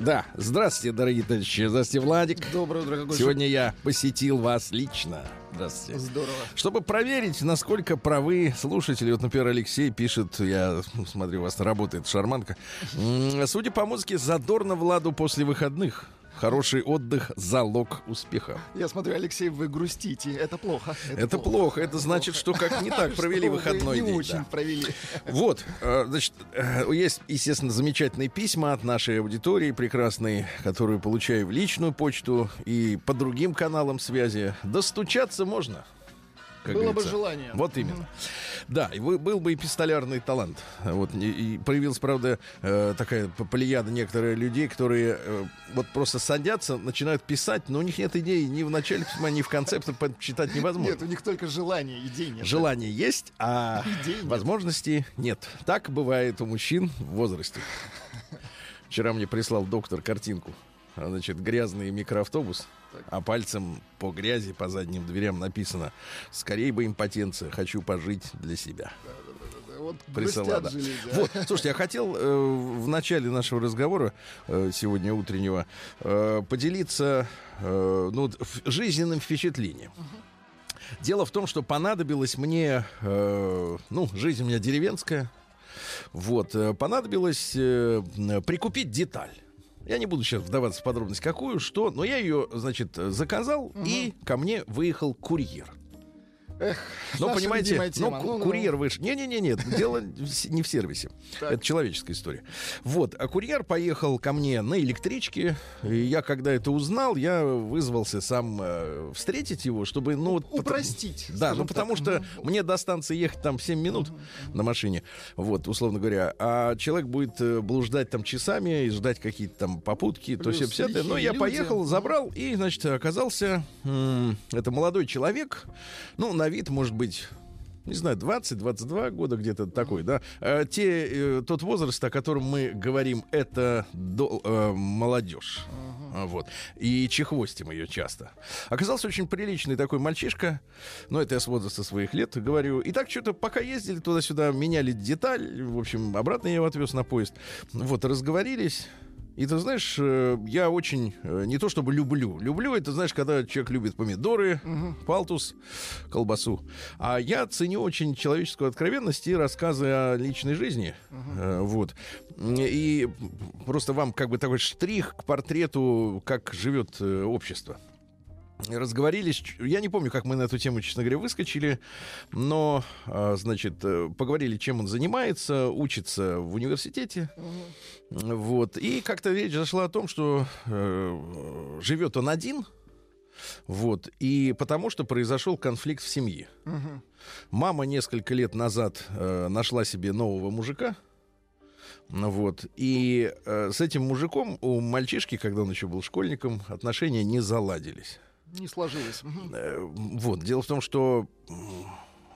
Да, здравствуйте, дорогие товарищи. Здравствуйте, Владик. Доброе утро. Какой Сегодня я посетил вас лично. Здравствуйте. Здорово. Чтобы проверить, насколько правы слушатели, вот, например, Алексей пишет, я ну, смотрю, у вас работает шарманка. Судя по музыке, задорно Владу после выходных. Хороший отдых — залог успеха. Я смотрю, Алексей, вы грустите. Это плохо. Это плохо. Это значит, что как не так провели выходной не день. очень да. провели. Вот, э, значит, э, есть, естественно, замечательные письма от нашей аудитории прекрасной, которую получаю в личную почту и по другим каналам связи. Достучаться можно. Как Было бы говорится. желание. Вот именно. Да, и вы- был бы и пистолярный талант. Вот, и, и появилась, правда, э, такая плеяда некоторых людей, которые э, вот просто садятся, начинают писать, но у них нет идеи ни в начале письма, ни в конце, потому читать невозможно. Нет, у них только желание, идей нет. Желание есть, а Идей нет. возможностей нет. Так бывает у мужчин в возрасте. Вчера мне прислал доктор картинку. Значит, грязный микроавтобус, а пальцем по грязи, по задним дверям написано «Скорей бы импотенция, хочу пожить для себя». Вот Присылала. грустят же люди, а. Вот, слушайте, я хотел э, в начале нашего разговора э, сегодня утреннего э, поделиться э, ну, жизненным впечатлением. Дело в том, что понадобилось мне, э, ну, жизнь у меня деревенская, вот, э, понадобилось э, прикупить деталь. Я не буду сейчас вдаваться в подробности, какую, что, но я ее, значит, заказал, и ко мне выехал курьер. Эх, Ну, понимаете, ну, ку- Ну-ну. курьер вышел. Не-не-не, нет, дело не в сервисе. Это человеческая история. Вот, а курьер поехал ко мне на электричке. И я, когда это узнал, я вызвался сам э, встретить его, чтобы, ну, вот... Упростить, Да, ну, потому так. что мне до станции ехать там 7 минут на машине, вот, условно говоря. А человек будет э, блуждать там часами и ждать какие-то там попутки, то Плюс все 50 Но я люди. поехал, забрал, и, значит, оказался... м, это молодой человек, ну, на вид, может быть, не знаю, 20-22 года где-то такой, да. Э, те, э, тот возраст, о котором мы говорим, это до- э, молодежь. А, Вот. И чехвостим ее часто. Оказался очень приличный такой мальчишка. Ну, это я с возраста своих лет говорю. И так что-то пока ездили туда-сюда, меняли деталь. В общем, обратно я его отвез на поезд. Вот, разговорились. И ты знаешь, э, я очень э, не то чтобы люблю. Люблю это, знаешь, когда человек любит помидоры, палтус, колбасу. А я ценю очень человеческую откровенность и рассказы о личной жизни. Э, Вот. И просто вам как бы такой штрих к портрету, как живет общество. Разговорились, я не помню, как мы на эту тему, честно говоря, выскочили, но, а, значит, э, поговорили, чем он занимается, учится в университете, вот, и как-то речь зашла о том, что э, живет он один, вот, и потому что произошел конфликт в семье. Мгм. Мама несколько лет назад э, нашла себе нового мужика. Вот. И э, с этим мужиком у мальчишки, когда он еще был школьником, отношения не заладились. Не сложилось. Э, Вот. Дело в том, что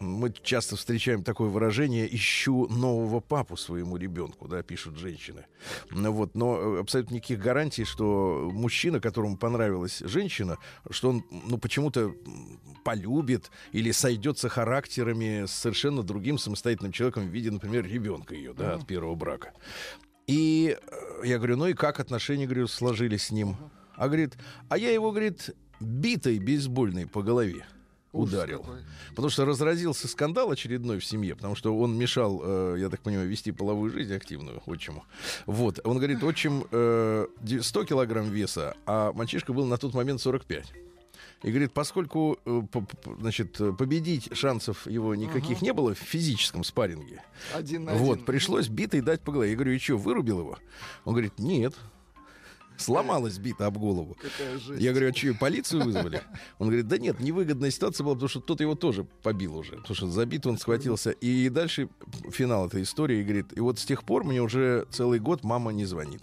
мы часто встречаем такое выражение «ищу нового папу своему ребенку», да, пишут женщины. Ну Вот. Но э, абсолютно никаких гарантий, что мужчина, которому понравилась женщина, что он ну, почему-то полюбит или сойдется характерами с совершенно другим самостоятельным человеком в виде, например, ребенка ее, да, от первого брака. И э, я говорю, ну и как отношения, говорю, сложились с ним? А говорит, а я его, говорит, битой бейсбольной по голове ударил. какой. Потому что разразился скандал очередной в семье, потому что он мешал, э, я так понимаю, вести половую жизнь активную отчиму. Вот. Он говорит, отчим э, де- 100 килограмм веса, а мальчишка был на тот момент 45. И говорит, поскольку э, значит, победить шансов его никаких не было в физическом спарринге, Один на вот, один. пришлось битой дать по голове. Я говорю, и что, вырубил его? Он говорит, нет. Сломалась бита об голову. Я говорю, а что, полицию вызвали? Он говорит, да нет, невыгодная ситуация была, потому что тот его тоже побил уже. Потому что забит он схватился. И дальше финал этой истории. И говорит, и вот с тех пор мне уже целый год мама не звонит.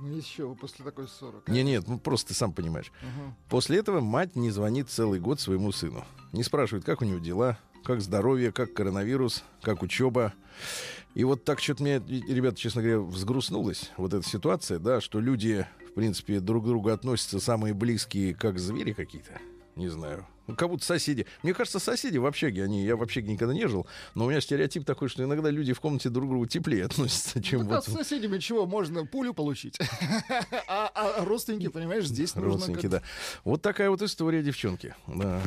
Ну еще после такой ссоры. Не, нет, ну просто ты сам понимаешь. Ага. После этого мать не звонит целый год своему сыну. Не спрашивает, как у него дела, как здоровье, как коронавирус, как учеба. И вот так что-то мне, ребята, честно говоря, взгрустнулась вот эта ситуация, да, что люди, в принципе, друг к другу относятся самые близкие, как звери какие-то. Не знаю. Ну, как будто соседи. Мне кажется, соседи в общаге, они, я в общаге никогда не жил, но у меня стереотип такой, что иногда люди в комнате друг к другу теплее относятся, чем а вот с соседями чего? Можно пулю получить. А а родственники, понимаешь, здесь нужно... родственники, как- да. Вот такая вот история, девчонки. Да.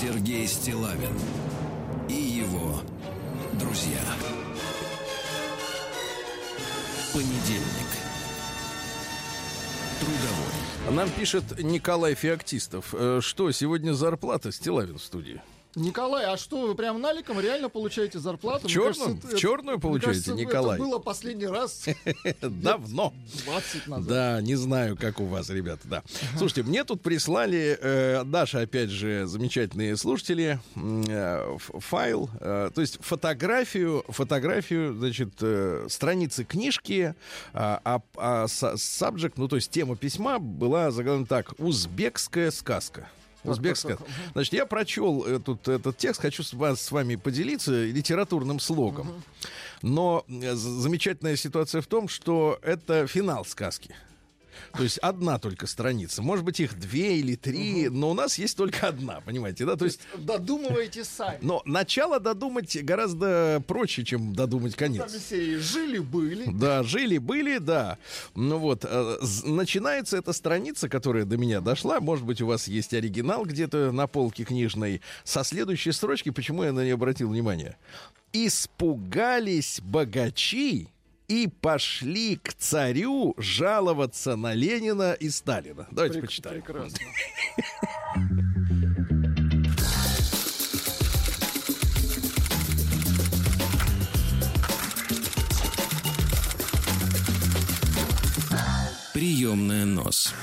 Сергей Стилавин и его друзья. Понедельник. Трудовой. Нам пишет Николай Феоктистов. э, Что, сегодня зарплата Стилавин в студии? Николай, а что, вы прям наликом реально получаете зарплату? Мне Черную? кажется, это- В черную мне получаете, кажется, Николай? Это было последний раз Давно. 20 назад. Да, не знаю, как у вас, ребята, да. Слушайте, мне тут прислали, э, Даша, опять же, замечательные слушатели, э, файл, э, то есть фотографию, фотографию, значит, э, страницы книжки, а, а, а subject, ну, то есть тема письма была заглавлена так, «Узбекская сказка». Узбекская. Значит, я прочел этот, этот текст, хочу с, вас, с вами поделиться литературным слогом. Но э, замечательная ситуация в том, что это финал сказки. То есть одна только страница. Может быть, их две или три, но у нас есть только одна, понимаете, да? То есть, Додумываете сами. но начало додумать гораздо проще, чем додумать Там конец. из серии жили-были. Да, жили-были, да. Ну вот, э, начинается эта страница, которая до меня дошла. Может быть, у вас есть оригинал где-то на полке книжной. Со следующей строчки, почему я на нее обратил внимание? Испугались богачи и пошли к царю жаловаться на Ленина и Сталина. Давайте Прек- почитаем. Прекрасно. Приемная нос.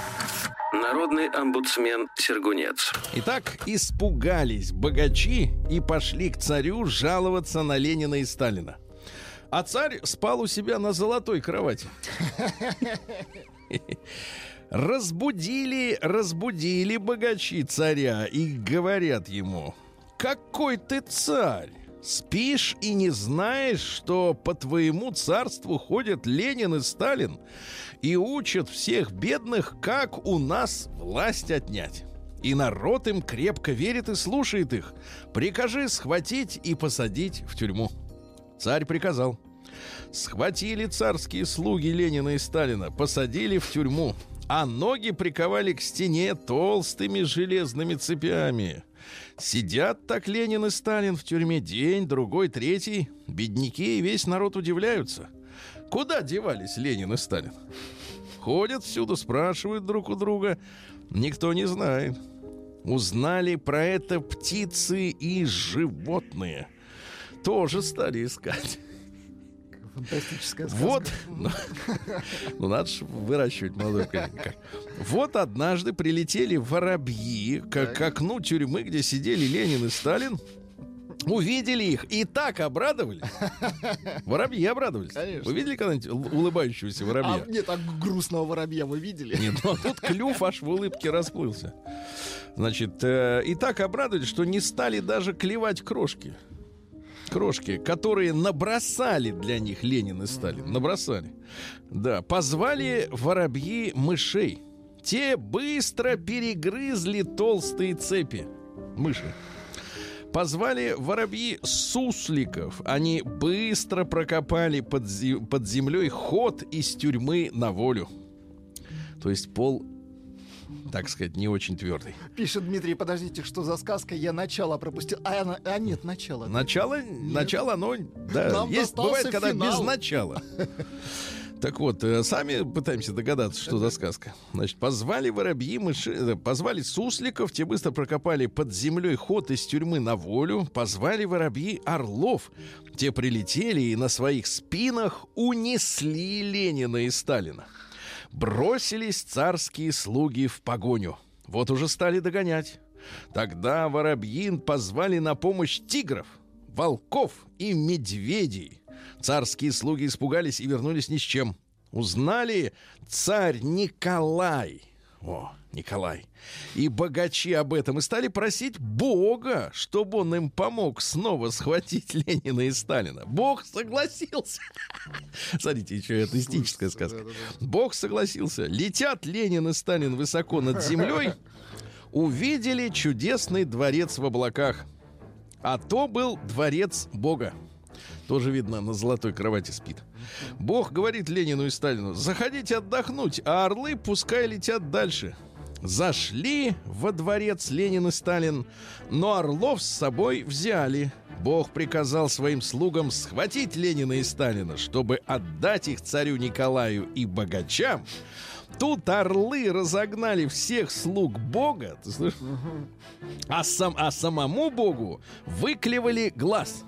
Народный омбудсмен Сергунец. Итак, испугались богачи и пошли к царю жаловаться на Ленина и Сталина. А царь спал у себя на золотой кровати. Разбудили, разбудили богачи царя и говорят ему, какой ты царь? Спишь и не знаешь, что по твоему царству ходят Ленин и Сталин и учат всех бедных, как у нас власть отнять. И народ им крепко верит и слушает их. Прикажи схватить и посадить в тюрьму. Царь приказал. Схватили царские слуги Ленина и Сталина, посадили в тюрьму, а ноги приковали к стене толстыми железными цепями. Сидят так Ленин и Сталин в тюрьме день, другой, третий. Бедняки и весь народ удивляются. Куда девались Ленин и Сталин? Ходят всюду, спрашивают друг у друга. Никто не знает. Узнали про это птицы и животные. Тоже стали искать. Фантастическая сказка. Вот, ну, ну, надо же выращивать молодой поколение. Как? Вот однажды прилетели воробьи к, к окну тюрьмы, где сидели Ленин и Сталин. Увидели их и так обрадовались. Воробьи обрадовались. Конечно. Вы видели когда-нибудь ул- улыбающегося воробья? А, нет, а грустного воробья вы видели? Нет, ну а тут клюв аж в улыбке расплылся. Значит, э, и так обрадовались, что не стали даже клевать крошки. Крошки, которые набросали для них Ленин и Сталин. Набросали. Да, позвали воробьи мышей. Те быстро перегрызли толстые цепи. Мыши. Позвали воробьи сусликов. Они быстро прокопали под, под землей ход из тюрьмы на волю. То есть пол, так сказать, не очень твердый. Пишет Дмитрий, подождите, что за сказка? Я начало пропустил. А, а нет, начало. Начало, начало, оно, да, Нам есть, бывает, когда финал. без начала. Так вот, э, сами пытаемся догадаться, что за сказка. Значит, позвали воробьи, мыши, э, позвали сусликов, те быстро прокопали под землей ход из тюрьмы на волю, позвали воробьи орлов, те прилетели и на своих спинах унесли Ленина и Сталина. Бросились царские слуги в погоню. Вот уже стали догонять. Тогда воробьин позвали на помощь тигров. волков и медведей. Царские слуги испугались и вернулись ни с чем. Узнали царь Николай. О, Николай. И богачи об этом и стали просить Бога, чтобы он им помог снова схватить Ленина и Сталина. Бог согласился. Смотрите, еще атеистическая сказка. Бог согласился. Летят Ленин и Сталин высоко над землей, увидели чудесный дворец в облаках. А то был дворец Бога. Тоже видно, на золотой кровати спит. Бог говорит Ленину и Сталину, заходите отдохнуть, а орлы пускай летят дальше. Зашли во дворец Ленин и Сталин, но орлов с собой взяли. Бог приказал своим слугам схватить Ленина и Сталина, чтобы отдать их царю Николаю и богачам. Тут орлы разогнали всех слуг Бога, ты? А, сам, а самому Богу выклевали глаз.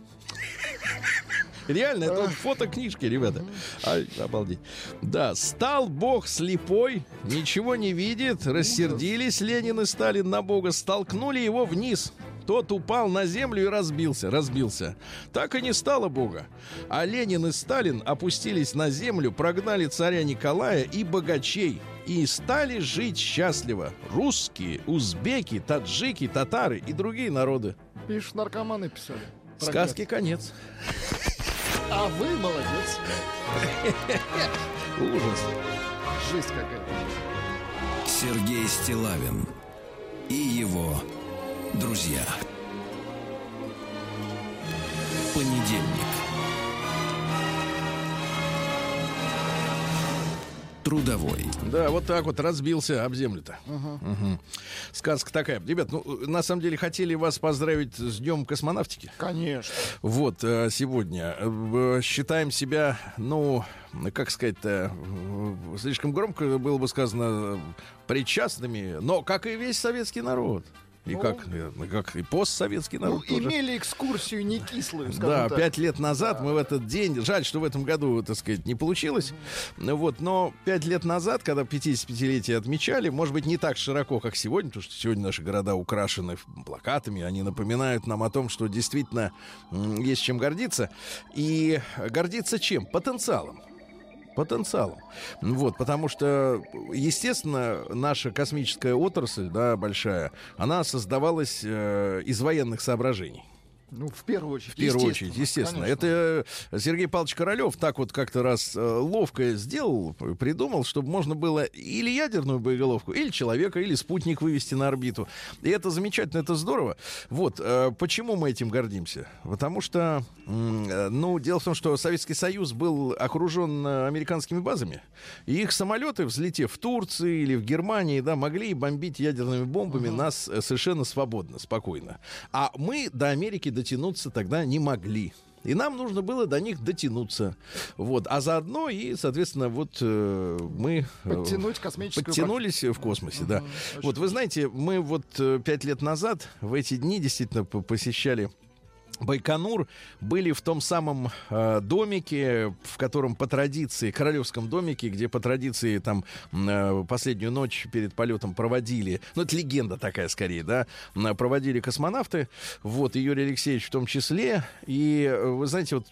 Реально, это вот фото книжки, ребята. А, обалдеть. Да, стал бог слепой, ничего не видит, рассердились Ленин и Сталин на бога, столкнули его вниз. Тот упал на землю и разбился, разбился. Так и не стало бога. А Ленин и Сталин опустились на землю, прогнали царя Николая и богачей. И стали жить счастливо. Русские, узбеки, таджики, татары и другие народы. Пишут, наркоманы писали. Сказки конец. А вы молодец. Ужас. Жизнь какая. Сергей Стилавин и его друзья. Понедельник. Трудовой. Да, вот так вот разбился об землю-то. Мгм. Сказка такая. Ребят, ну, на самом деле, хотели вас поздравить с Днем космонавтики. Конечно. Вот, э, сегодня. Э, Считаем себя, ну, как сказать-то, э, слишком громко было бы сказано, причастными, но как и весь советский народ. И Ну. как, как и постсоветский Ну, народ тоже. имели экскурсию не кислую, Да, так. пять лет назад мы в этот день, жаль, что в этом году, так сказать, не получилось, Ну вот, но пять лет назад, когда 55-летие отмечали, может быть, не так широко, как сегодня, потому что сегодня наши города украшены плакатами, они напоминают нам о том, что действительно есть чем гордиться. И гордиться чем? Потенциалом потенциалом. Вот, потому что, естественно, наша космическая отрасль, да, большая, она создавалась э, из военных соображений. Ну, в первую очередь. В первую очередь, естественно. конечно. Это э, Сергей Павлович Королев так вот как-то раз э, ловко сделал, придумал, чтобы можно было или ядерную боеголовку, или человека, или спутник вывести на орбиту. И это замечательно, это здорово. Вот, э, почему мы этим гордимся? Потому что, ну, дело в том, что Советский Союз был окружен американскими базами, и их самолеты, взлетев в Турции или в Германии, да, могли бомбить ядерными бомбами нас э, совершенно свободно, спокойно. А мы до Америки дотянуться тогда не могли. И нам нужно было до них дотянуться. Вот. А заодно и, соответственно, вот э, мы... э, Подтянуть космическую... Подтянулись в космосе, да. Вот вы знаете, мы вот э, пять лет назад в эти дни действительно посещали Байконур были в том самом э, домике, в котором по традиции, королевском домике, где по традиции там э, последнюю ночь перед полетом проводили, ну это легенда такая скорее, да, м, проводили космонавты, вот, и Юрий Алексеевич в том числе, и э, вы знаете, вот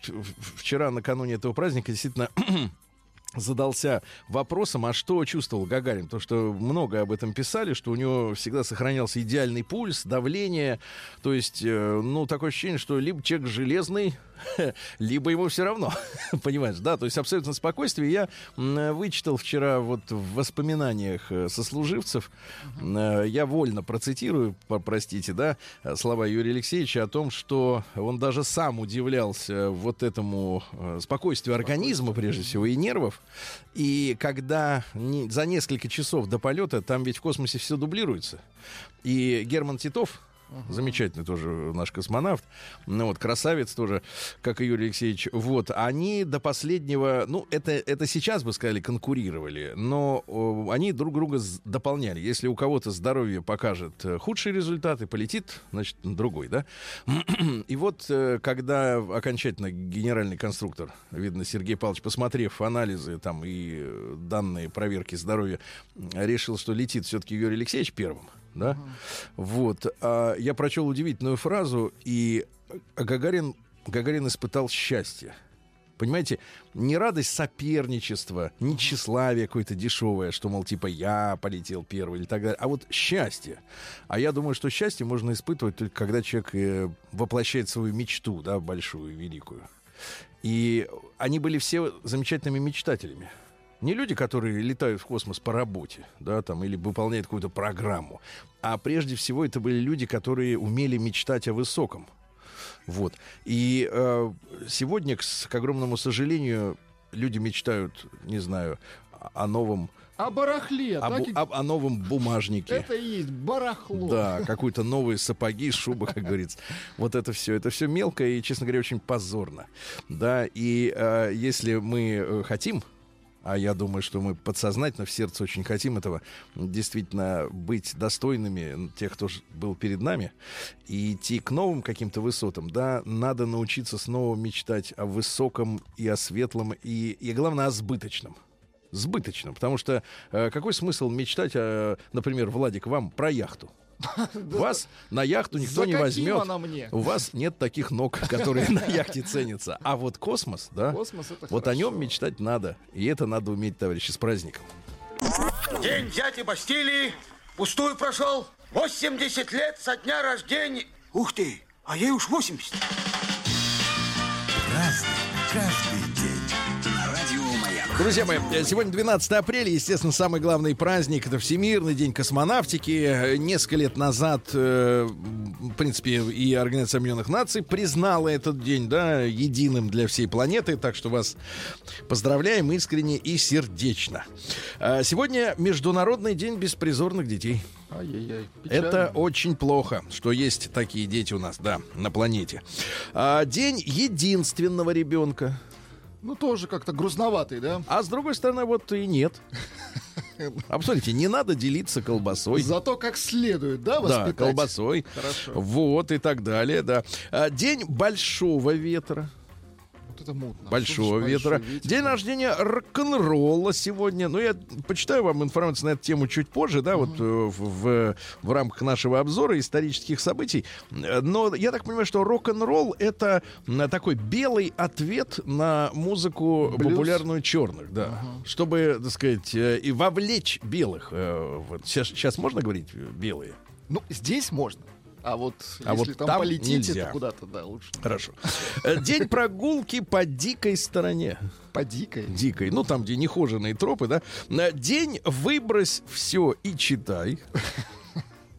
вчера накануне этого праздника действительно задался вопросом, а что чувствовал Гагарин? Потому что много об этом писали, что у него всегда сохранялся идеальный пульс, давление. То есть, э, ну, такое ощущение, что либо человек железный, либо ему все равно. Понимаешь, да? То есть абсолютно спокойствие. Я вычитал вчера вот в воспоминаниях э, сослуживцев, э, я вольно процитирую, простите, да, слова Юрия Алексеевича о том, что он даже сам удивлялся вот этому спокойствию организма, прежде всего, и нервов. И когда не- за несколько часов до полета, там ведь в космосе все дублируется. И Герман Титов, Замечательный тоже наш космонавт. Ну вот, красавец тоже, как и Юрий Алексеевич. Вот, они до последнего, ну, это, это сейчас бы сказали, конкурировали, но о, они друг друга дополняли. Если у кого-то здоровье покажет э, худшие результаты, полетит, значит, другой, да? И вот, э, когда окончательно генеральный конструктор, видно, Сергей Павлович, посмотрев анализы там и э, данные проверки здоровья, решил, что летит все-таки Юрий Алексеевич первым, да? Вот. А я прочел удивительную фразу, и Гагарин Гагарин испытал счастье. Понимаете, не радость соперничества, не тщеславие какое-то дешевое, что, мол, типа я полетел первый или так далее, а вот счастье. А я думаю, что счастье можно испытывать только когда человек э, воплощает свою мечту, да, большую, великую. И они были все замечательными мечтателями. Не люди, которые летают в космос по работе, да, там, или выполняют какую-то программу, а прежде всего это были люди, которые умели мечтать о высоком. Вот. И э, сегодня, к, к огромному сожалению, люди мечтают, не знаю, о новом О барахле, о, так о- о новом бумажнике. Это и есть барахло. Да, какие-то новые сапоги, шубы, как говорится. Вот это все, это все мелко и, честно говоря, очень позорно. Да, и э, если мы э, хотим, а я думаю, что мы подсознательно в сердце очень хотим этого, действительно быть достойными тех, кто был перед нами, и идти к новым каким-то высотам, да, надо научиться снова мечтать о высоком и о светлом, и, и главное, о сбыточном. Сбыточном, потому что э, какой смысл мечтать, э, например, Владик, вам про яхту? Вас на яхту никто не возьмет. У вас нет таких ног, которые на яхте ценятся. А вот космос, да? Космос это Вот о нем мечтать надо. И это надо уметь, товарищи, с праздником. День дяди Бастилии пустую прошел. 80 лет со дня рождения. Ух ты, а ей уж 80. Друзья мои, сегодня 12 апреля, естественно, самый главный праздник это Всемирный день космонавтики. Несколько лет назад, э, в принципе, и Организация Объединенных Наций признала этот день, да, единым для всей планеты. Так что вас поздравляем искренне и сердечно. А Сегодня Международный день беспризорных детей. Это очень плохо, что есть такие дети у нас, да, на планете. А, День единственного ребенка. Ну, тоже как-то грустноватый, да? А с другой стороны, вот и нет. Посмотрите, не надо делиться колбасой. Зато как следует, да, Да, воспитать? колбасой. Хорошо. Вот и так далее, да. А, День большого ветра. Это мутно. Большого ветра. большой ветер. День рождения рок-н-ролла сегодня. Ну, я почитаю вам информацию на эту тему чуть позже, да, вот э, в, в, в рамках нашего обзора исторических событий. Но я так понимаю, что рок-н-ролл это такой белый ответ на музыку Блюз? популярную черных, да. Чтобы, так сказать, э, и вовлечь белых. э, вот. Сейчас, сейчас можно говорить белые? Ну, здесь можно. А вот А если вот там, там полетите, куда-то, да, лучше. Хорошо. Э, День прогулки по дикой стороне. По дикой. дикой, ну там, где нехоженные тропы, да. На день выбрось все и читай.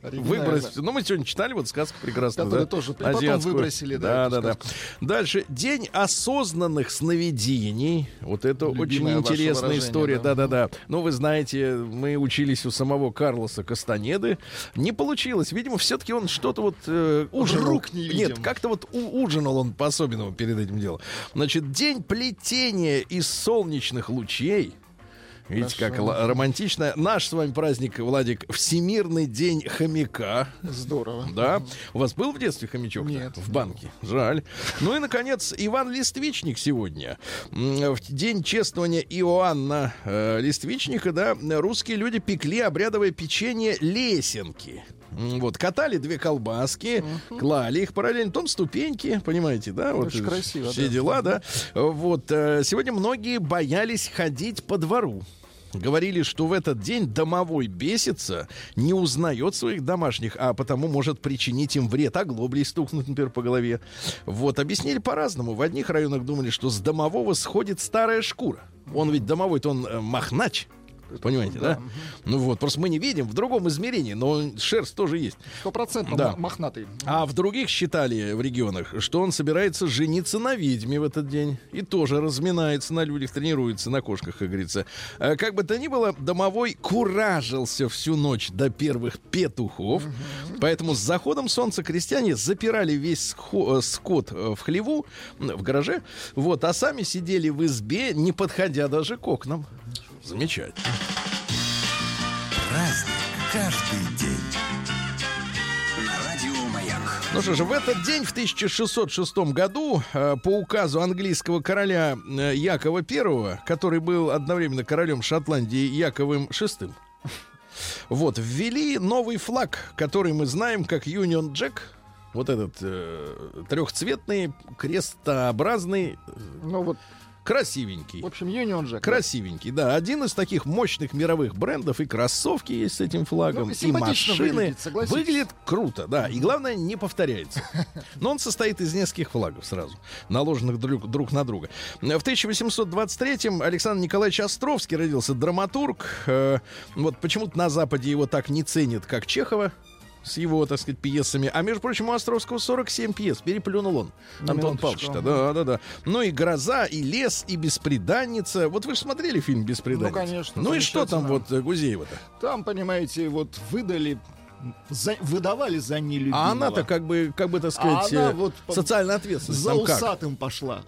Выбрось. Ну, мы сегодня читали вот сказку прекрасную, Которую да? тоже- потом выбросили, да, да, да, да. Дальше. День осознанных сновидений. Вот это Любимое очень интересная выражение, история. да. Да, да, да. Ну, вы знаете, мы учились у самого Карлоса Кастанеды. Не получилось. Видимо, все-таки он что-то вот э, ужинал. Рук не Нет, видим. как-то вот у- ужинал он по-особенному перед этим делом. Значит, день плетения из солнечных лучей. Видите, как Хорошо. романтично. Наш с вами праздник, Владик, Всемирный день хомяка. Здорово. Да? У вас был в детстве хомячок? Нет. В банке. Жаль. Ну и, наконец, Иван Листвичник сегодня. В день чествования Иоанна э, Листвичника, да, русские люди пекли обрядовое печенье лесенки. Вот, катали две колбаски, клали их параллельно, потом ступеньки, понимаете, да? Вот Очень красиво, Все да. дела, да. Вот, э, сегодня многие боялись ходить по двору. Говорили, что в этот день домовой бесится, не узнает своих домашних, а потому может причинить им вред, оглоблей стукнуть, например, по голове. Вот, объяснили по-разному. В одних районах думали, что с домового сходит старая шкура. Он ведь домовой-то он э, махнач. Понимаете, да? Ну вот, просто мы не видим в другом измерении, но шерсть тоже есть. Стопроцентно Да. мохнатый. А в других считали в регионах, что он собирается жениться на ведьме в этот день. И тоже разминается на людях, тренируется на кошках, как говорится. А Как бы то ни было, домовой куражился всю ночь до первых петухов. Поэтому с заходом солнца крестьяне запирали весь э, скот э, в хлеву, в гараже. Вот, а сами сидели в избе, не подходя даже к окнам. Замечательно. Праздник каждый день. Радио Маяк. Ну что же, в этот день, в 1606 году, э, по указу английского короля э, Якова I, который был одновременно королем Шотландии Яковым VI, вот, ввели новый флаг, который мы знаем как Union Jack. Вот этот э, трехцветный, крестообразный, Ну вот, красивенький. в общем, Union Jack. Красивенький, да. Один из таких мощных мировых брендов. И кроссовки есть с этим флагом, Ну, и машины. выглядит. Выглядит круто, да. И главное, не повторяется. Но он состоит из нескольких флагов сразу, наложенных друг, друг на друга. В 1823-м Александр Николаевич Островский родился, драматург. Э, Вот почему-то на Западе его так не ценят, как Чехова с его, так сказать, пьесами. А между прочим, у Островского 47 пьес. Переплюнул он. На Антон. Павлович-то. Да, да, да. Ну и «Гроза», и «Лес», и «Беспреданница». Вот вы же смотрели фильм «Беспреданница»? Ну, конечно, Ну и что там вот э, Гузеева-то? Там, понимаете, вот выдали, за- выдавали за нелюбимого. А она-то как бы, как бы, так сказать, она э, вот социальная ответственность. За там как? усатым пошла.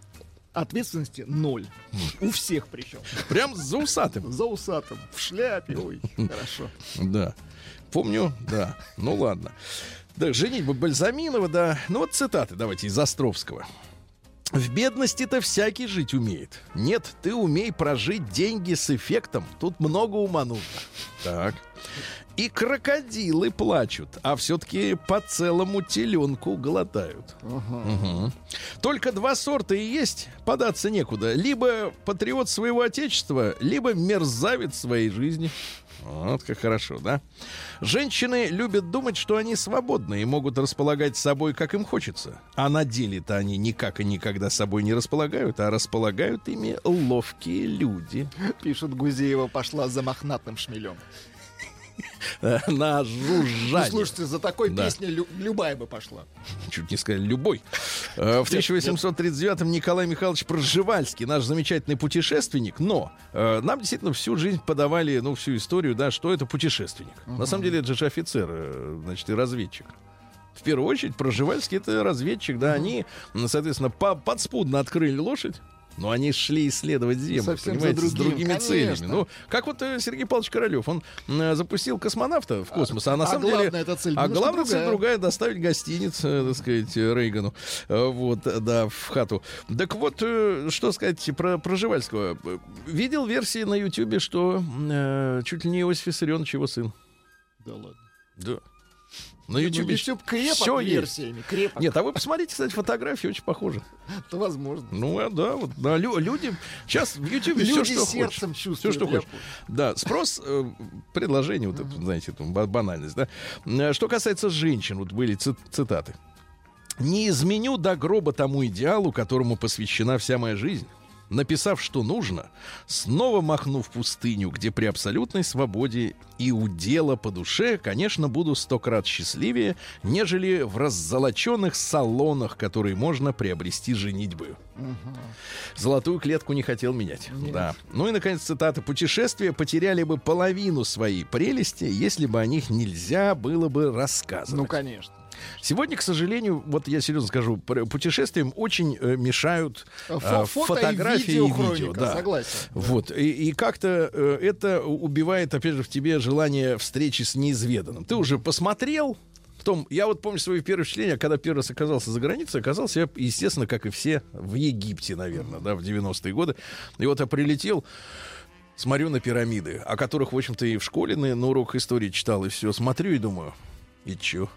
Ответственности ноль. У всех причем. Прям за усатым. За усатым. В шляпе. Ой, хорошо. Да. Помню, да. Ну ладно. Да, женитьба Бальзаминова, да. Ну вот цитаты давайте из Островского. В бедности-то всякий жить умеет. Нет, ты умей прожить деньги с эффектом. Тут много ума нужно. Так. И крокодилы плачут, а все-таки по целому теленку глотают. Мгм. Только два сорта и есть, податься некуда. Либо патриот своего отечества, либо мерзавец своей жизни. Вот как хорошо, да? Женщины любят думать, что они свободны и могут располагать собой, как им хочется. А на деле-то они никак и никогда собой не располагают, а располагают ими ловкие люди. Пишет Гузеева, пошла за мохнатым шмелем. На Ну, жужжание. слушайте, за такой Да. песней лю- любая бы пошла. чуть не сказали, любой. Э, В 1839-м Николай Михайлович Проживальский, наш замечательный путешественник, но э, нам действительно всю жизнь подавали, ну, всю историю, да, что это путешественник. На самом деле это же офицер, э, значит, и разведчик. В первую очередь, Проживальский это разведчик, да, они, соответственно, по- подспудно открыли лошадь, но они шли исследовать Землю, Совсем понимаете, с другим, другими конечно. целями. Ну, как вот э, Сергей Павлович Королев, он м, запустил космонавта в космос, а, на а самом деле... главная эта цель а главная цель другая. другая доставить гостиниц, э, так сказать, э, Рейгану. Э, Вот, э, да, в хату. Так вот, э, что сказать про Проживальского. Э, Видел версии на Ютьюбе, что э, чуть ли не Иосиф Виссарионович его сын. Да ладно. Да. На Ютьюбе YouTube крепок есть. версиями. Крепок. Нет, а вы посмотрите, кстати, фотографии очень похожи. Это возможно. Ну, а, да, вот, да, лю- люди сейчас в все, Люди что сердцем хочешь. чувствуют, Все, что хочешь. Да, спрос, э, предложение, вот это, знаете, ба- банальность, да. Э, Что касается женщин, вот были ци- цитаты. «Не изменю до гроба тому идеалу, которому посвящена вся моя жизнь». Написав, что нужно, снова махну в пустыню, где при абсолютной свободе и удела по душе, конечно, буду сто крат счастливее, нежели в раззолоченных салонах, которые можно приобрести женитьбою. Золотую клетку не хотел менять. Да. Ну и, наконец, цитата. «Путешествия потеряли бы половину своей прелести, если бы о них нельзя было бы рассказывать». Ну, конечно. Сегодня, к сожалению, вот я серьезно скажу, путешествиям очень э, мешают э, Фо- фото и фотографии и, видеохроника, видео. Да. согласен. Вот. И, и как-то э, это убивает, опять же, в тебе желание встречи с неизведанным. Ты уже посмотрел, том, я вот помню свои первые впечатления, когда первый раз оказался за границей, оказался я, естественно, как и все, в Египте, наверное, да, в 90-е годы. И вот я прилетел, смотрю на пирамиды, о которых, в общем-то, и в школе на, на урок истории читал, и все. Смотрю и думаю, и чё?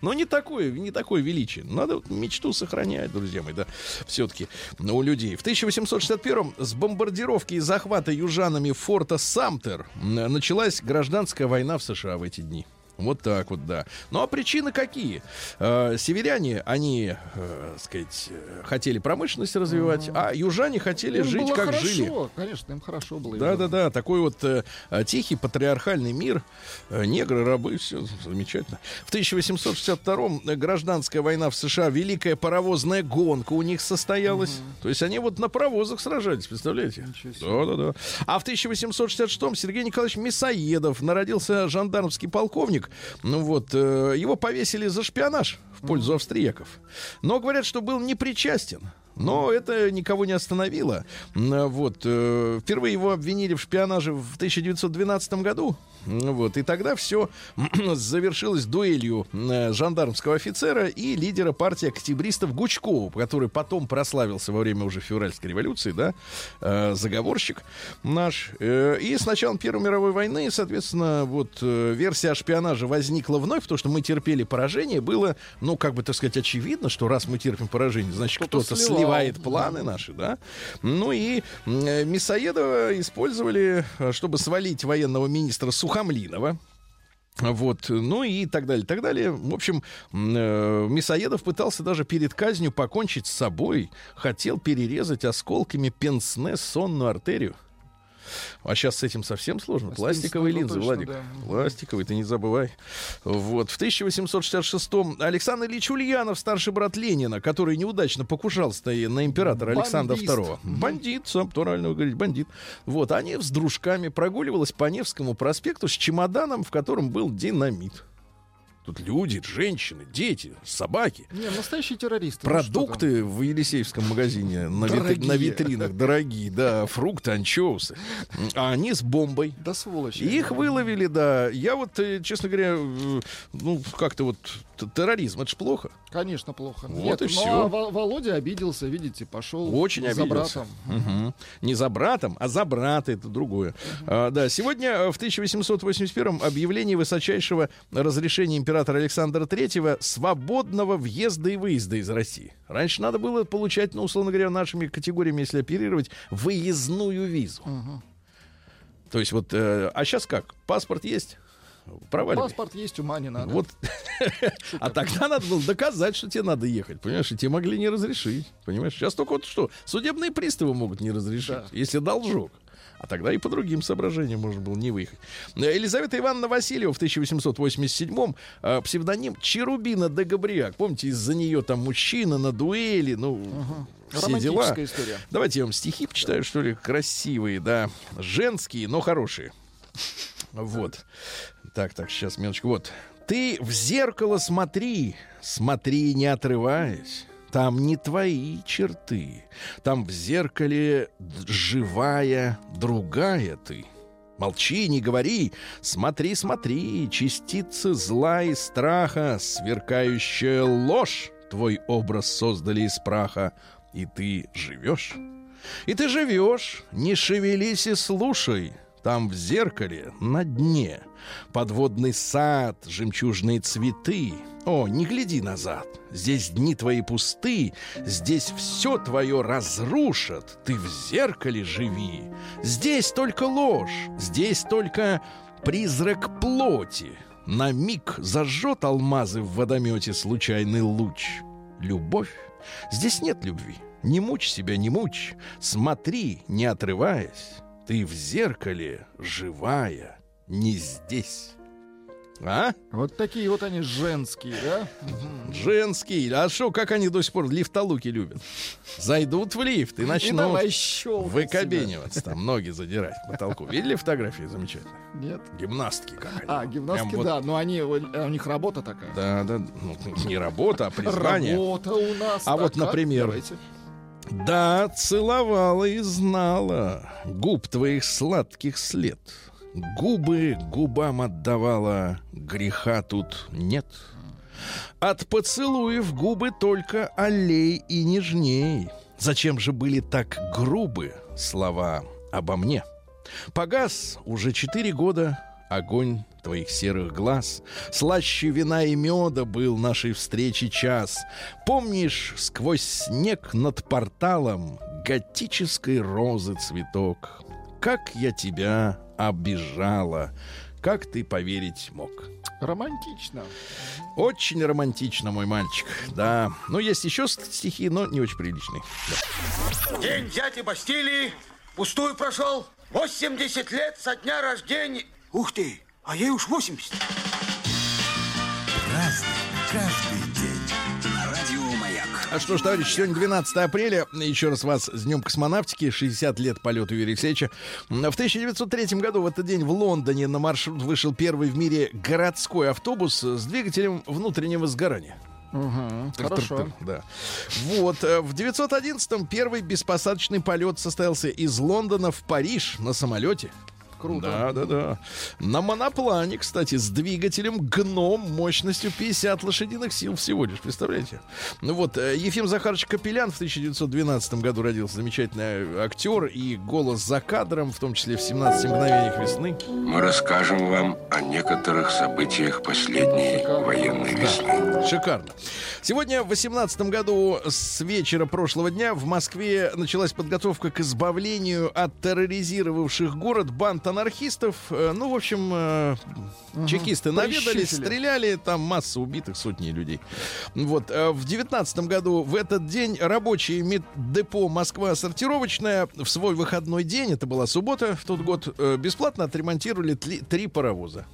Но не такое, не такое величие. Надо вот мечту сохранять, друзья мои, да, все-таки у людей. В 1861-м с бомбардировки и захвата южанами форта Самтер началась гражданская война в США в эти дни. Вот так вот, да. Ну а причины какие? Э, северяне, они, э, сказать, э, хотели промышленность развивать, а южане хотели Им жить, как хорошо, жили. Конечно, им хорошо было. Да, да, да, такой вот э, э, тихий патриархальный мир, э, негры, рабы, все замечательно. В 1862-м гражданская война в США, великая паровозная гонка у них состоялась. То есть они вот на паровозах сражались, представляете? Да, да, да. А в 1866-м Сергей Николаевич Мясоедов народился жандармский полковник. Ну вот, э, его повесили за шпионаж в пользу австрияков. Но говорят, что был непричастен. Но это никого не остановило. Вот. э, Впервые его обвинили в шпионаже в 1912 году. Вот. И тогда все завершилось дуэлью э, жандармского офицера и лидера партии октябристов Гучкова, который потом прославился во время уже февральской революции, да, э, заговорщик наш. И с началом Первой мировой войны, соответственно, вот версия о шпионаже возникла вновь, потому что мы терпели поражение. Было, ну, как бы, так сказать, очевидно, что раз мы терпим поражение, значит, Кто-то кто-то сливает планы наши, да. Ну и э, Мясоедова использовали, э, чтобы свалить военного министра Сухомлинова. Вот, ну и так далее, так далее. В общем, э, Мясоедов пытался даже перед казнью покончить с собой. Хотел перерезать осколками пенсне сонную артерию. А сейчас с этим совсем сложно. С Пластиковые линзы, точно, Владик. да. Пластиковые, ты не забывай. Вот. В 1866-м Александр Ильич Ульянов, старший брат Ленина, который неудачно покушался на императора Александра Бандист. II. Бандит, сам правильно говорить, бандит. Вот, они с дружками прогуливалась по Невскому проспекту с чемоданом, в котором был динамит. Тут люди, женщины, дети, собаки. Не, настоящие террористы. ну. Продукты в Елисеевском магазине на, Дорогие. на витринах дорогие, да, фрукты, анчоусы. А они с бомбой. Да сволочи. Их выловили, да. Я вот, э, честно говоря, э, ну, как-то вот терроризм, это ж плохо. Конечно, плохо. Вот Нет, и а Во- Володя обиделся, видите, пошел Очень за обиделся. братом. Мгм. Не за братом, а за брата, это другое. А, да, сегодня э, в 1881 объявление высочайшего разрешения императора Александра III свободного въезда и выезда из России. Раньше надо было получать, ну, условно говоря, нашими категориями, если оперировать, выездную визу. То есть вот, э, а сейчас как? Паспорт есть? Проваливай. Паспорт есть, ума не надо. Вот. А тогда надо было доказать, что тебе надо ехать, понимаешь? И тебе могли не разрешить, понимаешь? Сейчас только вот что, судебные приставы могут не разрешить, Да. если должок. А тогда и по другим соображениям можно было не выехать. Елизавета Ивановна Васильева в 1887-м э, псевдоним Черубина де Габриак. Помните, из-за нее там мужчина на дуэли, ну, все дела. История. Давайте я вам стихи почитаю, что ли, красивые, да, женские, но хорошие. Вот. Так, так, сейчас, минуточку. Вот. Ты в зеркало смотри, смотри, не отрываясь. Там не твои черты. Там в зеркале живая другая ты. Молчи, не говори, смотри, смотри, частицы зла и страха, сверкающая ложь, твой образ создали из праха, и ты живешь. И ты живешь, не шевелись и слушай. Там в зеркале, на дне, подводный сад, жемчужные цветы. О, не гляди назад, здесь дни твои пусты, здесь все твое разрушат, ты в зеркале живи. Здесь только ложь, здесь только призрак плоти. На миг зажжет алмазы в водомете случайный луч. Любовь? Здесь нет любви. Не мучь себя, не мучь. Смотри, не отрываясь. Ты в зеркале живая, не здесь. А? Вот такие вот они женские, да? Женские. А что, как они до сих пор лифтолуки любят? Зайдут в лифт и И начнут давай щелкать себя. выкобениваться, там ноги задирать к потолку. Видели фотографии замечательные? Нет. Гимнастки как они. А, гимнастки, Прям вот- да, но они, у у них работа такая. Да, да, ну, не работа, а признание. Работа у нас. А вот, например, Давайте. Да, целовала и знала губ твоих сладких след. Губы губам отдавала, греха тут нет. От поцелуев губы только аллей и нежней. Зачем же были так грубы слова обо мне? Погас уже четыре года огонь твоих серых глаз. Слаще вина и меда был нашей встречи час. Помнишь, сквозь снег над порталом готической розы цветок? Как я тебя обижала, как ты поверить мог? Романтично. Очень романтично, мой мальчик, да. Ну, есть еще ст- стихи, но не очень приличные. Да. День дяди Бастилии пустую прошел. 80 лет со дня рождения. Ух ты, а ей уж 80. Разный, каждый день. Радио Маяк. А что ж, товарищи, сегодня 12 апреля. Еще раз вас с Днем космонавтики. 60 лет полету Юрия Алексеевича. В 1903 году в этот день в Лондоне на маршрут вышел первый в мире городской автобус с двигателем внутреннего сгорания. Мгм, Хорошо. Тр-тр-тр, Да. Вот. э, В 911-м первый беспосадочный полет состоялся из Лондона в Париж на самолете. Круто. Да, да, да. На моноплане, кстати, с двигателем гном мощностью 50 лошадиных сил всего лишь, представляете? Ну вот, э, Ефим Захарович Капелян в 1912 году родился, замечательный актер и голос за кадром, в том числе в 17 мгновениях весны. Мы расскажем вам о некоторых событиях последней военной весны. Шикарно. Сегодня в 18 году с вечера прошлого дня в Москве началась подготовка к избавлению от терроризировавших город банд анархистов. Э, Ну, в общем, э, чекисты наведались, стреляли, там масса убитых, сотни людей. Вот. э, В 19 году в этот день рабочие меддепо Москва сортировочная в свой выходной день, это была суббота в тот год, бесплатно отремонтировали три паровоза.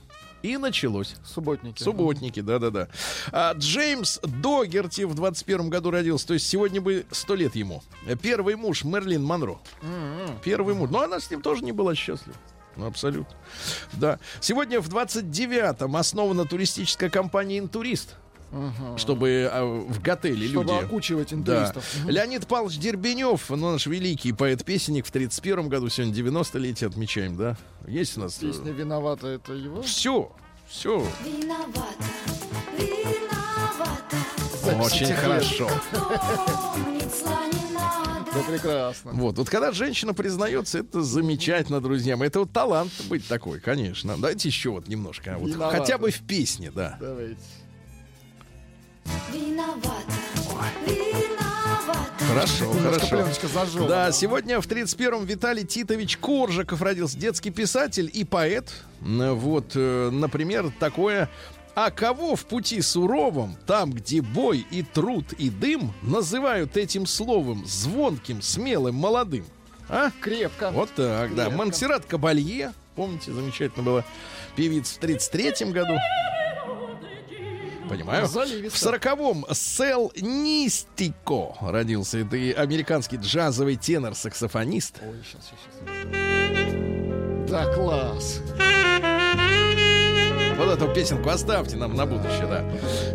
И началось. Субботники. Субботники, да-да-да. А, Джеймс Догерти в 21 году родился, то есть сегодня бы сто лет ему. Первый муж Мерлин Монро. Первый муж. Но она с ним тоже не была счастлива. Ну, абсолютно. Да. Сегодня в 29-м основана туристическая компания «Интурист». Чтобы а, в готеле Чтобы люди... окучивать Да. интуристов. Мгм. Леонид Павлович Дербенев, ну, наш великий поэт-песенник, в 31 году, сегодня 90-летие отмечаем, да? Есть у нас... Песня виновата, это его. Все, все. Виновата, виновата, Очень хорошо. Да прекрасно. Вот, вот когда женщина признается, это замечательно, друзья мои. Это вот талант быть такой, конечно. Давайте еще вот немножко. Вот, Виновата. хотя бы в песне, да. Давайте. Виновата, виновата. Хорошо, Немножко хорошо. пленочка зажжена. Да, сегодня в 31-м Виталий Титович Коржиков родился. Детский писатель и поэт. Вот, э, например, такое... А кого в пути суровом, там, где бой и труд и дым, называют этим словом звонким, смелым, молодым? А? Крепко. Вот так, да. Крепко. Монсеррат Кабалье, помните, замечательно была певица в 33-м году. Понимаю. В сороковом Сел Нистико родился. Это и американский джазовый тенор-саксофонист. Ой, сейчас, сейчас, Да, класс. Вот эту песенку оставьте нам на будущее, да.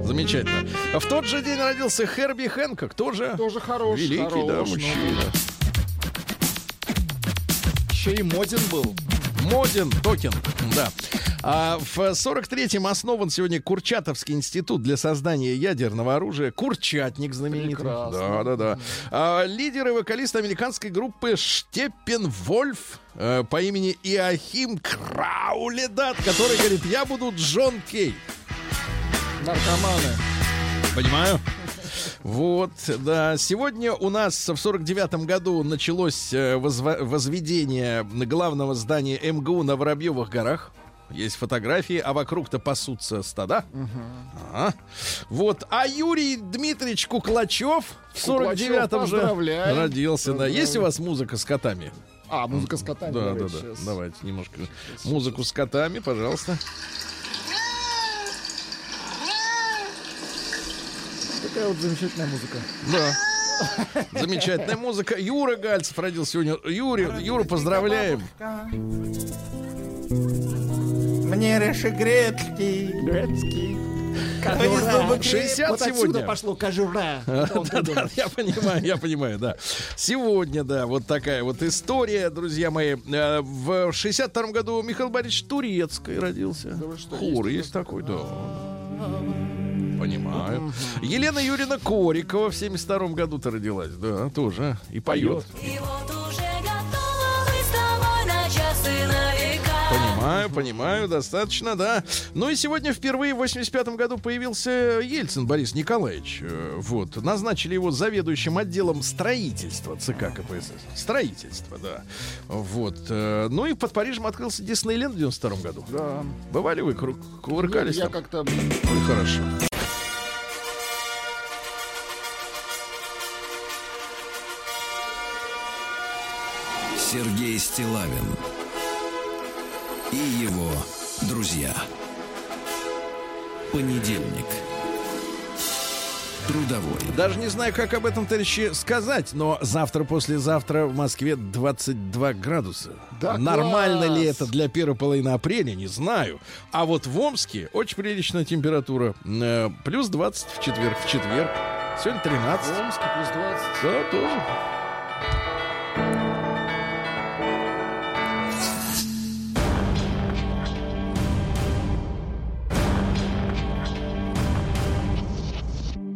Замечательно. В тот же день родился Херби Хэнкок, тоже, Тоже хорош. великий, хорош, да, ну, мужчина. Еще и моден был. Модин Токин, да. А в 43-м основан сегодня Курчатовский институт для создания ядерного оружия. Курчатник знаменитый. Прекрасно. Да, да, да. А, лидер и вокалист американской группы Штеппенвольф э, по имени Иохим Крауледат, который говорит, я буду Джон Кей. Наркоманы. Понимаю. Вот, да. Сегодня у нас в 49-м году началось э, возведение главного здания МГУ на Воробьевых горах. Есть фотографии, а вокруг-то пасутся стада. Ага. Вот. А Юрий Дмитриевич Куклачев в Куклачев, 49-м же родился. Да. Есть у вас музыка с котами? А, музыка с котами. Да, да, давайте да. щас. Давайте немножко музыку с котами, пожалуйста. Такая вот замечательная музыка. Да. Замечательная музыка. Юра Гальцев родился сегодня. Юрий, Юру поздравляем. Мне реши грецкий. Грецкий. Повезло бы 60 Вот отсюда сегодня. пошло кожура. Да, да, я понимаю, я понимаю, да. Сегодня, да, вот такая вот история, друзья мои. Э, В 62 году Михаил Борисович Турецкий родился. что, Хор есть есть такой, да. Понимаю. Елена Юрьевна Корикова в 72 году-то родилась, да, тоже. И поет. И вот уже готова быть с тобой на час и на. Понимаю, понимаю, достаточно, да. Ну и сегодня впервые в 85 году появился Ельцин Борис Николаевич. Э, Вот. Назначили его заведующим отделом строительства ЦК КПСС. Строительство, да. Вот. э, Ну и под Парижем открылся Диснейленд в 92 году. Да. Бывали вы, кувыркались Я там? как-то... Ой, хорошо. Сергей Стилавин и его друзья. Понедельник. трудовой. Даже не знаю, как об этом, товарищи, сказать, но завтра-послезавтра в Москве 22 градуса. Да Нормально ли класс! это для первой половины апреля, не знаю. А вот в Омске очень приличная температура. Э, плюс 20 в четверг. В четверг. Сегодня 13. В Омске плюс 20. Да, тоже.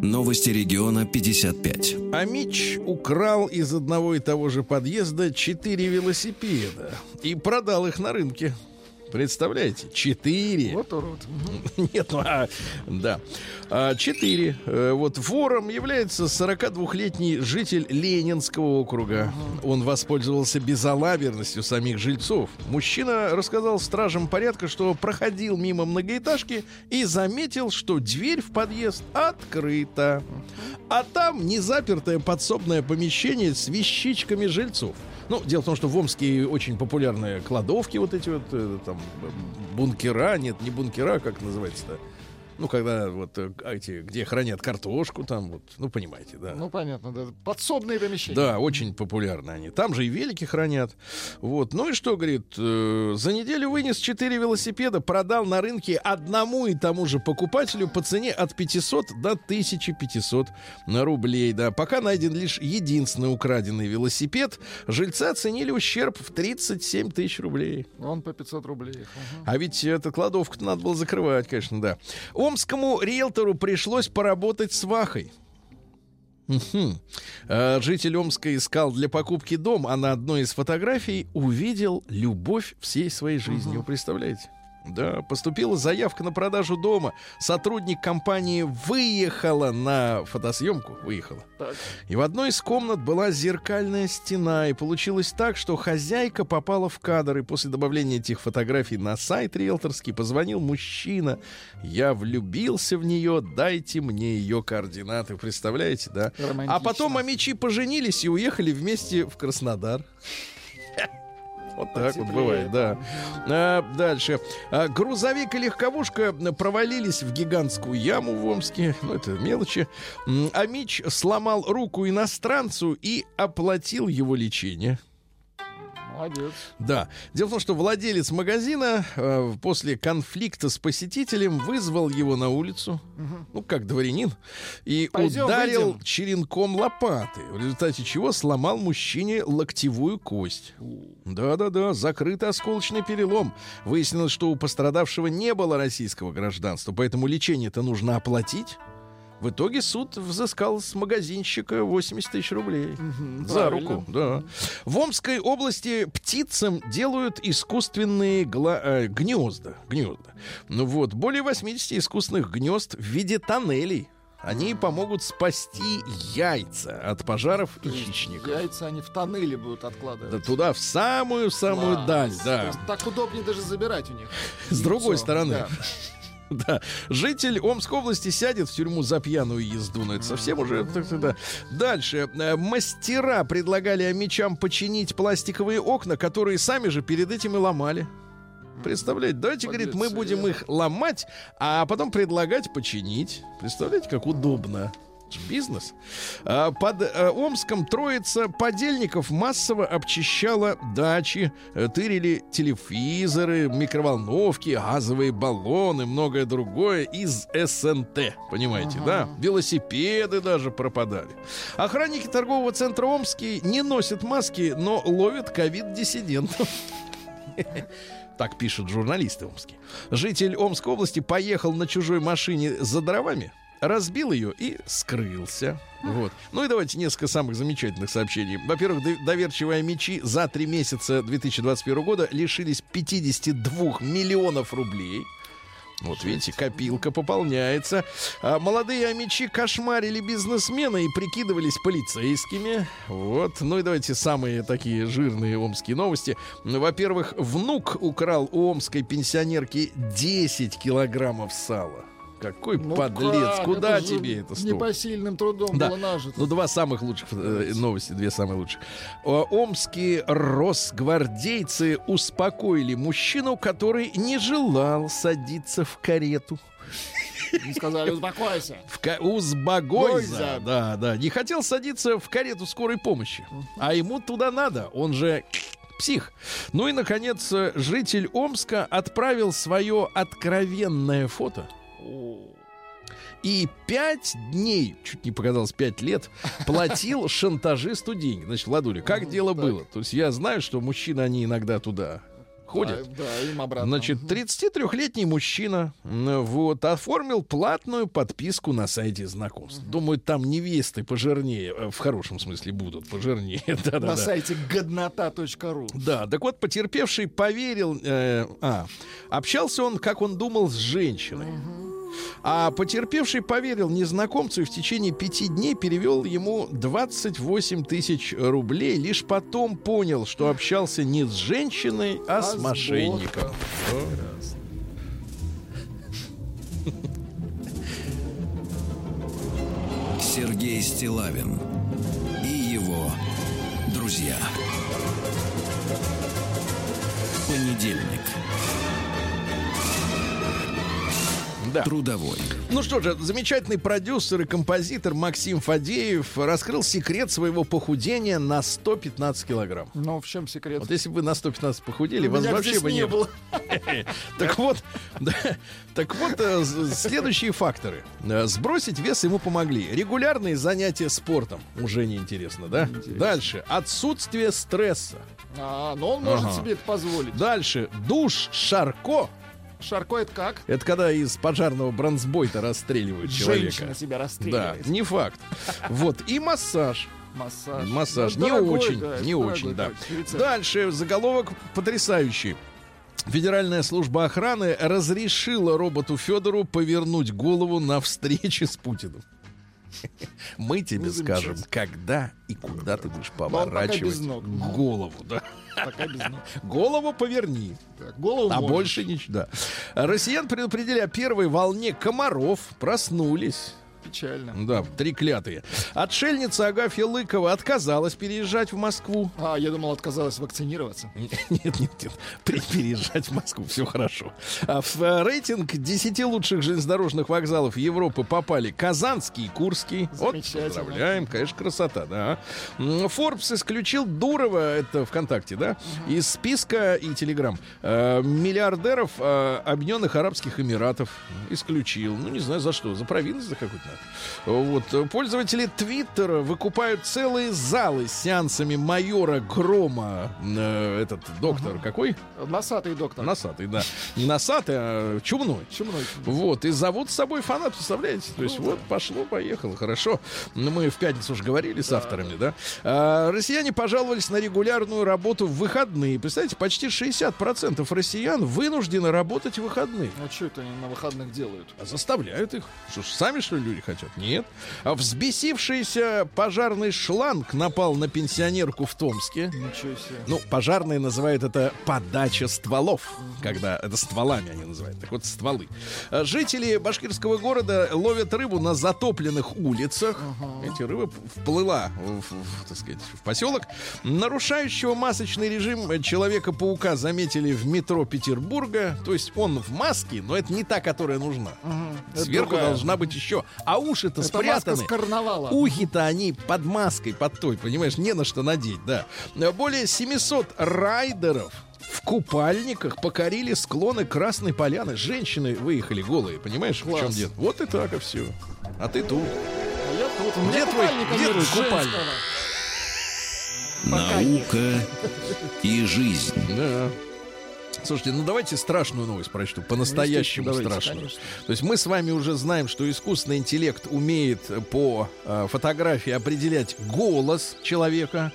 Новости региона 55. Амич украл из одного и того же подъезда четыре велосипеда и продал их на рынке. Представляете? Четыре. Вот урод. Нет, ну, а, да. А, Четыре. Э, Вот вором является 42-летний житель Ленинского округа. Он воспользовался безалаберностью самих жильцов. Мужчина рассказал стражам порядка, что проходил мимо многоэтажки и заметил, что дверь в подъезд открыта. А там незапертое подсобное помещение с вещичками жильцов. Ну, дело в том, что в Омске очень популярные кладовки, вот эти вот, э, там, бункера, нет, не бункера, как называется-то? Ну, когда вот э, эти, где хранят картошку, там вот, ну, понимаете, да. Ну, понятно, да. Подсобные помещения. Да, очень популярны они. Там же и велики хранят. Вот. Ну и что, говорит, э, за неделю вынес 4 велосипеда, продал на рынке одному и тому же покупателю по цене от 500 до 1500 рублей. Да. Пока найден лишь единственный украденный велосипед, жильцы оценили ущерб в 37 тысяч рублей. Он по 500 рублей. Ага. А ведь эту кладовку надо было закрывать, конечно, да. Омскому риэлтору пришлось поработать с Вахой. Э, Житель Омска искал для покупки дом, а на одной из фотографий увидел любовь всей своей жизни. Вы представляете? Да, поступила заявка на продажу дома. Сотрудник компании выехала на фотосъемку. Выехала. Так. И в одной из комнат была зеркальная стена. И получилось так, что хозяйка попала в кадр. И после добавления этих фотографий на сайт риэлторский позвонил мужчина. Я влюбился в нее, дайте мне ее координаты. Представляете, да? А потом амичи поженились и уехали вместе в Краснодар. Вот так вот бывает, да. А, дальше. А, грузовик и легковушка провалились в гигантскую яму в Омске. Ну, это мелочи. М, А Мич сломал руку иностранцу и оплатил его лечение. Молодец. Да. Дело в том, что владелец магазина э, после конфликта с посетителем вызвал его на улицу, ну, как дворянин, и Пойдем, ударил выйдем. черенком лопаты, в результате чего сломал мужчине локтевую кость. Да-да-да, закрытый осколочный перелом. Выяснилось, что у пострадавшего не было российского гражданства, поэтому лечение-то нужно оплатить. В итоге суд взыскал с магазинщика 80 тысяч рублей. За правильно. руку, да. В Омской области птицам делают искусственные гла- э, гнезда. Гнезда. Ну вот, более 80 искусственных гнезд в виде тоннелей. Они помогут спасти яйца от пожаров и хищников. Яйца они в тоннеле будут Да откладывать. туда, в самую-самую даль, да. Так удобнее даже забирать у них. С другой стороны. Да. Да. Житель Омской области сядет в тюрьму за пьяную езду. Ну, это совсем уже... так, да. Дальше. Э, Мастера предлагали мечам починить пластиковые окна, которые сами же перед этим и ломали. Представляете? Давайте, говорит, мы будем да. их ломать, а потом предлагать починить. Представляете, как удобно. Бизнес. А, Под э, Омском троица подельников массово обчищала дачи, э, тырили телевизоры, микроволновки, газовые баллоны, многое другое из СНТ. Понимаете, да? Велосипеды даже пропадали. Охранники торгового центра Омский не носят маски, но ловят ковид-диссидентов. Так пишут журналисты омские. Житель Омской области поехал на чужой машине за дровами, разбил ее и скрылся. Вот. Ну и давайте несколько самых замечательных сообщений. Во-первых, до- доверчивые мечи за три месяца 2021 года лишились 52 миллионов рублей. Вот видите, копилка пополняется. А молодые амичи кошмарили бизнесмена и прикидывались полицейскими. Вот. Ну и давайте самые такие жирные омские новости. Во-первых, внук украл у омской пенсионерки 10 килограммов сала. Какой Ну подлец! как? Куда же тебе это стоит? Непосильным трудом Да. было нажито. Ну, два самых лучших э, новости, две самые лучшие. Омские росгвардейцы успокоили мужчину, который не желал садиться в карету. И сказали, успокойся. В ка- Узбагойза, Гойза. да, да, не хотел садиться в карету скорой помощи, а ему туда надо, он же псих. Ну и, наконец, житель Омска отправил свое откровенное фото и пять дней, чуть не показалось пять лет, платил шантажисту деньги. Значит, Владуля, как дело было? То есть я знаю, что мужчины, они иногда туда ходят. Да, да, им обратно. Значит, 33-летний мужчина вот, оформил платную подписку на сайте знакомств. Думаю, там невесты пожирнее, э, в хорошем смысле будут пожирнее. на Да-да-да. сайте годнота.ру. Да, так вот, потерпевший поверил, э, а, общался он, как он думал, с женщиной. А потерпевший поверил незнакомцу и в течение пяти дней перевел ему 28 тысяч рублей. Лишь потом понял, что общался не с женщиной, а, с с мошенником. Сергей Стилавин и его друзья. Понедельник. Да. Трудовой. Ну что же, замечательный продюсер и композитор Максим Фадеев раскрыл секрет своего похудения на 115 килограмм. Ну, в чем секрет? Вот если бы вы на 115 похудели, вас Меня вообще бы не было. Так вот, так вот, э, следующие факторы. Э, Сбросить вес ему помогли. Регулярные занятия спортом. Уже неинтересно, да? Дальше. Отсутствие стресса. А, но он может себе это позволить. Дальше. Душ Шарко. Шарко это как? Это когда из пожарного бронзбойта расстреливают человека. Женщина себя Да, расстреливает. не факт. Вот. И массаж. Массаж. Массаж. Ну, не дорогой, очень, да, не дорогой очень, да. рецепт. Дальше заголовок потрясающий. Федеральная служба охраны разрешила роботу Федору повернуть голову на встрече с Путиным. Мы тебе скажем, когда и куда ты будешь поворачивать голову. Да. Пока без ног. Голову поверни. Так, Голову А можешь. больше ничего. Да. Россиян предупредили о первой волне комаров. Проснулись. Печально. Да, треклятые. Отшельница Агафья Лыкова отказалась переезжать в Москву. А, я думал, отказалась вакцинироваться. Нет, нет, нет. Переезжать в Москву, все хорошо. А в э, рейтинг 10 лучших железнодорожных вокзалов Европы попали Казанский и Курский. Вот, поздравляем, конечно, красота, да. Forbes исключил Дурова, это ВКонтакте, да, из списка и Телеграм э, миллиардеров э, Объединенных Арабских Эмиратов. Исключил. Ну, не знаю за что, за провинность за какую-то. Вот. э, Пользователи Твиттера выкупают целые залы с сеансами майора Грома. Э, этот доктор какой? Носатый доктор. Носатый, да. Не носатый, а чумной. Чумной. Вот, и зовут с собой фанат, представляете? То есть вот пошло, поехало, хорошо. Ну, мы в пятницу уже говорили с авторами, да. А, россияне пожаловались на регулярную работу в выходные. Представляете, почти 60% россиян вынуждены работать в выходные. А что это они на выходных делают? А заставляют их. Что ж, сами что ли люди хотят? Нет. А взбесившийся пожарный шланг напал на пенсионерку в Томске. Ничего себе. Ну, пожарные называют это подача стволов, когда это стволами они называют. Так вот, стволы. А Жители башкирского города ловят рыбу на затопленных улицах. Эти рыба вплыла, в, в, так сказать, в поселок. Нарушающего масочный режим Человека-паука заметили в метро Петербурга. То есть он в маске, но это не та, которая нужна. Это Сверху другая. должна быть еще. А уши-то Это маска спрятаны. с карнавала. Ухи-то они под маской, под той, понимаешь, не на что надеть, да. Более 700 райдеров в купальниках покорили склоны Красной Поляны. Женщины выехали голые, понимаешь, в чем Класс. дело? Вот и так, и все. А ты тут. А я тут. У меня Где твой- где нет твой купальник? нет. Наука и жизнь. Да. Слушайте, ну давайте страшную новость прочту, по-настоящему Ну, страшную. конечно. То есть мы с вами уже знаем, что искусственный интеллект умеет по э, фотографии определять голос человека,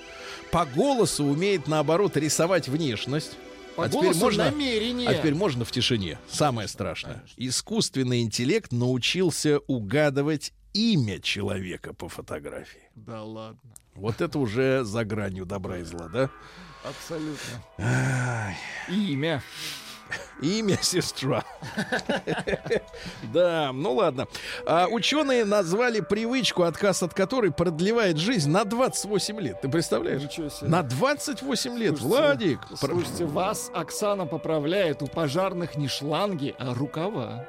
по голосу умеет наоборот рисовать внешность. По а теперь можно, намерение. а теперь можно в тишине. Самое страшное. Искусственный интеллект научился угадывать имя человека по фотографии. Да ладно. Вот это уже за гранью добра и зла, да? Абсолютно. Ай. Имя. Имя сестра. Да, ну ладно. А, ученые назвали привычку, отказ от которой продлевает жизнь на 28 лет. Ты представляешь? Ничего себе. На 28 лет, Слушайте, Владик. Слушайте, вас Оксана поправляет. У пожарных не шланги, а рукава.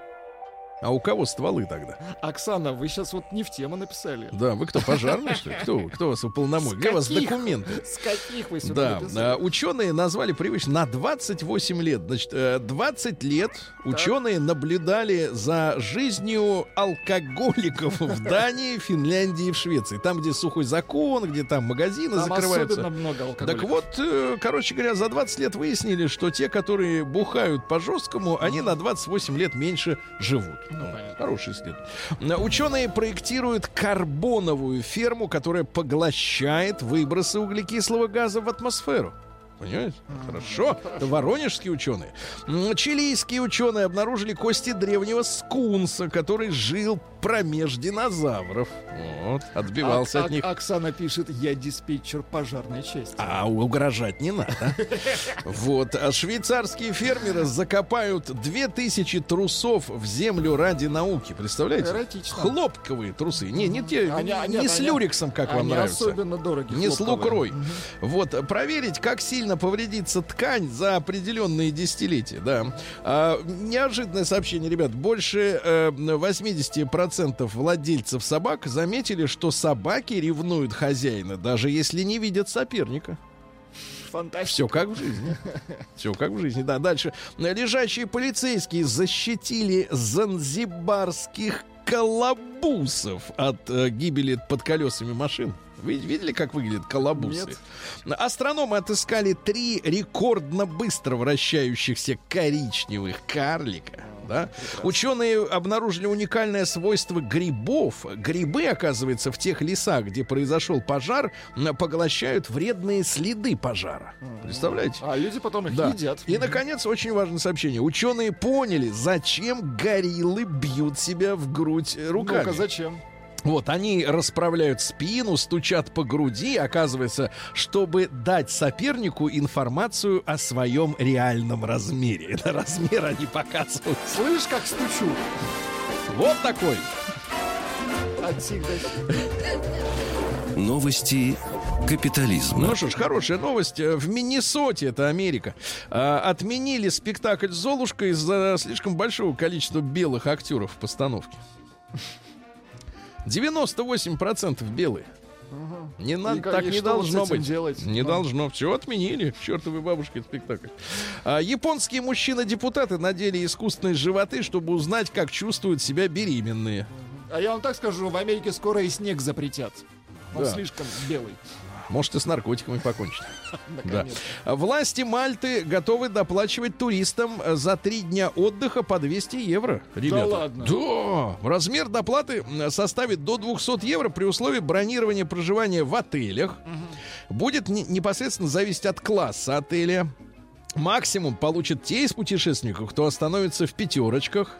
А у кого стволы тогда? Оксана, вы сейчас вот не в тему написали. Да, вы кто, пожарный, что ли? Кто, кто вас уполномочил? Где у вас документы? С каких вы сюда Да, а, ученые назвали привычно на 28 лет. Значит, э, 20 лет ученые наблюдали за жизнью алкоголиков в Дании, Финляндии и в Швеции. Там, где сухой закон, где там магазины Там закрываются. особенно много алкоголя. Так вот, э, короче говоря, за 20 лет выяснили, что те, которые бухают по-жесткому, они на 28 лет меньше живут. Ну, понятно. Хороший след. Ученые проектируют карбоновую ферму, которая поглощает выбросы углекислого газа в атмосферу. Понимаете? Хорошо. Это воронежские ученые. Чилийские ученые обнаружили кости древнего скунса, который жил промеж динозавров. Вот, отбивался Ок- от них. Ок- Оксана пишет, я диспетчер пожарной части. А угрожать не надо. Вот. А швейцарские фермеры закопают 2000 трусов в землю ради науки. Представляете? Эротично. Хлопковые трусы. Не, не те, Они- не, они- не с они- люрексом, как вам нравится. особенно дороги. Не с лукрой. Вот, проверить, как сильно повредится ткань за определенные десятилетия, да. А, неожиданное сообщение, ребят. Больше э, 80% владельцев собак заметили, что собаки ревнуют хозяина, даже если не видят соперника. Фантастика. Все как в жизни. Все как в жизни. Да, дальше. Лежащие полицейские защитили занзибарских колобусов от э, гибели под колесами машин. Вы видели, как выглядят колобусы? Астрономы отыскали три рекордно быстро вращающихся коричневых карлика. Да? Ученые обнаружили уникальное свойство грибов. Грибы, оказывается, в тех лесах, где произошел пожар, поглощают вредные следы пожара. Представляете? А люди потом их Да. едят. И, наконец, очень важное сообщение. Ученые поняли, зачем гориллы бьют себя в грудь руками. Ну-ка, зачем? Вот, они расправляют спину, стучат по груди, оказывается, чтобы дать сопернику информацию о своем реальном размере. Это размер они показывают. Слышь, как стучу? Вот такой. Сих. Новости капитализма. Ну что ж, хорошая новость. В Миннесоте, это Америка, э, отменили спектакль «Золушка» из-за слишком большого количества белых актеров в постановке. 98% белые. Не надо, И так и не должно быть. делать? Не Ну. должно. Все отменили. Чертовы бабушки этот спектакль. А, японские мужчины-депутаты надели искусственные животы, чтобы узнать, как чувствуют себя беременные. А я вам так скажу, в Америке скоро и снег запретят. Он Да. слишком белый. Может, и с наркотиками покончить. Да. Власти Мальты готовы доплачивать туристам э, за три дня отдыха по 200 евро. Ребята. ладно? Да. Размер доплаты составит до 200 евро при условии бронирования проживания в отелях. Будет не- непосредственно зависеть от класса отеля. Максимум получат те из путешественников, кто остановится в пятерочках.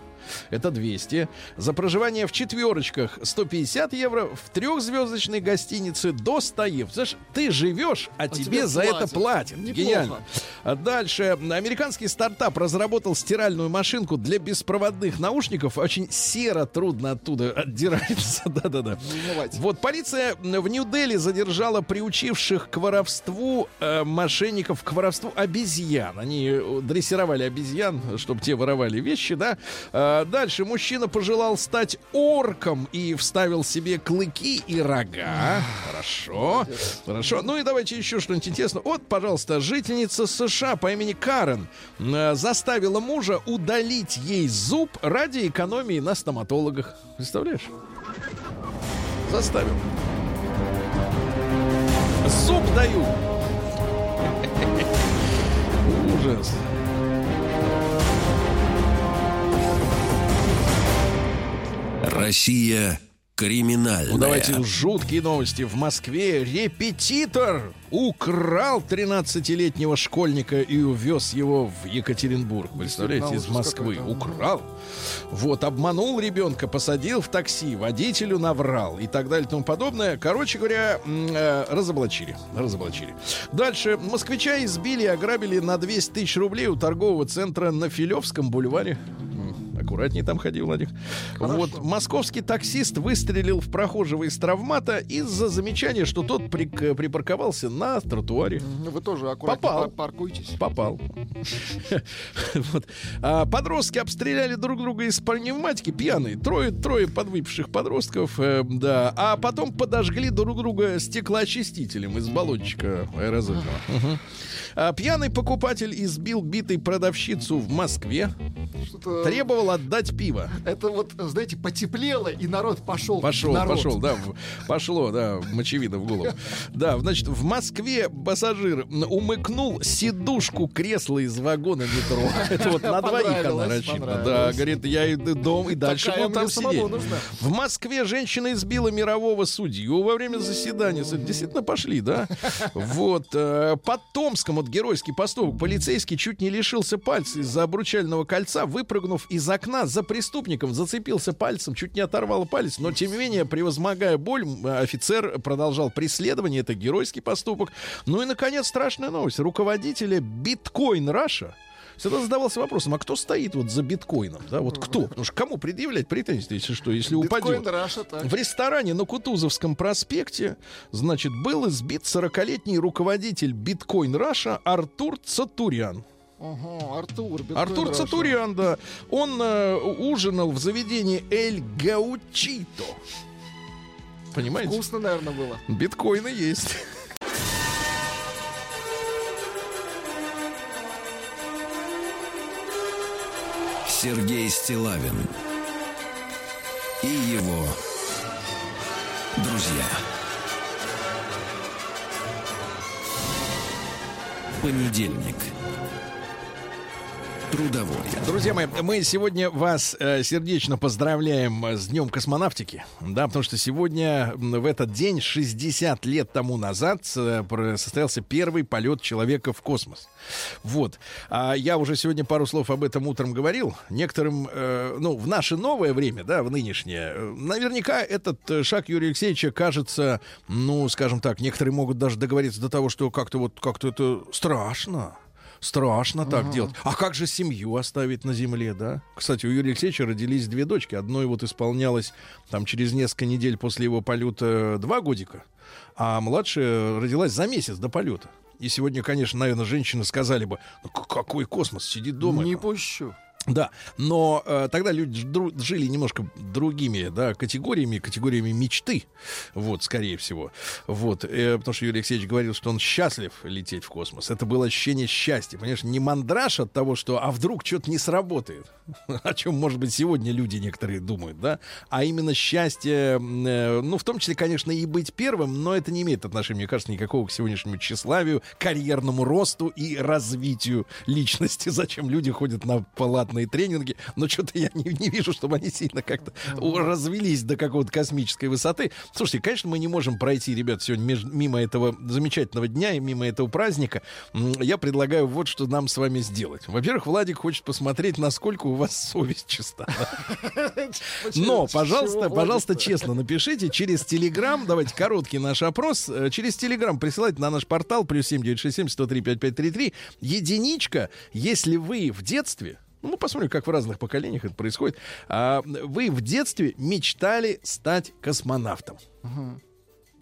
Это 200. За проживание в четверочках 150 евро. В трехзвездочной гостинице до 100 евро. Знаешь, ты живешь, а, тебе, тебе за это платят. платят. Неплохо. Гениально. А дальше. Американский стартап разработал стиральную машинку для беспроводных наушников. Очень серо, трудно оттуда отдирается. Да-да-да. Вот полиция в Нью-Дели задержала приучивших к воровству э, мошенников, к воровству обезьян. Они э, дрессировали обезьян, чтобы те воровали вещи, да. Э, дальше мужчина пожелал стать орком и вставил себе клыки и рога. Хорошо. Хорошо. Ну и давайте еще что-нибудь интересное. Вот, пожалуйста, жительница США по имени Карен э, заставила мужа удалить ей зуб ради экономии на стоматологах. Представляешь? Заставил. Зуб даю. Ужас. Россия криминальная. Ну давайте жуткие новости. В Москве репетитор украл 13-летнего школьника и увез его в Екатеринбург. Представляете, из Москвы. Украл. Вот, обманул ребенка, посадил в такси, водителю наврал и так далее и тому подобное. Короче говоря, э, разоблачили. Разоблачили. Дальше. Москвича избили и ограбили на 200 тысяч рублей у торгового центра на Филевском бульваре. М, Так поаккуратнее там ходи, Владик. Вот, московский таксист выстрелил в прохожего из травмата из-за замечания, что тот прик- припарковался на тротуаре. Ну, Вы тоже аккуратнее Попал. пар- паркуйтесь. Попал. Вот. А, Подростки обстреляли друг друга из пневматики, пьяные. Трое, трое подвыпивших подростков, э, да. А потом подожгли друг друга стеклоочистителем из баллончика аэрозольного. А, Пьяный покупатель избил битой продавщицу в Москве. Требовал отдать пиво. Это вот, знаете, потеплело, и народ пошел. Пошел, народ. пошел, да, пошло, да, мочевина в голову. Да, значит, в Москве пассажир умыкнул сидушку кресла из вагона метро. Это вот на двоих она рассчитана. Да, говорит, я иду дом и дальше Такая буду там сидеть. нужна. В Москве женщина избила мирового судью во время заседания. Действительно пошли, да? Вот. э, Под Томском, вот геройский поступок, полицейский чуть не лишился пальца из-за обручального кольца, выпрыгнув из окна за преступником, зацепился пальцем, чуть не оторвало палец, но тем не менее, превозмогая боль, офицер продолжал преследование, это геройский поступок. Ну и, наконец, страшная новость. Руководителя Bitcoin Russia Всегда задавался вопросом, а кто стоит вот за биткоином? Да, вот кто? Потому что кому предъявлять претензии, если что, если Биткоин упадет? Russia, так. В ресторане на Кутузовском проспекте, значит, был избит 40-летний руководитель Bitcoin Russia Артур Цатурян. Ага, Артур. Артур Russia. Цатурян, да. Он э, ужинал в заведении El Gauchito. Понимаете? Вкусно, наверное, было. Биткоины есть. Сергей Стилавин и его друзья. Понедельник. Трудовой. Друзья мои, мы сегодня вас э, сердечно поздравляем с Днем космонавтики. Да, потому что сегодня, в этот день, 60 лет тому назад, э, состоялся первый полет человека в космос. Вот. А я уже сегодня пару слов об этом утром говорил. Некоторым, э, ну, в наше новое время, да, в нынешнее, э, наверняка этот э, шаг Юрия Алексеевича кажется, ну, скажем так, некоторые могут даже договориться до того, что как-то вот, как-то это страшно. Страшно так делать. А как же семью оставить на земле, да? Кстати, у Юрия Алексеевича родились две дочки. Одной вот исполнялось там через несколько недель после его полета два годика, а младшая родилась за месяц до полета. И сегодня, конечно, наверное, женщины сказали бы, ну какой космос, сидит дома. Не пущу. Да, но э, тогда люди жили немножко другими да, категориями, категориями мечты, вот, скорее всего. Вот, э, потому что Юрий Алексеевич говорил, что он счастлив лететь в космос. Это было ощущение счастья, понимаешь, не мандраж от того, что а вдруг что-то не сработает, о чем, может быть, сегодня люди некоторые думают, да, а именно счастье, э, ну, в том числе, конечно, и быть первым, но это не имеет отношения, мне кажется, никакого к сегодняшнему тщеславию, карьерному росту и развитию личности. Зачем люди ходят на платные тренинги, но что-то я не, не вижу, чтобы они сильно как-то развелись до какой-то космической высоты. Слушайте, конечно, мы не можем пройти, ребят, сегодня меж- мимо этого замечательного дня и мимо этого праздника. Я предлагаю вот что нам с вами сделать. Во-первых, Владик хочет посмотреть, насколько у вас совесть чиста. Но, пожалуйста, пожалуйста, честно напишите через Телеграм. Давайте короткий наш опрос. Э, Через Телеграм присылайте на наш портал плюс 7967 103 5533. Единичка, если вы в детстве ну, мы посмотрим, как в разных поколениях это происходит. А, вы в детстве мечтали стать космонавтом.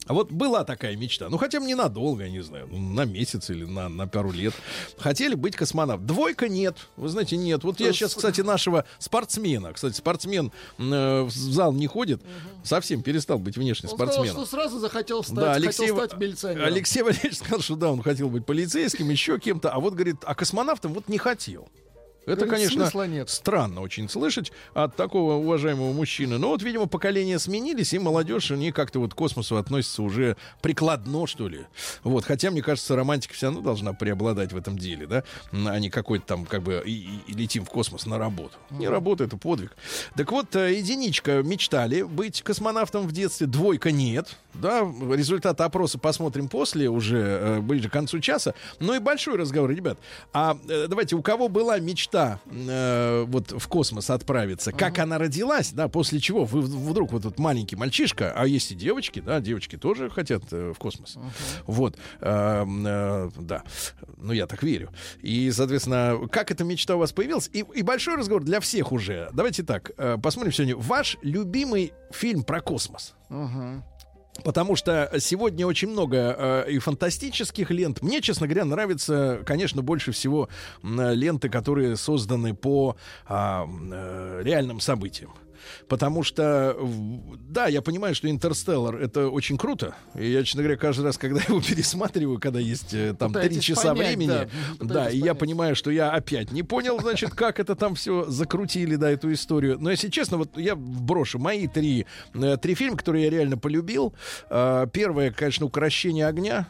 А вот была такая мечта. Ну, хотя бы ненадолго, я не знаю, ну, на месяц или на, на пару лет. Хотели быть космонавтом. Двойка нет. Вы знаете, нет. Вот я сейчас, кстати, нашего спортсмена. Кстати, спортсмен э, в зал не ходит. Совсем перестал быть внешне Он сказал, спортсменом. что сразу захотел стать, Да, Алексей, хотел стать милиционером. Алексей Валерьевич сказал, что да, он хотел быть полицейским, еще кем-то, а вот, говорит, а космонавтом вот не хотел. Это, Говорит, конечно, нет. странно очень слышать от такого уважаемого мужчины. Но вот, видимо, поколения сменились, и молодежь, они как-то вот к космосу относятся уже прикладно, что ли. Вот, хотя, мне кажется, романтика все равно должна преобладать в этом деле, да, а не какой-то там, как бы, и, и- летим в космос на работу. Не работа, это подвиг. Так вот, э, единичка мечтали быть космонавтом в детстве, двойка нет, да, результат опроса посмотрим после, уже э, ближе к концу часа. Ну и большой разговор, ребят. А э, давайте, у кого была мечта мечта э, вот в космос отправиться, как она родилась, да, после чего вы вдруг вот тут маленький мальчишка, а есть и девочки, да, девочки тоже хотят э, в космос. Вот, эм, э, да, ну я так верю. И, соответственно, как эта мечта у вас появилась? И, и большой разговор для всех уже. Давайте так, э, посмотрим сегодня. Ваш любимый фильм про космос. Мгм. Потому что сегодня очень много э, и фантастических лент. Мне, честно говоря, нравятся, конечно, больше всего э, ленты, которые созданы по м, э, реальным событиям. Потому что, да, я понимаю, что «Интерстеллар» — это очень круто. И я, честно говоря, каждый раз, когда его пересматриваю, когда есть э, там три часа понять, времени, да, да, и я понять. понимаю, что я опять не понял, значит, как это там все закрутили, да, эту историю. Но если честно, вот я брошу мои три, э, три фильма, которые я реально полюбил. Э, Первое, конечно, «Укращение огня».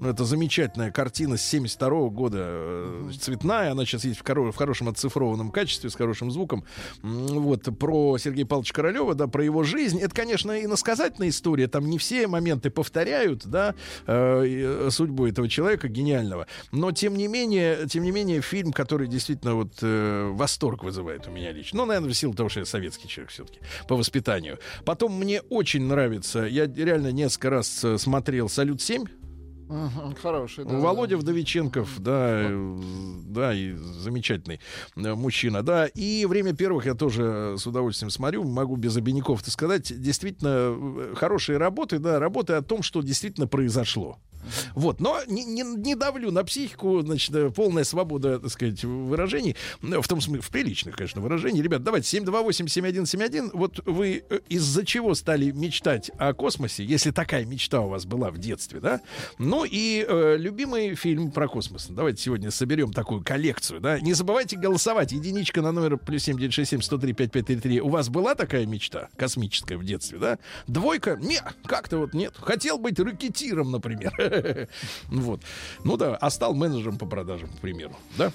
Это замечательная картина с 72 года, э, цветная, она сейчас есть в, хоро- в хорошем отцифрованном качестве, с хорошим звуком. Вот, про Сергея Павловича Королева, да, про его жизнь. Это, конечно, и насказательная история, там не все моменты повторяют, да, э, э, судьбу этого человека гениального. Но, тем не менее, тем не менее, фильм, который действительно вот э, восторг вызывает у меня лично. Ну, наверное, в силу того, что я советский человек все-таки по воспитанию. Потом мне очень нравится, я реально несколько раз э, смотрел «Салют-7», Хороший, да. Володя да. Вдовиченков, да, э, да, и замечательный э, мужчина, да. И время первых я тоже с удовольствием смотрю, могу без обиняков это сказать. Действительно, э, хорошие работы, да, работы о том, что действительно произошло. Вот, но не, не, не давлю на психику, значит, э, полная свобода, так сказать, выражений, э, в том смысле, в приличных, конечно, выражений. Ребят, давайте, 728-7171, вот вы э, из-за чего стали мечтать о космосе, если такая мечта у вас была в детстве, да? Ну и э, любимый фильм про космос. Давайте сегодня соберем такую коллекцию, да? Не забывайте голосовать. Единичка на номер плюс 7967 103 5533. У вас была такая мечта космическая в детстве, да? Двойка? Не, как-то вот нет. Хотел быть ракетиром, например. Вот. Ну да, а стал менеджером по продажам, к примеру, да?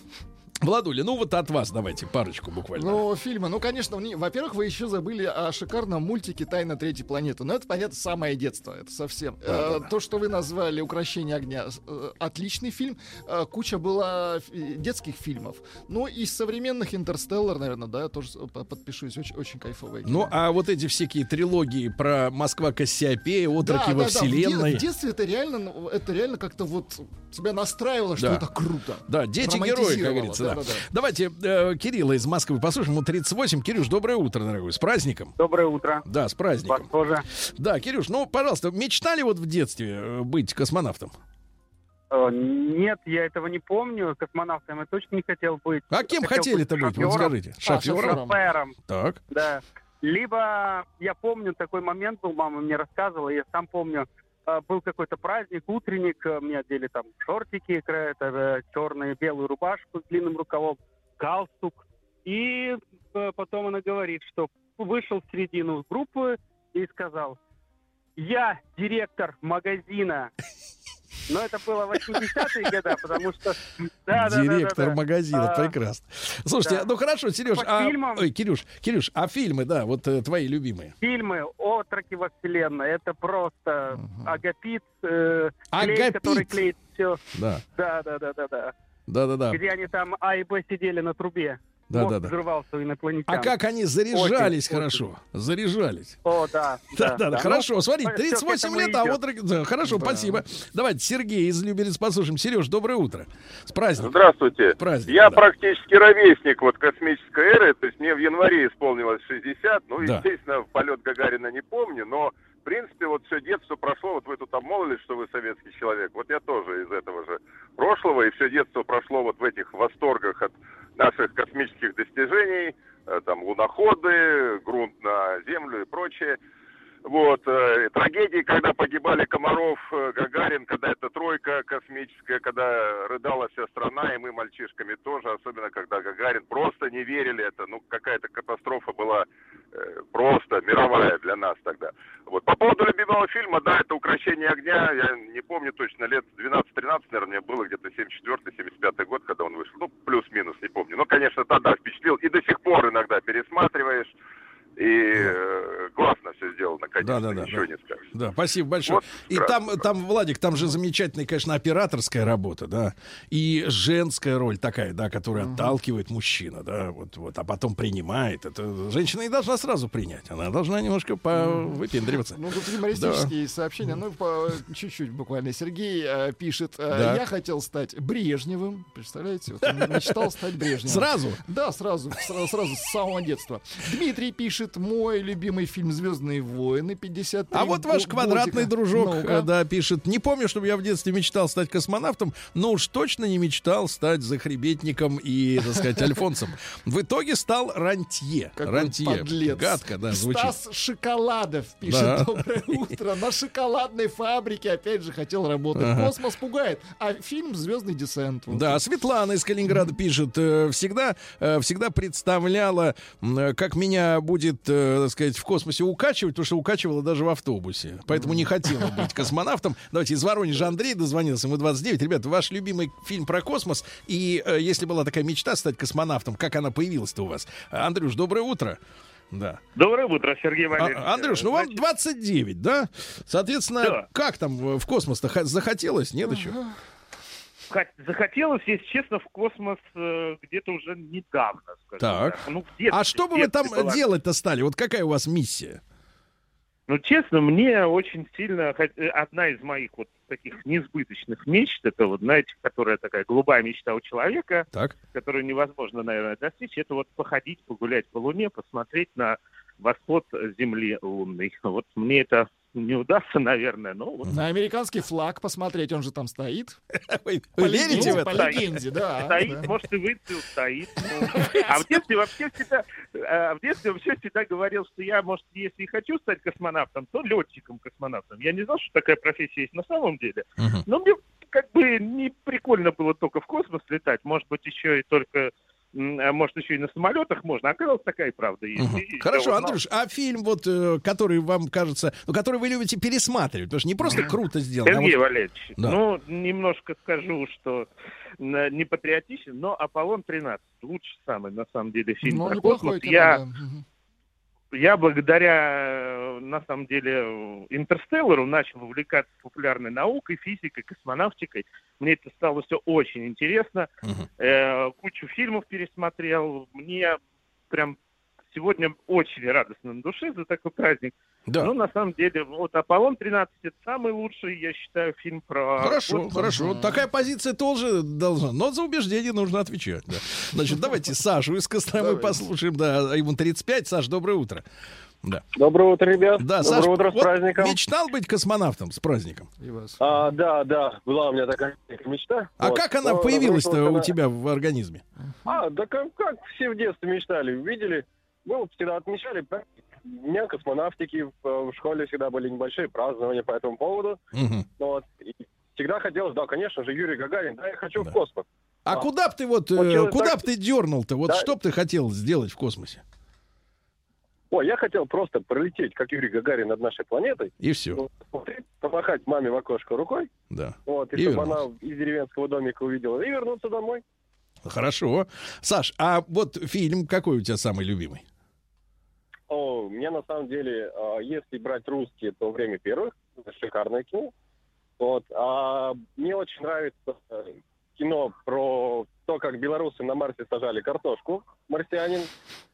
Владуля, ну вот от вас давайте парочку буквально. Ну, фильмы. Ну, конечно, не- во-первых, вы еще забыли о шикарном мультике «Тайна третьей планеты». Но это, понятно, самое детство. Это совсем. Э, То, что вы назвали «Укращение огня», э, отличный фильм. Э, Куча была фи- детских фильмов. Ну, из современных «Интерстеллар», наверное, да, тоже подпишусь. Очень, очень кайфовые. Ну, а вот эти всякие трилогии про Москва Кассиопея, отроки во В, де- вселенной. в детстве это реально, ну, это реально как-то вот тебя настраивало, что Да. это круто. Да, дети-герои, как говорится. Да. да-да-да. Давайте э, Кирилла из Москвы послушаем. Ему 38. Кирюш, доброе утро, дорогой. С праздником. Доброе утро. Да, с Вас праздником. тоже. Да, Кирюш, ну, пожалуйста, мечтали вот в детстве э, быть космонавтом? Э, Нет, я этого не помню. Космонавтом я точно не хотел быть. А кем Хотел хотели-то быть? Вот шофером. скажите. Шофером? шофером. Шофером, Так. да. Либо я помню такой момент был, мама мне рассказывала, я сам помню, был какой-то праздник, утренник, э, мне одели там шортики, это черную белую рубашку с длинным рукавом, галстук. И э, потом она говорит, что вышел в середину группы и сказал, я директор магазина. Но это было 80-е годы, потому что... Да, да, Директор да. магазина, А, прекрасно. Слушайте, ну хорошо, Сереж, а... фильмам? Ой, Кирюш, Кирюш, а фильмы, да, вот э, твои любимые. Фильмы «Отроки во вселенной» — это просто агапит, э, клей, Агапит? который клеит все. Да, Да, да, да, да, да. да, да, да. Где они там А и Б сидели на трубе. Да, да, да. взрывался у инопланетян. А как они заряжались Очень, хорошо? Заряжались. О, да. Да, да, да, хорошо. Ну, к 38 этому лет, а вот... да, хорошо, спасибо. Давайте Сергей из Люберец послушаем. Сереж, доброе утро. С праздником. Здравствуйте. С праздником, Я да. практически ровесник вот космической эры, то есть мне в январе исполнилось 60, ну, Да. естественно, полет Гагарина не помню, но, в принципе, вот все детство прошло, вот вы тут обмолвились, что вы советский человек, вот я тоже из этого же прошлого, и все детство прошло вот в этих восторгах от наших космических достижений, э, там, луноходы, грунт на Землю и прочее. Вот, э, трагедии, когда погибали Комаров, э, Гагарин, когда эта тройка космическая, когда рыдала вся страна, и мы мальчишками тоже, особенно когда Гагарин, просто не верили это, ну, какая-то катастрофа была э, просто мировая для нас тогда. Вот, по поводу любимого фильма, да, это «Укращение огня», я не помню точно, лет 12-13, наверное, было, где-то 74-75 год, когда он вышел, ну, плюс-минус, не помню. Но, конечно, тогда впечатлил, и до сих пор иногда пересматриваешь, и э, классно все сделано, конечно, Да-да-да, ничего да. не скажешь. Да, спасибо большое. Вот и там, там, Владик, там же замечательная, конечно, операторская работа, да, и женская роль такая, да, которая отталкивает мужчина, да, вот, вот, а потом принимает. Это женщина не должна сразу принять, она должна немножко повыпендриваться. Ну, тут юмористические сообщения. Ну, по чуть-чуть буквально. Сергей э, пишет, э, Да. я хотел стать Брежневым. Представляете? Вот он мечтал стать Брежневым. Сразу? Да, сразу, сразу, сразу с самого детства. Дмитрий пишет, мой любимый фильм «Звездные войны» 53 А вот ваш квадратный дружок, э, да, пишет. Не помню, чтобы я в детстве мечтал стать космонавтом, но уж точно не мечтал стать захребетником и, так сказать, альфонсом. В итоге стал рантье. Какой рантье. подлец. Гадко, да, звучит. Стас Шоколадов пишет, Да. доброе утро. На шоколадной фабрике опять же хотел работать. Ага. Космос пугает. А фильм «Звездный десант». Вот. Да, Светлана из Калининграда пишет, э, всегда, э, всегда представляла, как меня будет, э, так сказать, в космосе укачивать, потому что укачивала даже в автобусе. Поэтому не хотела быть космонавтом. Давайте из Воронежа Андрей дозвонился, ему 29. Ребята, ваш любимый фильм про космос, и э, если была такая мечта стать космонавтом, как она появилась-то у вас? Андрюш, доброе утро. Да. Доброе утро, Сергей А- Валерьевич. Андрюш, ну вам 29, да? Соответственно, Да. как там э, в космос-то захотелось? Нет еще? Хот- Захотелось, если честно, в космос э, где-то уже недавно, скажем Так. так. Ну, в детстве- А что бы вы там детстве была. делать-то стали? Вот какая у вас миссия? Ну, честно, мне очень сильно... э, Одна из моих вот таких несбыточных мечт, это вот, знаете, которая такая голубая мечта у человека, Так. которую невозможно, наверное, достичь, это вот походить, погулять по Луне, посмотреть на восход Земли лунной. Вот мне это не удастся, наверное, но вот На американский флаг посмотреть, он же там стоит. Вы, По вы верите в По это? легенде, да. стоит, да. может и выцвел, стоит. А в детстве вообще всегда, э, в детстве вообще всегда говорил, что я, может, если и хочу стать космонавтом, то летчиком-космонавтом. Я не знал, что такая профессия есть на самом деле. Но мне как бы не прикольно было только в космос летать. Может быть, еще и только, а может, еще и на самолетах можно. Оказалось, такая правда есть. Мгм. И Хорошо. Андрюш, а фильм, вот, э, который вам кажется, ну, который вы любите пересматривать, потому что не просто круто сделано, а Сергей вот- Валерьевич, Да. ну, немножко скажу, что м, не патриотичен, но «Аполлон-13» лучший самый, на самом деле, фильм Ну, про космос. кино, Я, да. Я благодаря, э, на самом деле, «Интерстеллару» начал увлекаться популярной наукой, физикой, космонавтикой. Мне это стало все очень интересно. Мгм. Э, кучу фильмов пересмотрел. Мне прям сегодня очень радостно на душе за такой праздник. Да. Ну, на самом деле, вот «Аполлон-13» это самый лучший, я считаю, фильм про... Хорошо, космос. хорошо. Такая позиция тоже должна. Но за убеждение нужно отвечать. Да. Значит, давайте Сашу из Костромы послушаем. Да, ему 35. Саш, доброе утро. Да, Доброе утро, ребят. да Доброе Саш, утро с вот праздником. мечтал быть космонавтом с праздником? И вас. А, да, да, была у меня такая мечта. А Вот. как она Но появилась-то у тебя в организме? А, да как, как все в детстве мечтали, увидели. Мы вот всегда отмечали Дня космонавтики. В, э, в школе всегда были небольшие празднования по этому поводу. Мгм. Вот. И всегда хотелось, да, конечно же, Юрий Гагарин, да, я хочу Да. в космос. А А. куда б ты вот, э, куда так- б ты дернул-то? Вот Да. что б ты хотел сделать в космосе? Ой, я хотел просто пролететь, как Юрий Гагарин над нашей планетой. И все, Вот, помахать маме в окошко рукой, да. вот, и, И чтобы вернулся. она из деревенского домика увидела, и вернуться домой. Хорошо. Саш, а вот фильм какой у тебя самый любимый? О, мне на самом деле, а, если брать русские, то «Время первых». Шикарное кино. Вот. А мне очень нравится э, кино про то, как белорусы на Марсе сажали картошку. «Марсианин».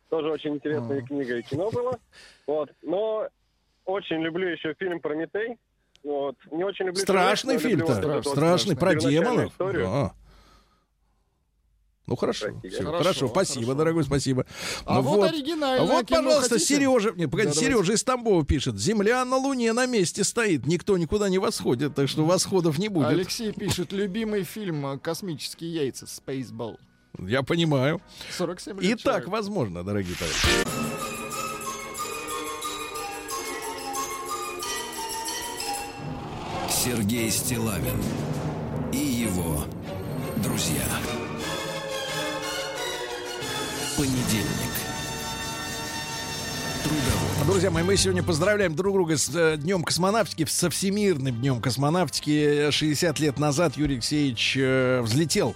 Тоже очень интересная книга и кино было. Вот. Но очень люблю еще фильм «Прометей». Вот. Не очень люблю... Страшный фильм-то. вот Страшный, про демонов. Да. Ну хорошо, Простите. всё, Хорошо, хорошо, спасибо, хорошо. дорогой, спасибо. А Ну вот оригинальное Вот, кино пожалуйста, хотите? Сережа, не, погоди, Да, давайте. Сережа из Тамбова пишет: Земля на Луне на месте стоит, никто никуда не восходит, так что восходов не будет. Алексей пишет, любимый фильм э, «Космические яйца» Spaceball. Я понимаю. 47 И лет так человеку. возможно, дорогие товарищи. Сергей Стилавин и его друзья. Понедельник. трудовой. Друзья мои, мы сегодня поздравляем друг друга с э, Днем космонавтики, со Всемирным Днем космонавтики. 60 лет назад Юрий Алексеевич э, взлетел,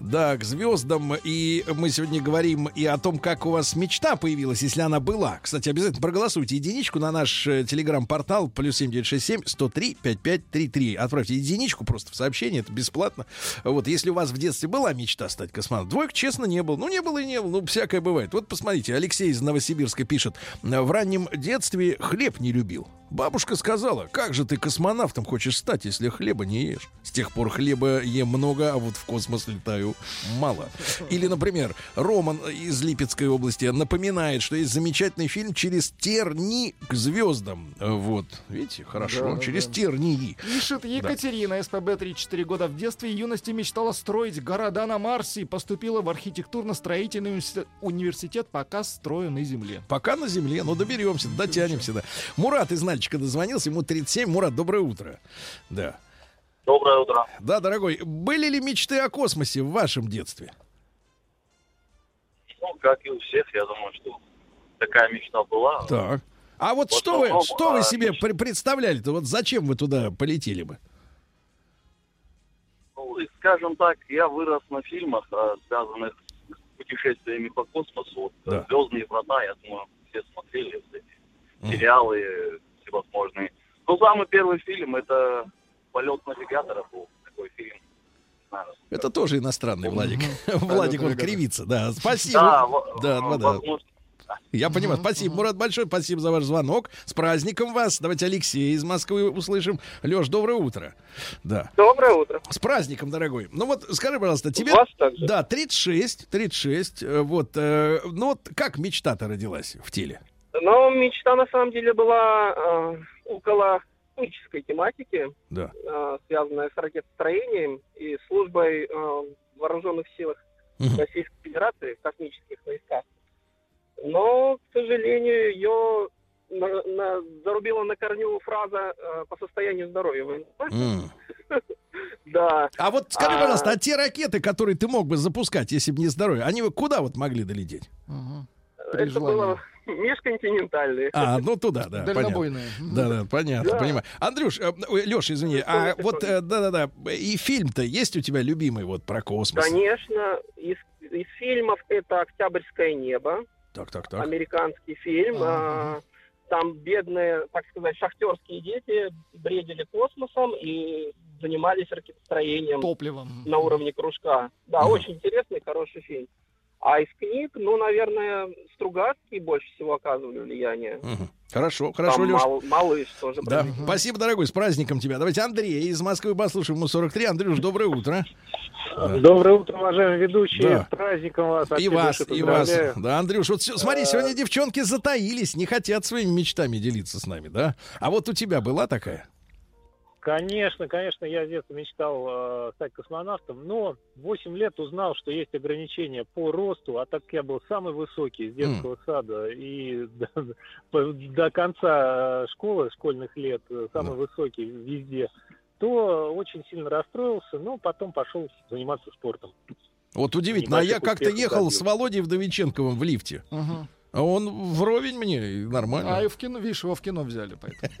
да, к звездам. И мы сегодня говорим и о том, как у вас мечта появилась, если она была. Кстати, обязательно проголосуйте единичку на наш э, телеграм-портал плюс 7967 103 5533. Отправьте единичку просто в сообщение, это бесплатно. Вот, если у вас в детстве была мечта стать космонавтом, двоек, честно, не было. Ну, не было и не было, ну, всякое бывает. Вот посмотрите, Алексей из Новосибирска пишет, в раннем детстве хлеб не любил. Бабушка сказала, как же ты космонавтом хочешь стать, если хлеба не ешь? С тех пор хлеба ем много, а вот в космос летаю мало. Или, например, Роман из Липецкой области напоминает, что есть замечательный фильм «Через терни к звездам». Вот, видите, хорошо, Да, через да. тернии. Пишет Екатерина, СПБ 34 года. В детстве и юности мечтала строить города на Марсе и поступила в архитектурно-строительный университет- университет, пока строю на Земле. Пока на земле, но доберемся, дотянемся, да. Мурат из Нальчика дозвонился, ему 37. Мурат, доброе утро. Да. Доброе утро. Да, дорогой, были ли мечты о космосе в вашем детстве? Ну, как и у всех, я думаю, что такая мечта была. Так. А вот В что вы, основном, что вы а, себе пр- представляли-то? Вот зачем вы туда полетели бы? Ну, скажем так, я вырос на фильмах, а, связанных с путешествиями по космосу. Вот, Да. «Звездные врата», я думаю, все смотрели вот эти сериалы всевозможные. Ну, самый первый фильм — это «Полет навигатора» был, такой фильм. Это тоже иностранный Владик. Владик вот кривится, да. Спасибо. Да, Да, да, Я понимаю. Спасибо, Мурат, большое. Спасибо за ваш звонок. С праздником вас. Давайте Алексея из Москвы услышим. Леш, доброе утро. Да. Доброе утро. С праздником, дорогой. Ну вот, скажи, пожалуйста, тебе... Вас также. Да, 36, 36. э, Вот, э, ну вот как мечта-то родилась в теле? Но мечта на самом деле была э, около космической тематики, Да. э, связанная с ракетостроением и службой э, в вооруженных силах Мгм. Российской Федерации в космических войсках. Но, к сожалению, ее на- на- зарубила на корню фраза э, по состоянию здоровья. М. Да. А вот скажи, А, пожалуйста, а те ракеты, которые ты мог бы запускать, если бы не здоровье, они бы куда вот могли долететь? При Это было межконтинентальные. А, ну туда, да. Дальнобойные. понятно. Да, да, понятно, Да. понимаю. Андрюш, Леша, извини, а вот, э, да-да-да, и фильм-то есть у тебя любимый вот про космос? Конечно, из, из фильмов это «Октябрьское небо», Так, так, так. американский фильм. А, Там бедные, так сказать, шахтерские дети бредили космосом и занимались ракетостроением Топливом. на уровне кружка. Да, очень интересный, хороший фильм. А из книг, ну, наверное, Стругацкий больше всего оказывали влияние. Мгм. Хорошо, хорошо, Там Леш. мал- малыш тоже. Да, про- спасибо, дорогой, с праздником тебя. Давайте Андрей из Москвы послушаем, ему 43. Андрюш, доброе утро. Доброе утро, уважаемые ведущие. Да. С праздником вас. И вас, и вас. Да, Андрюш, вот смотри, сегодня девчонки затаились, не хотят своими мечтами делиться с нами, да? А вот у тебя была такая? Конечно, конечно, я с детства мечтал э, стать космонавтом, но в 8 лет узнал, что есть ограничения по росту, а так как я был самый высокий с детского сада и до, до конца э, школы, школьных лет, э, самый высокий везде, то очень сильно расстроился, но потом пошел заниматься спортом. Вот удивительно, а я как-то ехал с Володей Вдовиченковым в лифте. Мгм. А он вровень мне, нормально. А и в кино, видишь, его в кино взяли, поэтому.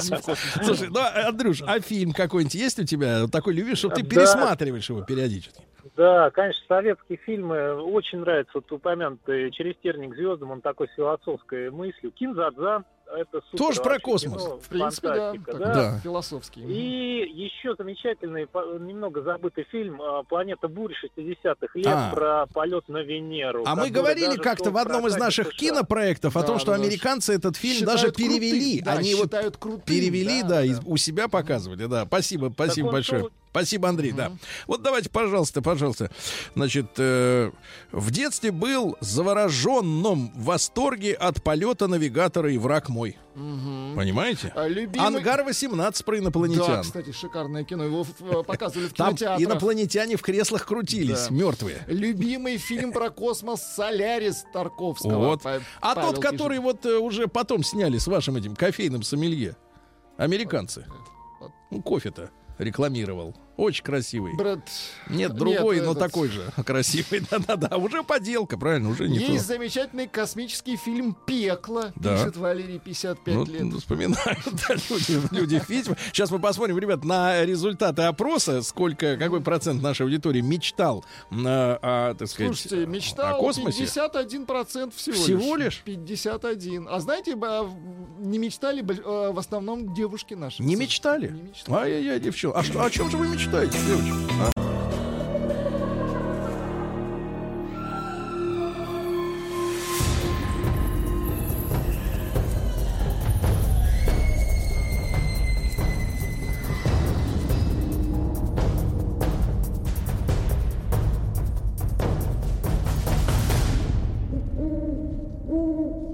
Слушай, ну, Андрюш, а фильм какой-нибудь есть у тебя? Такой любишь, что ты пересматриваешь его периодически? Да, конечно, советские фильмы очень нравятся. Вот упомянутый «Через терник звездам», он такой с философской мыслью. «Кинзадза» — это супер Тоже про космос. кино, В принципе, да. такой Да. Философский. И еще замечательный, немного забытый фильм а, «Планета бурь» 60-х лет А. про полет на Венеру. А мы говорили как-то в одном из наших кинопроектов о Да, том, что да, да. американцы этот фильм даже крутым, перевели. да, Они его считают крутым, перевели, да, да, да. и у себя показывали, да. Спасибо, спасибо он большое. Спасибо, Андрей, да. Вот давайте, пожалуйста, пожалуйста. Значит, э, в детстве был завороженном в восторге от полета навигатора и враг мой. Мгм. Понимаете? А любимый- Ангар 18 про Да, инопланетян. кстати, шикарное кино. Его э, показывали в Там инопланетяне в креслах крутились, Да. мертвые. Любимый фильм про космос «Солярис» Тарковского. Вот. А Павел тот, который пишет. вот э, уже потом сняли с вашим этим кофейным сомелье. Американцы. Ну, кофе-то рекламировал. Очень красивый. Брэд... Нет, другой, Нет, но этот- такой же красивый. Да-да-да. Уже поделка, правильно, уже не Есть то. замечательный космический фильм «Пекло», Да. пишет Валерий, 55 Ну, лет. ну, вспоминают да, люди, люди фильма. Сейчас мы посмотрим, ребят, на результаты опроса, сколько, какой процент нашей аудитории мечтал, на, о, так сказать, Слушайте, мечтал о космосе. 51% всего, Всего лишь? 51. А знаете, ба- не мечтали э, в основном девушки наши. Не мечтали? Ай-яй-яй, девчонки. А что, о чем же вы мечтаете, девочки? А?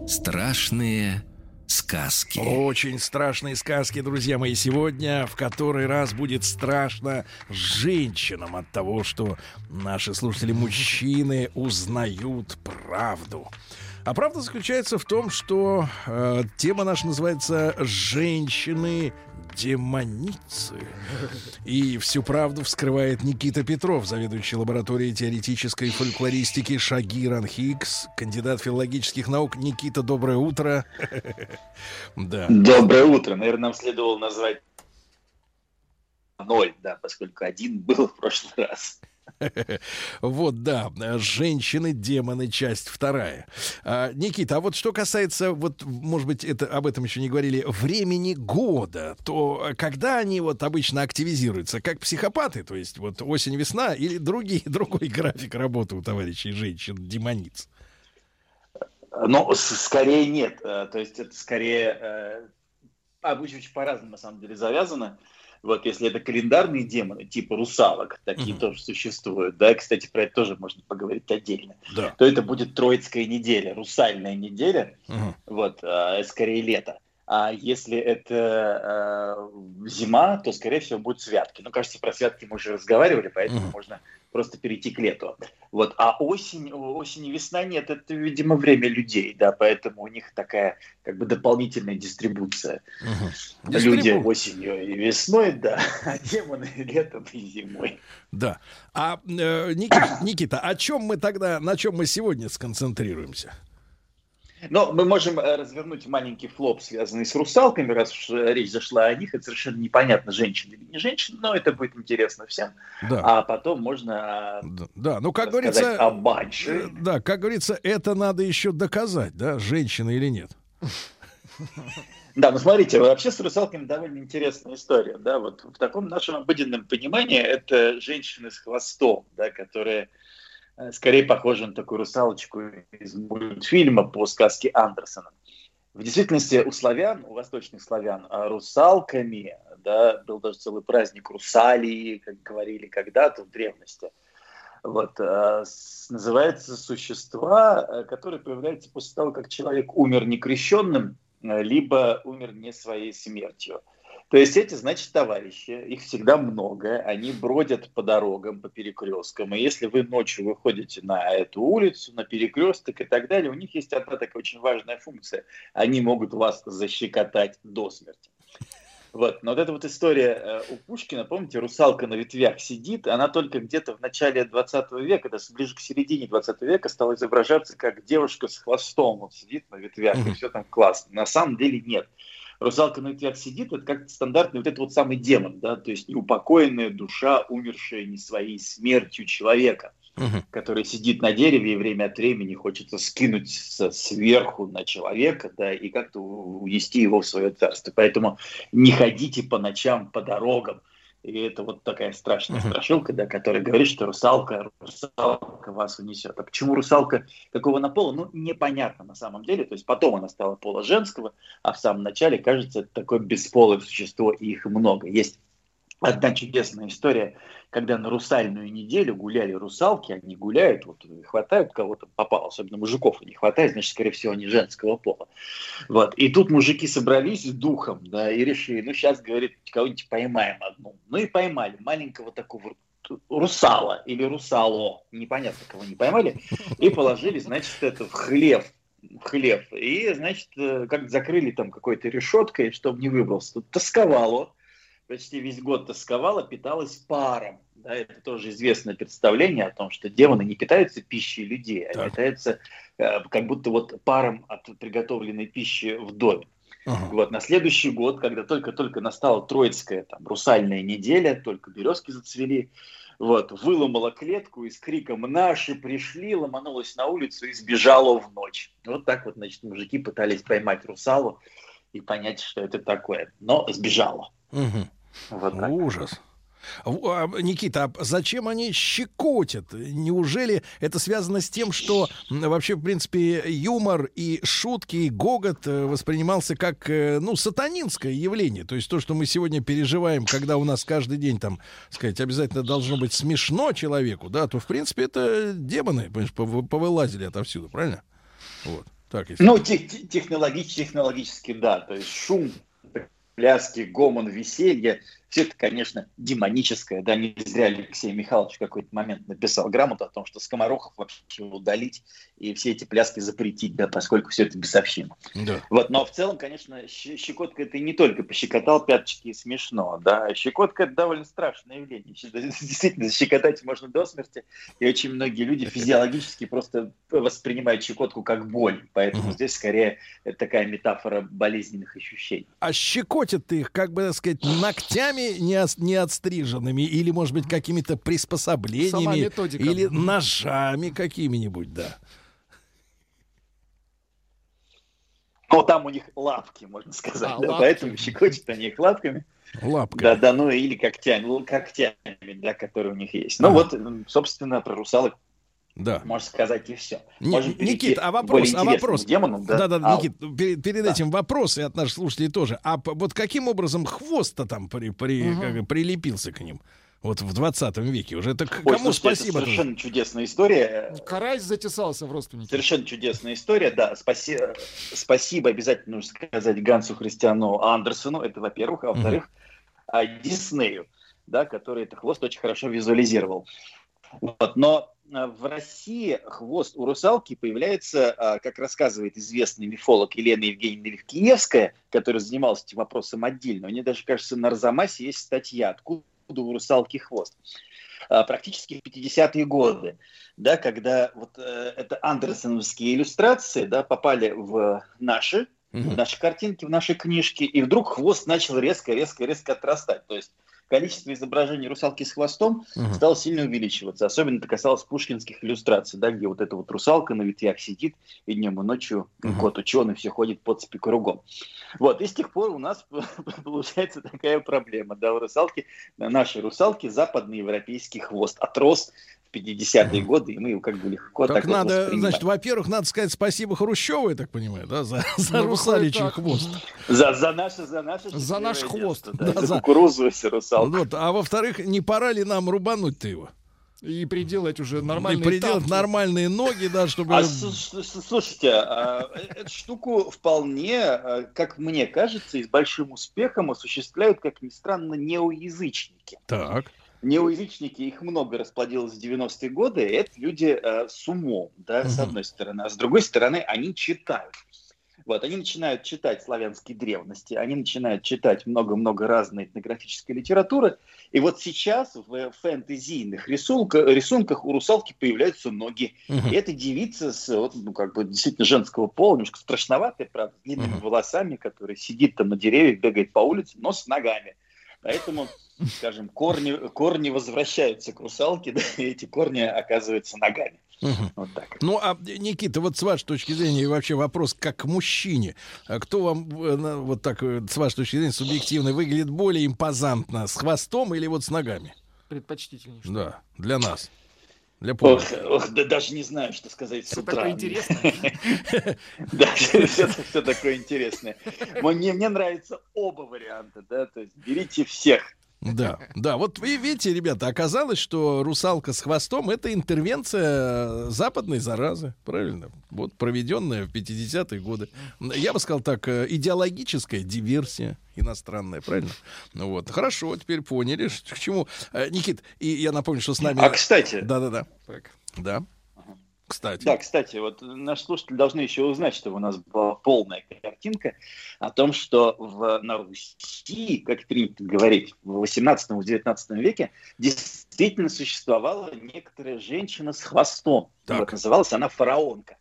Страшные сказки. Очень страшные сказки, друзья мои. Сегодня в который раз будет страшно женщинам от того, что наши слушатели-мужчины узнают правду. А правда заключается в том, что э, тема наша называется «Женщины демоницы». И всю правду вскрывает Никита Петров, заведующий лабораторией теоретической фольклористики Шагиран Хикс, кандидат филологических наук. Никита, доброе утро. Да. Доброе утро. Наверное, нам следовало назвать ноль, да, поскольку один был в прошлый раз. Вот, да, женщины, демоны, часть вторая. А, Никита, а вот что касается, вот, может быть, это об этом еще не говорили, времени года, то когда они вот обычно активизируются, как психопаты, то есть вот осень-весна или другие, другой график работы у товарищей женщин, демониц? Ну, скорее нет. Э, То есть это скорее... э, Обычно очень по-разному, на самом деле, завязано. Вот если это календарные демоны, типа русалок, такие тоже существуют, да, кстати, про это тоже можно поговорить отдельно, Да. то это будет Троицкая неделя, русальная неделя, вот, э, скорее лето. А если это э, зима, то, скорее всего, будут святки. Ну, кажется, про святки мы уже разговаривали, поэтому можно просто перейти к лету. Вот. А осень, осень и весна нет, это, видимо, время людей, да, поэтому у них такая как бы дополнительная дистрибуция. Люди Дистрибу- осенью и весной, да, а демоны летом и зимой. Да. А, э, Никита, Никита, о чем мы тогда, на чем мы сегодня сконцентрируемся? Но мы можем э, развернуть маленький флоп, связанный с русалками, раз уж э, речь зашла о них. Это совершенно непонятно, женщины или не женщины, но это будет интересно всем. Да. А потом можно... Да, ну, как говорится... о банши. э, Да, как говорится, это надо еще доказать, да, женщина или нет. Да, ну смотрите, вообще с русалками довольно интересная история. Да, вот в таком нашем обыденном понимании это женщины с хвостом, да, которые скорее похожи на такую русалочку из мультфильма по сказке Андерсона. В действительности у славян, у восточных славян, а, русалками, да, был даже целый праздник русалии, как говорили когда-то в древности. Вот, а, называется существа, э, которые появляются после того, как человек умер некрещенным, э, либо умер не своей смертью. То есть эти, значит, товарищи, их всегда много, они бродят по дорогам, по перекресткам, и если вы ночью выходите на эту улицу, на перекресток и так далее, у них есть одна такая очень важная функция. Они могут вас защекотать до смерти. Вот. Но вот эта вот история э, у Пушкина, помните, русалка на ветвях сидит, она только где-то в начале 20 века, даже ближе к середине 20 века стала изображаться как девушка с хвостом, вот сидит на ветвях, и все там классно. На самом деле нет. Русалка на ветвях сидит, это как стандартный вот этот вот самый демон, да, то есть неупокоенная душа, умершая не своей смертью человека который сидит на дереве и время от времени хочется скинуть сверху на человека, да, и как-то у- увести его в свое царство. Поэтому не ходите по ночам по дорогам. И это вот такая страшная страшилка, да, которая говорит, что русалка, русалка вас унесет. А почему русалка какого она пола? Ну, непонятно на самом деле. То есть потом она стала пола женского, а в самом начале, кажется, это такое бесполое существо, и их много. Есть одна чудесная история, когда на русальную неделю гуляли русалки, они гуляют, вот и хватают кого-то попало, особенно мужиков не хватает, значит, скорее всего, они женского пола. Вот. И тут мужики собрались с духом, да, и решили, ну, сейчас, говорит, кого-нибудь поймаем одну. Ну и поймали маленького такого русала или русало, непонятно, кого не поймали, и положили, значит, это в хлев, в хлев. И, значит, э, как закрыли там какой-то решеткой, чтобы не выбрался. Тут тосковало, почти весь год тосковала, питалась паром. Да, это тоже известное представление о том, что демоны не питаются пищей людей, а Так. питаются э, как будто вот паром от приготовленной пищи в доме. Вот на следующий год, когда только-только настала Троицкая там, русальная неделя, только березки зацвели, вот, выломала клетку и с криком «Наши пришли!» ломанулась на улицу и сбежала в ночь. Вот так вот, значит, мужики пытались поймать русалу и понять, что это такое. Но сбежала. Мгм. Вот так. Ужас. А, Никита, а зачем они щекотят? Неужели это связано с тем, что вообще, в принципе, юмор и шутки, и гогот э, воспринимался как, э, ну, сатанинское явление? То есть то, что мы сегодня переживаем, когда у нас каждый день, там, сказать, обязательно должно быть смешно человеку, да, то, в принципе, это демоны, понимаешь, пов- повылазили отовсюду, правильно? Вот. Так, если... Ну, тех- тех- технологич- технологически, да. То есть шум, пляски, гомон, веселье. Все это, конечно, демоническое. Да, не зря Алексей Михайлович в какой-то момент написал грамоту о том, что скоморохов вообще удалить и все эти пляски запретить, да, поскольку все это бесовщина. Да. Вот, но в целом, конечно, щекотка это не только пощекотал пяточки и смешно, да, щекотка это довольно страшное явление. Действительно, щекотать можно до смерти, и очень многие люди физиологически просто воспринимают щекотку как боль, поэтому здесь скорее такая метафора болезненных ощущений. А щекотят ты их, как бы так сказать, ногтями не, ос- не отстриженными, или, может быть, какими-то приспособлениями, или ножами какими-нибудь, да. Но там у них лапки, можно сказать, А, да, лапки. поэтому щекочут они их лапками. Лапками. Да, да, ну или когтями, ну, когтями, да, которые у них есть. Ну Ага. вот, собственно, про русалок Да. можно сказать и все. Не- Можем Никит, а вопрос, а вопрос. демонам, да? да, да, А, Никит, перед, перед этим вопросы от наших слушателей тоже. А вот каким образом хвост-то там при, при- Мгм. как прилепился к ним? Вот в 20 веке уже. Это к- Ой, кому слушайте, это спасибо? совершенно чудесная история. Карась затесался в родственники. Совершенно чудесная история, да. Спаси- Спасибо обязательно нужно сказать Гансу Христиану Андерсону, это во-первых, а во-вторых, а, Диснею, да, который этот хвост очень хорошо визуализировал. Вот. Но в России хвост у русалки появляется, а, как рассказывает известный мифолог Елена Евгеньевна Левкиевская, которая занималась этим вопросом отдельно. У нее даже, кажется, на Арзамасе есть статья «Откуда у русалки хвост?» А, Практически в 50-е годы, да, когда вот э, это андерсоновские иллюстрации да, попали в наши, в наши картинки, в наши книжки, и вдруг хвост начал резко-резко-резко отрастать. То есть количество изображений русалки с хвостом Мгм. стало сильно увеличиваться. Особенно это касалось пушкинских иллюстраций, да, где вот эта вот русалка на ветвях сидит, и днем и ночью кот ученый все ходит под цепи кругом. Вот, и с тех пор у нас получается такая проблема. Да, у русалки, нашей русалки западноевропейский хвост отрос в 50-е годы, и мы его как бы легко Так, так, вот надо, воспринимаем. значит, во-первых, надо сказать спасибо Хрущеву, я так понимаю, да, за, за Ну, русаличий хвост. За, за наше, за наше За наш хвост. детство, да, Да, за кукурузу все русалка. Вот, а во-вторых, не пора ли нам рубануть-то его? И приделать уже И нормальные приделать тапки. нормальные ноги, да, чтобы... А слушайте, а, э, эту штуку вполне, а, как мне кажется, и с большим успехом осуществляют, как ни странно, неоязычники. Так. Неоязычники, их много расплодилось в 90-е годы, и это люди э, с умом, да, с одной стороны. А с другой стороны, они читают. Вот, они начинают читать славянские древности, они начинают читать много-много разной этнографической литературы. И вот сейчас в фэнтезийных рисунка- рисунках у русалки появляются ноги. Мгм. И эта девица с, вот, ну, как бы действительно женского пола, немножко страшноватая, правда, с длинными Мгм. волосами, которая сидит там на деревьях, бегает по улице, но с ногами. Поэтому, скажем, корни, корни возвращаются к русалке, да, и эти корни оказываются ногами. Мгм. Вот так. Ну, а, Никита, вот с вашей точки зрения, и вообще вопрос как к мужчине. А Кто вам, э, вот так, э, с вашей точки зрения, субъективно выглядит более импозантно, с хвостом или вот с ногами? Предпочтительнее. Да, для нас. Для Ох, ох, да даже не знаю, что сказать с Что утра. такое интересное. Да, все такое интересное. Мне мне нравятся оба варианта, да, то есть берите всех. Да, да, вот вы видите, ребята, оказалось, что русалка с хвостом это интервенция западной заразы, правильно? Вот проведенная в 50-е годы. Я бы сказал так, э, идеологическая диверсия иностранная, правильно? Ну вот, хорошо, теперь поняли, к чему. Э, Никит, и я напомню, что с нами... А, кстати, Да-да-да. Так. Да. Кстати. Да, кстати, вот наши слушатели должны еще узнать, что у нас была полная картинка о том, что в, на Руси, как принято говорить, в 18-19 веке действительно существовала некоторая женщина с хвостом. Вот, называлась она фараонка.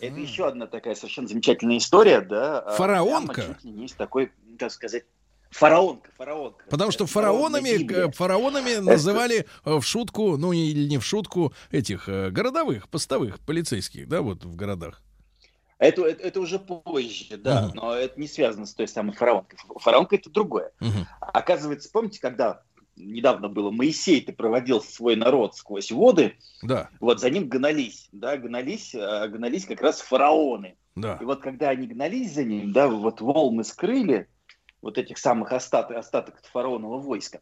Это еще одна такая совершенно замечательная история, да. а, Фараонка? прямо чуть ли не есть такой, так сказать, фараонка, фараонка. Потому что фараонами, э, фараонами называли э, в шутку, ну или не в шутку, этих э, городовых, постовых, полицейских, да, вот в городах. Это, это, это уже позже, да, Мгм. но это не связано с той самой фараонкой. Фараонка это другое. Оказывается, помните, когда недавно было, Моисей-то проводил свой народ сквозь воды, Да, вот за ним гнались, да, гнались, гнались как раз фараоны. да. И вот когда они гнались за ним, да, вот волны скрыли вот этих самых остаток, остаток фараонового войска.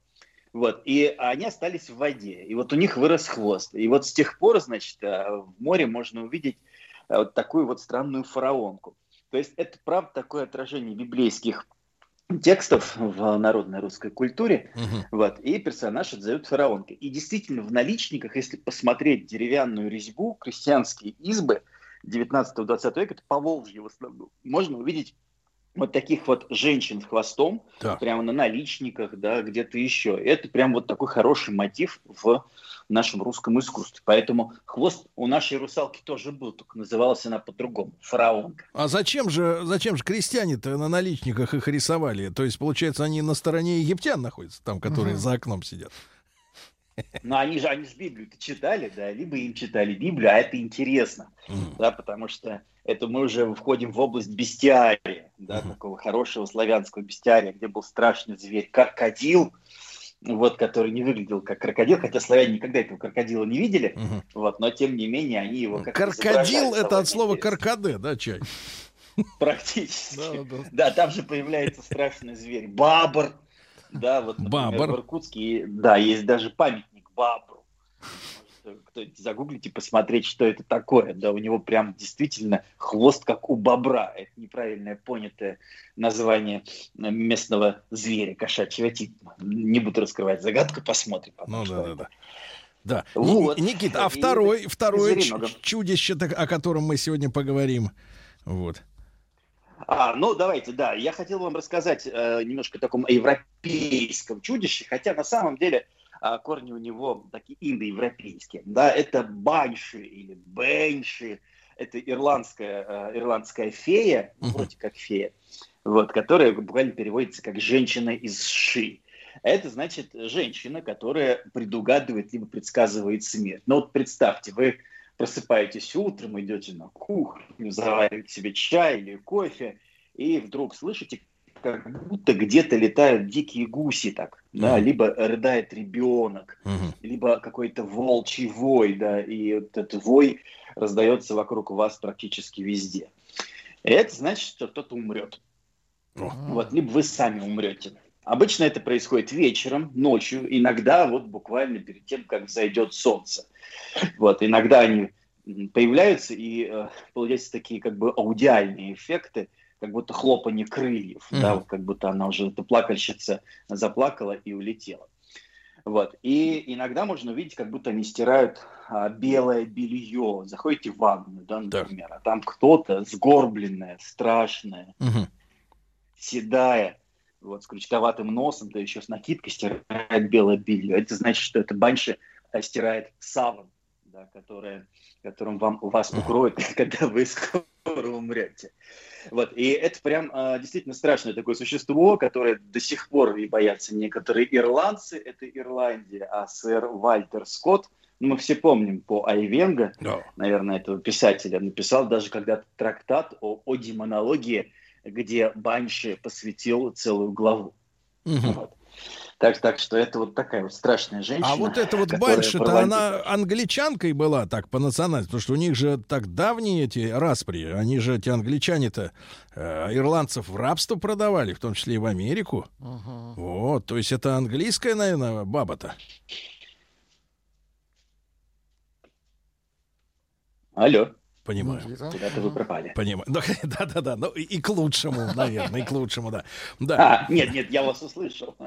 Вот, и они остались в воде, и вот у них вырос хвост. И вот с тех пор, значит, а, в море можно увидеть а, вот такую вот странную фараонку. То есть это, правда, такое отражение библейских текстов в народной русской культуре. Вот, и персонаж отзовет фараонкой. И действительно, в наличниках, если посмотреть деревянную резьбу, крестьянские избы 19-20 века, это по Волжье в основном, можно увидеть вот таких вот женщин с хвостом, Так. прямо на наличниках, да, где-то еще. Это прям вот такой хороший мотив в нашем русском искусстве. Поэтому хвост у нашей русалки тоже был, только называлась она по-другому. Фараонка. А зачем же, зачем же крестьяне-то на наличниках их рисовали? То есть, получается, они на стороне египтян находятся, там, которые Мгм. за окном сидят. Но они же, они же Библию-то читали, да, либо им читали Библию, а это интересно, да, потому что это мы уже входим в область бестиария, да, такого хорошего славянского бестиария, где был страшный зверь крокодил, вот, который не выглядел как крокодил, хотя славяне никогда этого крокодила не видели, вот, но тем не менее они его как Крокодил это от слова каркаде, да, чай? Практически. Да, там же появляется страшный зверь. Бабр. Да, вот, например, Бабр. в Иркутске, да, есть даже памятник Бабру. Кто-нибудь загуглить и посмотреть, что это такое. Да, у него прям действительно хвост, как у бобра. Это неправильное понятое название местного зверя, кошачьего типа. Не буду раскрывать загадку, посмотрим. потом, Ну да, да, да. Да. Вот. Ни- Никит, а второй, второе чудище, о котором мы сегодня поговорим. Вот. А, ну давайте, да. Я хотел вам рассказать э, немножко о таком европейском чудище, хотя на самом деле а, корни у него такие индоевропейские. Да, это банши или бенши. Это ирландская, э, ирландская фея, ну, вроде как фея, вот, которая буквально переводится как «женщина из ши». Это значит женщина, которая предугадывает либо предсказывает смерть. Но вот представьте, вы просыпаетесь утром, идете на кухню, завариваете себе чай или кофе, и вдруг слышите, как будто где-то летают дикие гуси так, да, Мгм. либо рыдает ребенок, либо какой-то волчий вой, да, и вот этот вой раздается вокруг вас практически везде. И это значит, что кто-то умрет. Вот, либо вы сами умрете. Обычно это происходит вечером, ночью, иногда вот буквально перед тем, как взойдет солнце. Вот, иногда они появляются, и э, получаются такие как бы аудиальные эффекты, как будто хлопанье крыльев, да, Мгм. вот как будто она уже, эта плакальщица, заплакала и улетела. Вот. И иногда можно увидеть, как будто они стирают а, белое белье. Заходите в ванну, да, например, а там кто-то сгорбленная, страшная, седая, вот, с крючковатым носом, да еще с накидкой стирает белое белье. Это значит, что это банши стирает саван, да, которое, которым вам, вас укроет, когда вы скоро умрете. Вот, и это прям а, действительно страшное такое существо, которое до сих пор и боятся некоторые ирландцы, это Ирландия, а сэр Вальтер Скотт, ну, мы все помним по Айвенго, наверное, этого писателя, написал даже когда-то трактат о, о демонологии, где Банши посвятил целую главу. Вот. Так, так что это вот такая вот страшная женщина. А вот эта вот Банши-то, проводит- она англичанкой была так по национальности, потому что у них же так давние эти распри, они же, эти англичане-то, э, ирландцев в рабство продавали, в том числе и в Америку. Вот, то есть это английская, наверное, баба-то. Алло. Понимаю. Куда-то вы пропали. Понимаю. Да, да, да. Ну, и к лучшему, наверное, и к лучшему, да. Да. А, нет, нет, я вас услышал.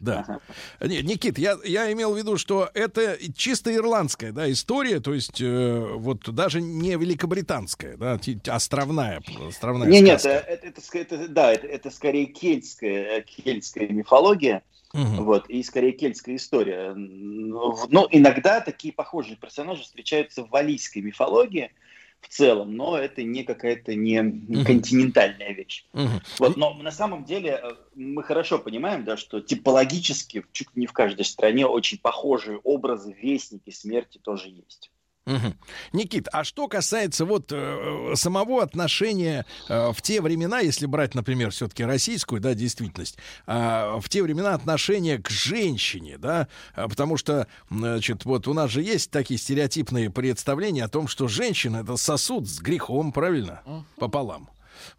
Да. Не, Никит, я, я имел в виду, что это чисто ирландская да, история, то есть э, вот даже не великобританская, да, островная, островная Не, нет, сказка. это, это, это- да, это, это скорее кельтская, э, кельтская мифология, Мгм. вот, и скорее кельтская история. Ну, Но иногда такие похожие персонажи встречаются в валийской мифологии в целом, но это не какая-то не континентальная вещь. Мгм. Вот, но на самом деле э, мы хорошо понимаем, да, что типологически чуть ли не в каждой стране очень похожие образы, вестники смерти тоже есть. Мгм. Никит, а что касается вот э, самого отношения э, в те времена, если брать, например, все-таки российскую, да, действительность, а, в те времена отношения к женщине, да, а, потому что, значит, вот у нас же есть такие стереотипные представления о том, что женщина это сосуд с грехом, правильно, пополам.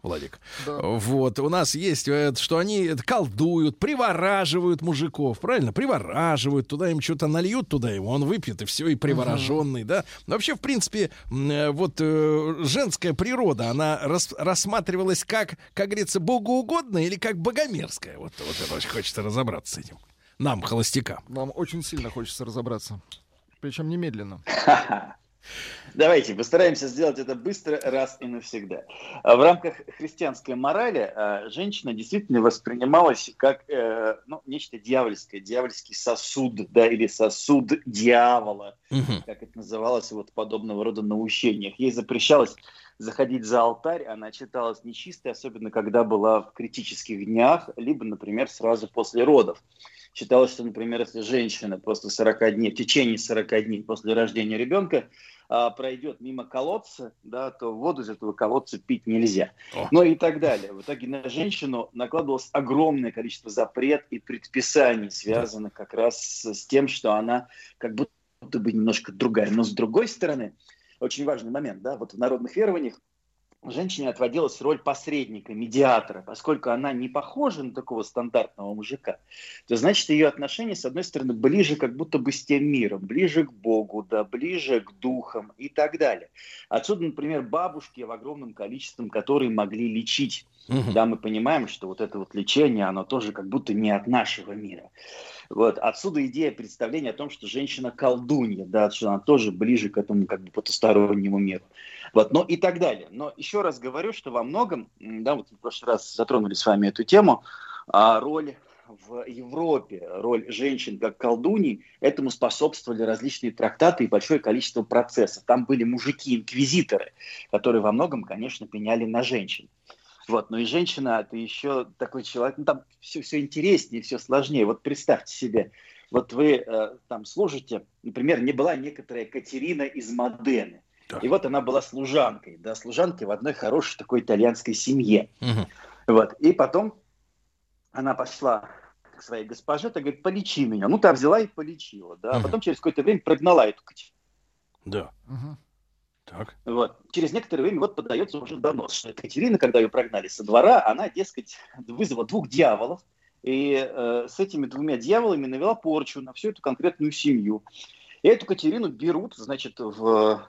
Владик. Вот, у нас есть, э, что они колдуют, привораживают мужиков, правильно? Привораживают, туда им что-то нальют, туда ему, он выпьет, и все, и привороженный, да? Но вообще, в принципе, э, вот э, женская природа, она рас- рассматривалась как, как говорится, богоугодная или как богомерзкая? Вот, вот это очень хочется разобраться с этим. Нам, холостякам. Нам очень сильно хочется разобраться. Причем немедленно. Давайте постараемся сделать это быстро, раз и навсегда. А В рамках христианской морали а, женщина действительно воспринималась как э, ну, нечто дьявольское, дьявольский сосуд, да, или сосуд дьявола, как это называлось вот подобного рода наущениях. Ей запрещалось заходить за алтарь, она читалась нечистой, особенно когда была в критических днях, либо, например, сразу после родов. Считалось, что, например, если женщина после 40 дней, в течение 40 дней после рождения ребенка а, пройдет мимо колодца, да, то воду из этого колодца пить нельзя. Ну и так далее. В итоге на женщину накладывалось огромное количество запрет и предписаний, связанных как раз с, с тем, что она как будто бы немножко другая. Но с другой стороны, очень важный момент, да, вот в народных верованиях женщине отводилась роль посредника, медиатора, поскольку она не похожа на такого стандартного мужика, то значит ее отношения, с одной стороны, ближе как будто бы с тем миром, ближе к Богу, да, ближе к духам и так далее. Отсюда, например, бабушки в огромном количестве, которые могли лечить. Да, мы понимаем, что вот это вот лечение, оно тоже как будто не от нашего мира. Вот. Отсюда идея представления о том, что женщина колдунья, да, что она тоже ближе к этому как бы потустороннему миру. Вот, ну и так далее. Но еще раз говорю, что во многом, да, вот в прошлый раз затронули с вами эту тему, а, роль в Европе, роль женщин как колдуний, этому способствовали различные трактаты и большое количество процессов. Там были мужики-инквизиторы, которые во многом, конечно, пеняли на женщин. Вот, но и женщина, это еще такой человек, ну там все, все интереснее, все сложнее. Вот представьте себе, вот вы э, там служите, например, не была некоторая Катерина из Модены, и вот она была служанкой, да, служанкой в одной хорошей такой итальянской семье. Вот, и потом она пошла к своей госпоже, так говорит, полечи меня. Ну, та взяла и полечила, да, а потом через какое-то время прогнала эту Катерину. Да. Так. Вот. Через некоторое время вот подается уже донос, что эта Катерина, когда ее прогнали со двора, она, дескать, вызвала двух дьяволов, и э, с этими двумя дьяволами навела порчу на всю эту конкретную семью. И эту Катерину берут, значит, в,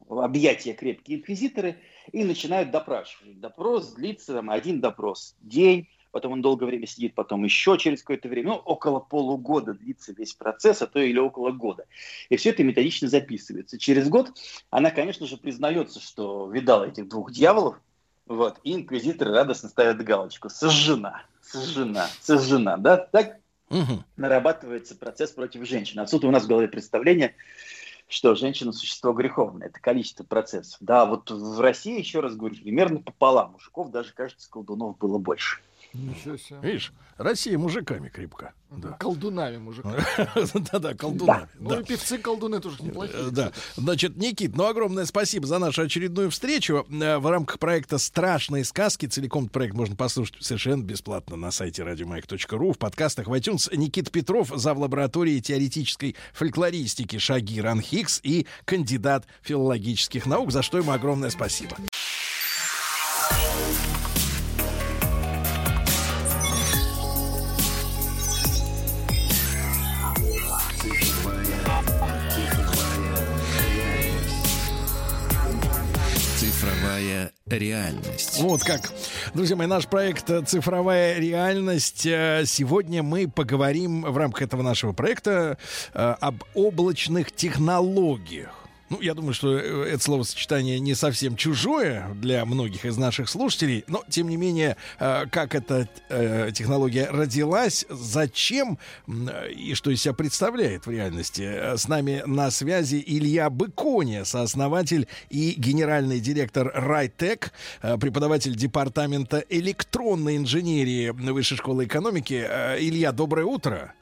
в объятия крепкие инквизиторы и начинают допрашивать. Допрос длится там, один допрос день, потом он долгое время сидит, потом еще через какое-то время, ну, около полугода длится весь процесс, а то или около года. И все это методично записывается. Через год она, конечно же, признается, что видала этих двух дьяволов, вот, и инквизиторы радостно ставят галочку «сожжена», «сожжена», «сожжена», да, так нарабатывается процесс против женщин. Отсюда у нас в голове представление, что женщина – существо греховное. Это количество процессов. Да, вот в России, еще раз говорю, примерно пополам. Мужиков даже, кажется, колдунов было больше. Ничего себе. Видишь, Россия мужиками крепка. Да. Колдунами мужиками. Да-да, колдунами. Ну и певцы-колдуны тоже неплохие. Да, значит, Никит, ну огромное спасибо за нашу очередную встречу Э, в рамках проекта «Страшные сказки». Целиком проект можно послушать совершенно бесплатно на сайте радиомаяк.ру, в подкастах в iTunes. Никит Петров, зав. лаборатории теоретической фольклористики Шагир Анхикс и кандидат филологических наук, за что ему огромное спасибо. Реальность. Вот как. Друзья мои, наш проект «Цифровая реальность». Э, Сегодня мы поговорим в рамках этого нашего проекта э, об облачных технологиях. Ну, я думаю, что э, это словосочетание не совсем чужое для многих из наших слушателей, но, тем не менее, э, как эта э, технология родилась, зачем и что из себя представляет в реальности. С нами на связи Илья Быконя, сооснователь и генеральный директор Райтек, преподаватель департамента электронной инженерии Высшей школы экономики. Илья, доброе утро.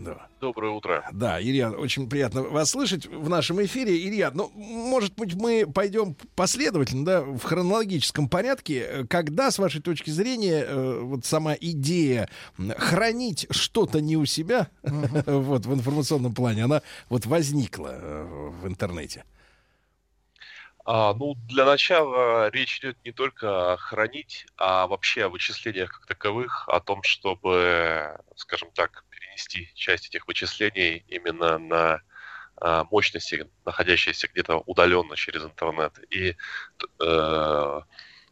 Да. Доброе утро. Да, Илья, очень приятно вас слышать в нашем эфире. Илья, ну, может быть, мы пойдем последовательно, да, в хронологическом порядке. Когда, с вашей точки зрения, э, вот сама идея хранить что-то не у себя, вот, в информационном плане, она вот возникла э, в интернете? А, ну, для начала речь идет не только о хранить, а вообще о вычислениях как таковых, о том, чтобы, скажем так, перенести часть этих вычислений именно на а, мощности, находящиеся где-то удаленно через интернет. И, э,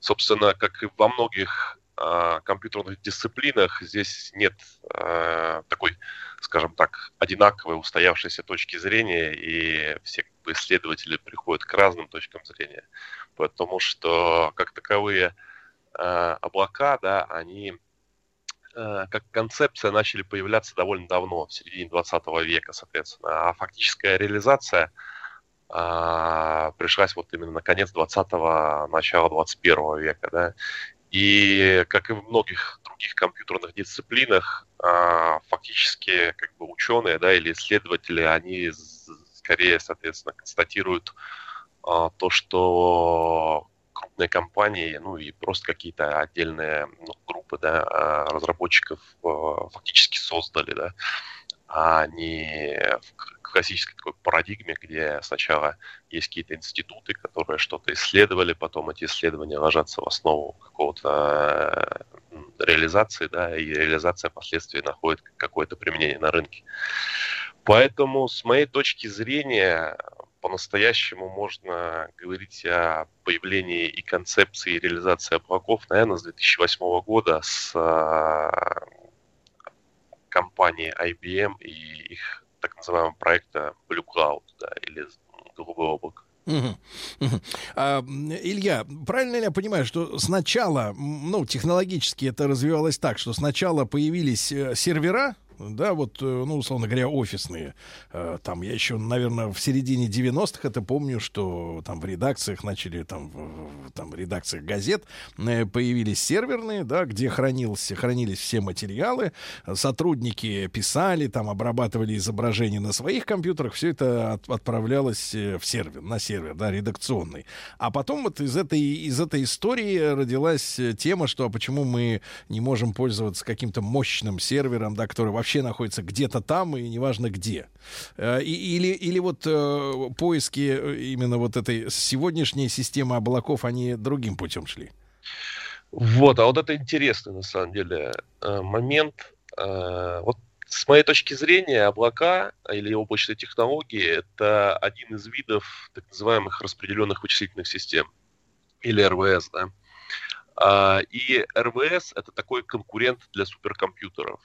собственно, как и во многих а, компьютерных дисциплинах, здесь нет а, такой, скажем так, одинаковой устоявшейся точки зрения, и все исследователи приходят к разным точкам зрения, потому что как таковые облака, да, они как концепция начали появляться довольно давно, в середине 20 века, соответственно, а фактическая реализация а, пришлась вот именно на конец 20-го, начало 21 века, да, и как и в многих других компьютерных дисциплинах, а, фактически как бы ученые, да, или исследователи, они скорее, соответственно, констатируют а, то, что крупные компании, ну и просто какие-то отдельные ну, группы, да, а, разработчиков а, фактически создали, да, а не в классической такой парадигме, где сначала есть какие-то институты, которые что-то исследовали, потом эти исследования ложатся в основу какого-то э, реализации, да, и реализация впоследствии находит какое-то применение на рынке. Поэтому, с моей точки зрения, по-настоящему можно говорить о появлении и концепции и реализации облаков, наверное, с 2008 года с а, компанией IBM и их так называемого проекта Blue Cloud, да, или голубое. Мгм. А, Илья, правильно ли я понимаю, что сначала, ну, технологически это развивалось так, что сначала появились э, сервера, да, вот, э, ну, условно говоря, офисные. Э, Там я еще, наверное, в середине 90-х это помню, что там в редакциях начали, там, в, там, редакциях газет э, появились серверные, да, где хранился, хранились все материалы, сотрудники писали, там, обрабатывали изображения на своих компьютерах, все это от- отправлялось в сервер, на сервер, да, редакционный. А потом вот из этой, из этой истории родилась тема, что а почему мы не можем пользоваться каким-то мощным сервером, да, который вообще находится где-то там и неважно где. Э, и- Или, или вот э, поиски э, именно вот этой сегодняшней системы облаков, они другим путем шли. Вот, а вот это интересный на самом деле э, момент. Вот с моей точки зрения, облака или облачные технологии это один из видов так называемых распределенных вычислительных систем или РВС, да. А, И РВС это такой конкурент для суперкомпьютеров.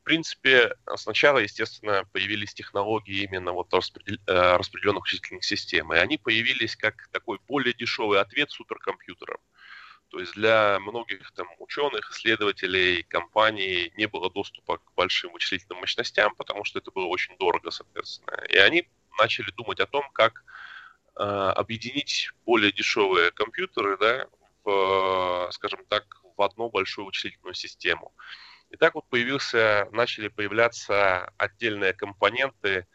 В принципе, сначала, естественно, появились технологии именно вот распредел- э, распределенных вычислительных систем, и они появились как такой более дешевый ответ суперкомпьютерам. То есть для многих там ученых, исследователей, компаний не было доступа к большим вычислительным мощностям, потому что это было очень дорого, соответственно. И они начали думать о том, как э, объединить более дешевые компьютеры, да, в, э, скажем так, в одну большую вычислительную систему. И так вот появился, начали появляться отдельные компоненты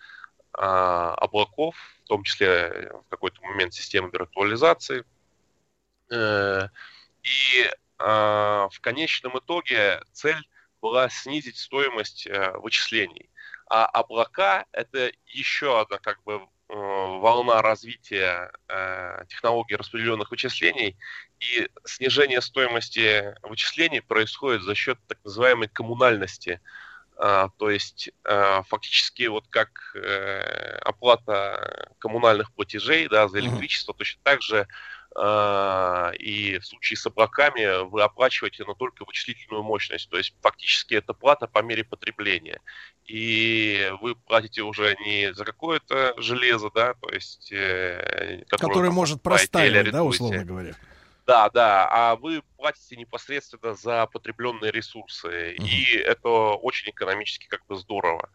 а, облаков, в том числе в какой-то момент системы виртуализации. Э, И а, в конечном итоге цель была снизить стоимость э, вычислений. А облака это еще одна как бы волна развития э, технологий распределенных вычислений, и снижение стоимости вычислений происходит за счет так называемой коммунальности. А, то есть а, фактически вот как э, оплата коммунальных платежей да, за электричество, точно так же а, и в случае с облаками вы оплачиваете, но только вычислительную мощность. То есть фактически это плата по мере потребления. И вы платите уже не за какое-то железо, да, то есть... Э, которое, которое может простаивать, да, условно говоря. Да, да, а вы платите непосредственно за потребленные ресурсы, угу. и это очень экономически как бы здорово.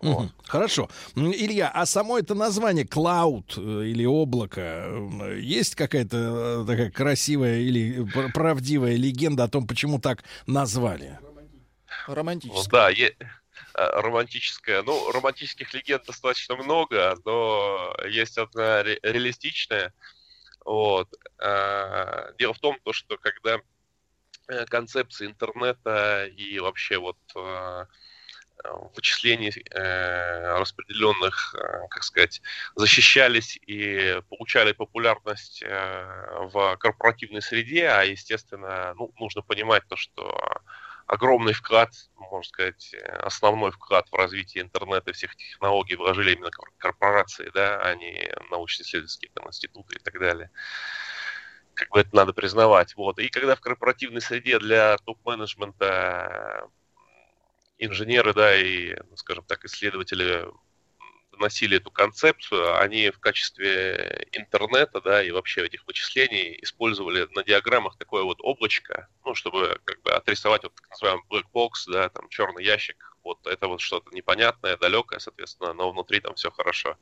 Вот. Хорошо. Илья, а само это название клауд э, или облако, э, есть какая-то э, такая красивая или правдивая легенда о том, почему так назвали? Романтическая. Ну, да, е- романтическая. Ну, романтических легенд достаточно много, но есть одна ре- реалистичная. Вот. А, дело в том, то, что когда концепция интернета и вообще вот вычислений э, распределенных, э, как сказать, защищались и получали популярность э, в корпоративной среде, а, естественно, ну, нужно понимать то, что огромный вклад, можно сказать, основной вклад в развитие интернета и всех технологий вложили именно корпорации, да, а не научно-исследовательские там, институты и так далее как бы это надо признавать. Вот. И когда в корпоративной среде для топ-менеджмента инженеры, да, и, ну, скажем так, исследователи доносили эту концепцию, они в качестве интернета, да, и вообще этих вычислений использовали на диаграммах такое вот облачко, ну, чтобы как бы отрисовать вот так называемый black box, да, там черный ящик, вот это вот что-то непонятное, далекое, соответственно, но внутри там все хорошо.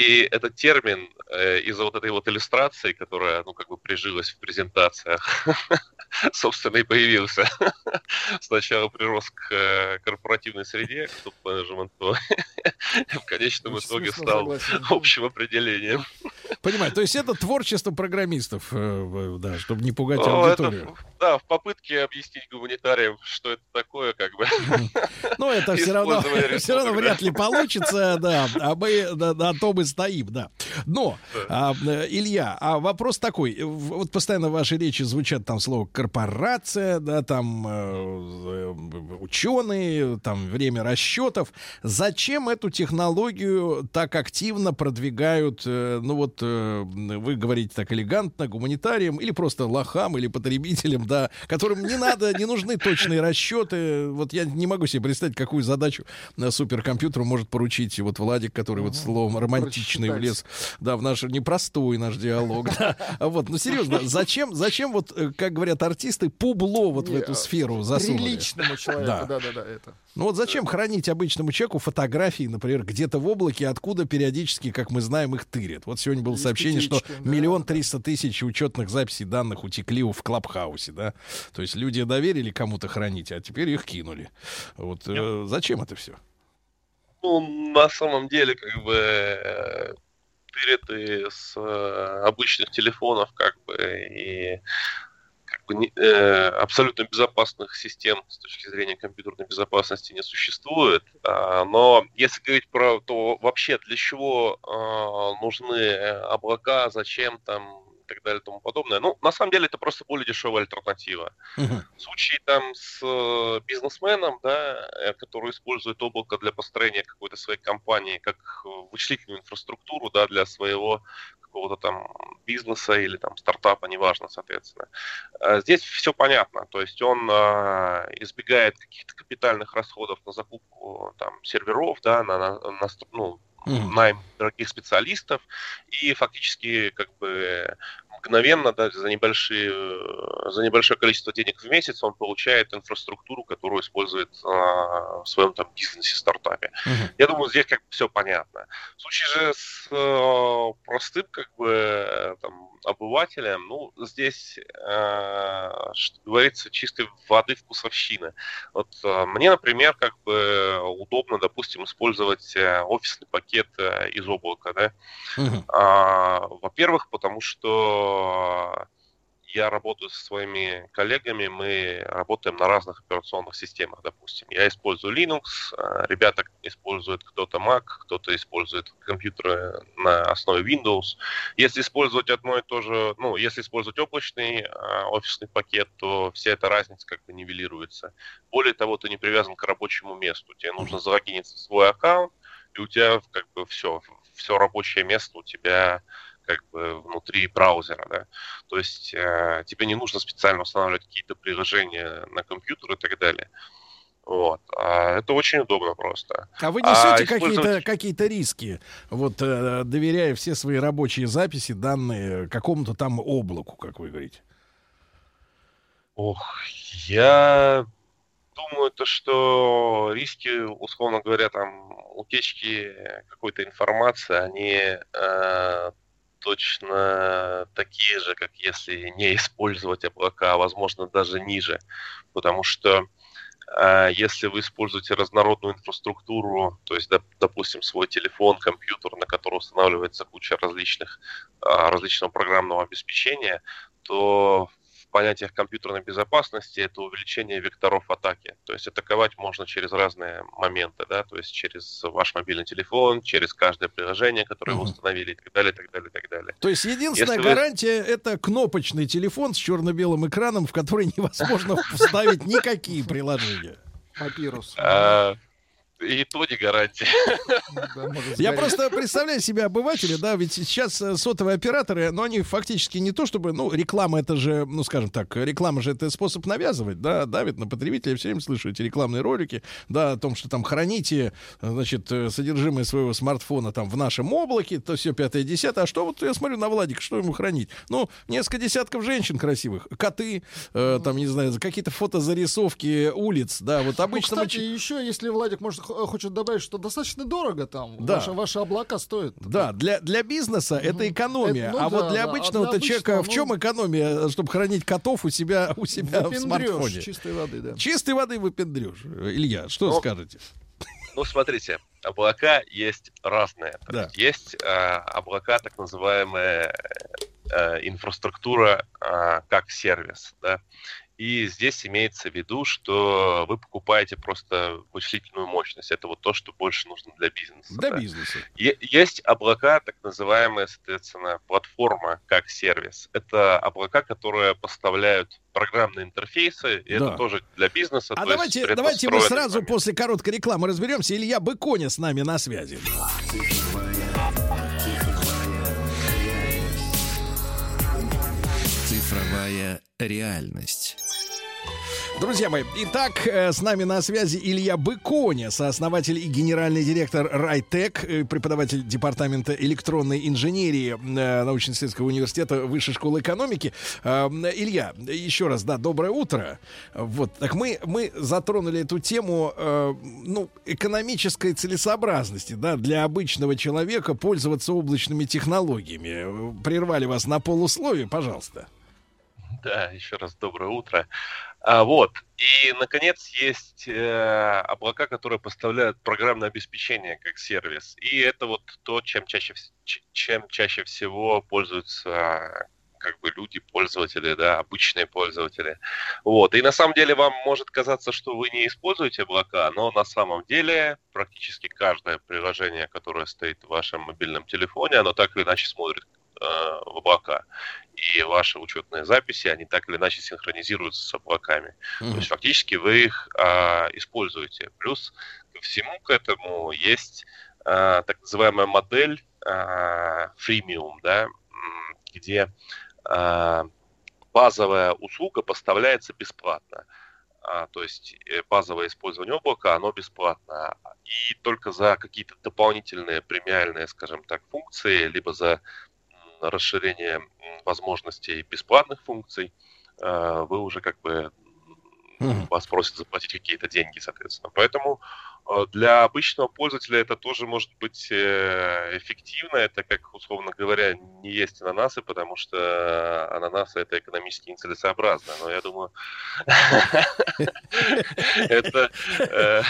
И этот термин э, из-за вот этой вот иллюстрации, которая, ну, как бы прижилась в презентациях, собственно, и появился. Сначала прирос к э, корпоративной среде, к топ-менеджменту, в конечном итоге стал общим определением. Понимаю, то есть это творчество программистов, э, да, чтобы не пугать аудиторию. Да, в попытке объяснить гуманитариям, что это такое, как бы. Ну, это все равно, все равно вряд ли получится, да, а мы на, на том и стоим, да. Но, а, Илья, а вопрос такой, вот постоянно в вашей речи звучат там слово корпорация, да, там э, ученые, там время расчетов. Зачем эту технологию так активно продвигают, э, ну вот, э, вы говорите так элегантно, гуманитариям или просто лохам или потребителям, да, которым не надо, не нужны точные расчеты. Вот я не могу себе представить, какую задачу на суперкомпьютеру может поручить вот Владик, который вот словом романтичный влез, да, в наш непростой наш диалог. Да. Вот, ну серьезно, зачем, зачем вот, э, как говорят артисты, публо вот в эту сферу засунули? Приличному человеку, да-да-да, это. Ну вот зачем хранить обычному человеку фотографии, например, где-то в облаке, откуда периодически, как мы знаем, их тырят? Вот сегодня было сообщение, что миллион триста тысяч учетных записей данных утекли в Клабхаусе, да? То есть люди доверили кому-то хранить, а теперь их кинули. Вот э, зачем это все? Ну, на самом деле, как бы э, тырят с э, обычных телефонов, как бы, и как бы, не, э, абсолютно безопасных систем с точки зрения компьютерной безопасности не существует. А, но если говорить про то вообще для чего а, нужны облака, зачем там так далее и тому подобное. Ну, на самом деле, это просто более дешевая альтернатива. Uh-huh. В случае там с э, бизнесменом, да, э, который использует облако для построения какой-то своей компании, как вычислительную инфраструктуру, да, для своего какого-то там бизнеса или там стартапа, неважно, соответственно. Э, здесь все понятно, то есть он э, избегает каких-то капитальных расходов на закупку там серверов, да, на, на, на ну, mm. найм дорогих специалистов, и фактически как бы мгновенно, да, за, небольшие, за небольшое количество денег в месяц он получает инфраструктуру, которую использует а, в своем там бизнесе, стартапе. Uh-huh. Я думаю, здесь как бы все понятно. В случае же с а, простым как бы там обывателям, ну, здесь, э, что говорится, чистой воды вкусовщина. Вот э, мне, например, как бы удобно, допустим, использовать э, офисный пакет э, из облака, да. Uh-huh. А, во-первых, потому что я работаю со своими коллегами, мы работаем на разных операционных системах, допустим. Я использую Linux, а ребята используют кто-то Mac, кто-то использует компьютеры на основе Windows. Если использовать одно и то же, ну, если использовать облачный а, офисный пакет, то вся эта разница как бы нивелируется. Более того, ты не привязан к рабочему месту. Тебе нужно залогиниться в свой аккаунт, и у тебя как бы все, все рабочее место у тебя как бы внутри браузера, да. То есть э, тебе не нужно специально устанавливать какие-то приложения на компьютер и так далее. Вот. А это очень удобно просто. А вы несете А какие-то использовать- какие-то риски, вот э, доверяя все свои рабочие записи, данные какому-то там облаку, как вы говорите? Ох, я думаю, то, что риски, условно говоря, там утечки какой-то информации, они э, точно такие же, как если не использовать облака, а возможно даже ниже, потому что э, если вы используете разнородную инфраструктуру, то есть, доп- допустим, свой телефон, компьютер, на который устанавливается куча различных, а, различного программного обеспечения, то понятиях компьютерной безопасности это увеличение векторов атаки. То есть атаковать можно через разные моменты, да, то есть через ваш мобильный телефон, через каждое приложение, которое вы установили, и так далее, и так далее, и так далее. То есть единственная Если вы- гарантия это кнопочный телефон с черно-белым экраном, в который невозможно вставить никакие приложения. Папирус. И то не гарантия. Я просто представляю себе обывателя, да, ведь сейчас э, сотовые операторы, ну, они фактически не то чтобы, ну, реклама это же, ну, скажем так, реклама же это способ навязывать, да, давит на потребителя, я все время слышу эти рекламные ролики, да, о том, что там храните, значит, э, содержимое своего смартфона там в нашем облаке, то все пятое, десятое, а что вот я смотрю на Владика, что ему хранить? Ну, несколько десятков женщин красивых, коты, э, там, не знаю, какие-то фотозарисовки улиц, да, вот Ну, обычно мы кстати, еще, если Владик может, хочет добавить, что достаточно дорого там. Да. Ваши, ваши облака стоят. Да, для, для бизнеса это экономия. Это, ну а вот да, для да. А обычного-то для человека в обычного, чем экономия, чтобы хранить котов у себя, у себя в смартфоне? чистой воды, да. Чистой воды выпендрешь. Илья, что Ну, скажете? Ну, смотрите, облака есть разные. Да. есть, есть э, облака, так называемая э, инфраструктура э, как сервис, да. И здесь имеется в виду, что вы покупаете просто вычислительную мощность. Это вот то, что больше нужно для бизнеса. Для да. бизнеса. Е- Есть облака, так называемая, соответственно, платформа как сервис. Это облака, которые поставляют программные интерфейсы, и Да. это тоже для бизнеса. А давайте, давайте мы сразу после короткой рекламы разберемся. Илья Быконя с нами на связи. Цифровая реальность. Друзья мои, итак, э, с нами на связи Илья Быконя, сооснователь и генеральный директор Райтек, э, преподаватель департамента электронной инженерии э, научно-исследовательского университета Высшей школы экономики. Илья, еще раз, да, доброе утро. Вот, так мы, мы затронули эту тему, ну, экономической целесообразности, да, для обычного человека пользоваться облачными технологиями. Прервали вас на полусловие, пожалуйста. Да, еще раз доброе утро. А, вот. И, наконец, есть э, облака, которые поставляют программное обеспечение как сервис. И это вот то, чем чаще, чем чаще всего пользуются как бы люди, пользователи, да, обычные пользователи. Вот. И на самом деле вам может казаться, что вы не используете облака, но на самом деле практически каждое приложение, которое стоит в вашем мобильном телефоне, оно так или иначе смотрит в облака. И ваши учетные записи, они так или иначе синхронизируются с облаками. То есть фактически вы их а, используете. Плюс ко всему к этому есть а, так называемая модель а, freemium, да, где а, базовая услуга поставляется бесплатно. А, то есть э, базовое использование облака, оно бесплатно. И только за какие-то дополнительные премиальные, скажем так, функции, либо за расширение возможностей бесплатных функций, э, вы уже как бы вас просят заплатить какие-то деньги, соответственно. Поэтому для обычного пользователя это тоже может быть э, эффективно. Это, как, условно говоря, не есть ананасы, потому что ананасы это экономически нецелесообразно. Но я думаю, это э,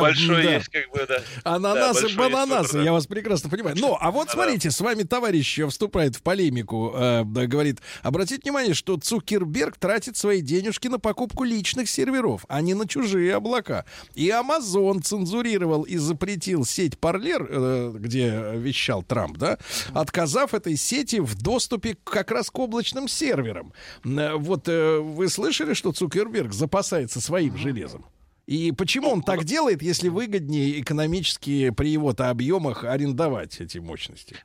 большой есть как бы. Ананасы, бананасы, я вас прекрасно понимаю. Но, а вот смотрите, с вами товарищ вступает в полемику, э, говорит, обратите внимание, что Цукерберг тратит свои денежки на покупку личных серверов, а не на чужие облака. И Amazon цензурировал и запретил сеть Парлер, э, где вещал Трамп, да, отказав этой сети в доступе как раз к облачным серверам. Э, Вот э, вы слышали, что Цукерберг запасается своим железом? И почему он так делает, если выгоднее экономически при его-то объемах арендовать эти мощности?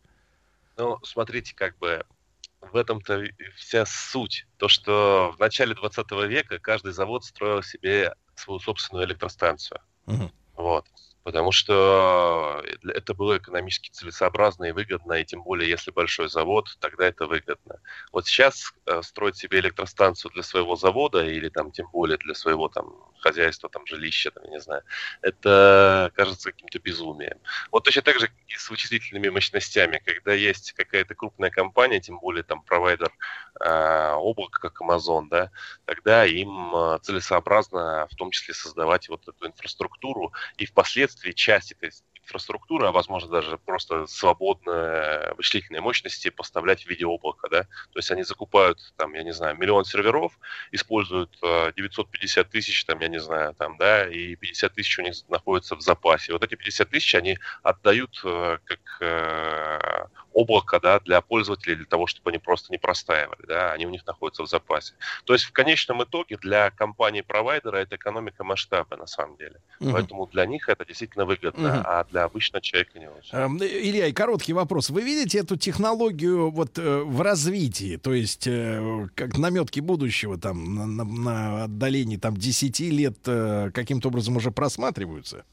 Ну, смотрите, как бы в этом-то вся суть. То, что в начале 20 века каждый завод строил себе свою собственную электростанцию. Мгм. Вот. Потому что это было экономически целесообразно и выгодно, и тем более, если большой завод, тогда это выгодно. Вот сейчас э, строить себе электростанцию для своего завода или там тем более для своего там хозяйства, там жилища, там, я не знаю, это кажется каким-то безумием. Вот точно так же и с вычислительными мощностями, когда есть какая-то крупная компания, тем более там провайдер э, облака, как Amazon, да, тогда им э, целесообразно в том числе создавать вот эту инфраструктуру и впоследствии часть этой инфраструктуры, а возможно даже просто свободные вычислительные мощности поставлять в виде облака, да, то есть они закупают там, я не знаю, миллион серверов, используют э, 950 тысяч, там, я не знаю, там, да, и 50 тысяч у них находится в запасе. Вот эти 50 тысяч они отдают э, как э, облако, да, для пользователей, для того, чтобы они просто не простаивали, да, они у них находятся в запасе. То есть в конечном итоге для компании-провайдера это экономика масштаба на самом деле. Мгм. Поэтому для них это действительно выгодно, Мгм. а для обычного человека не очень. Эм, Илья, и короткий вопрос. Вы видите эту технологию вот э, в развитии, то есть э, как наметки будущего там на, на- на отдалении там 10 лет э, каким-то образом уже просматриваются?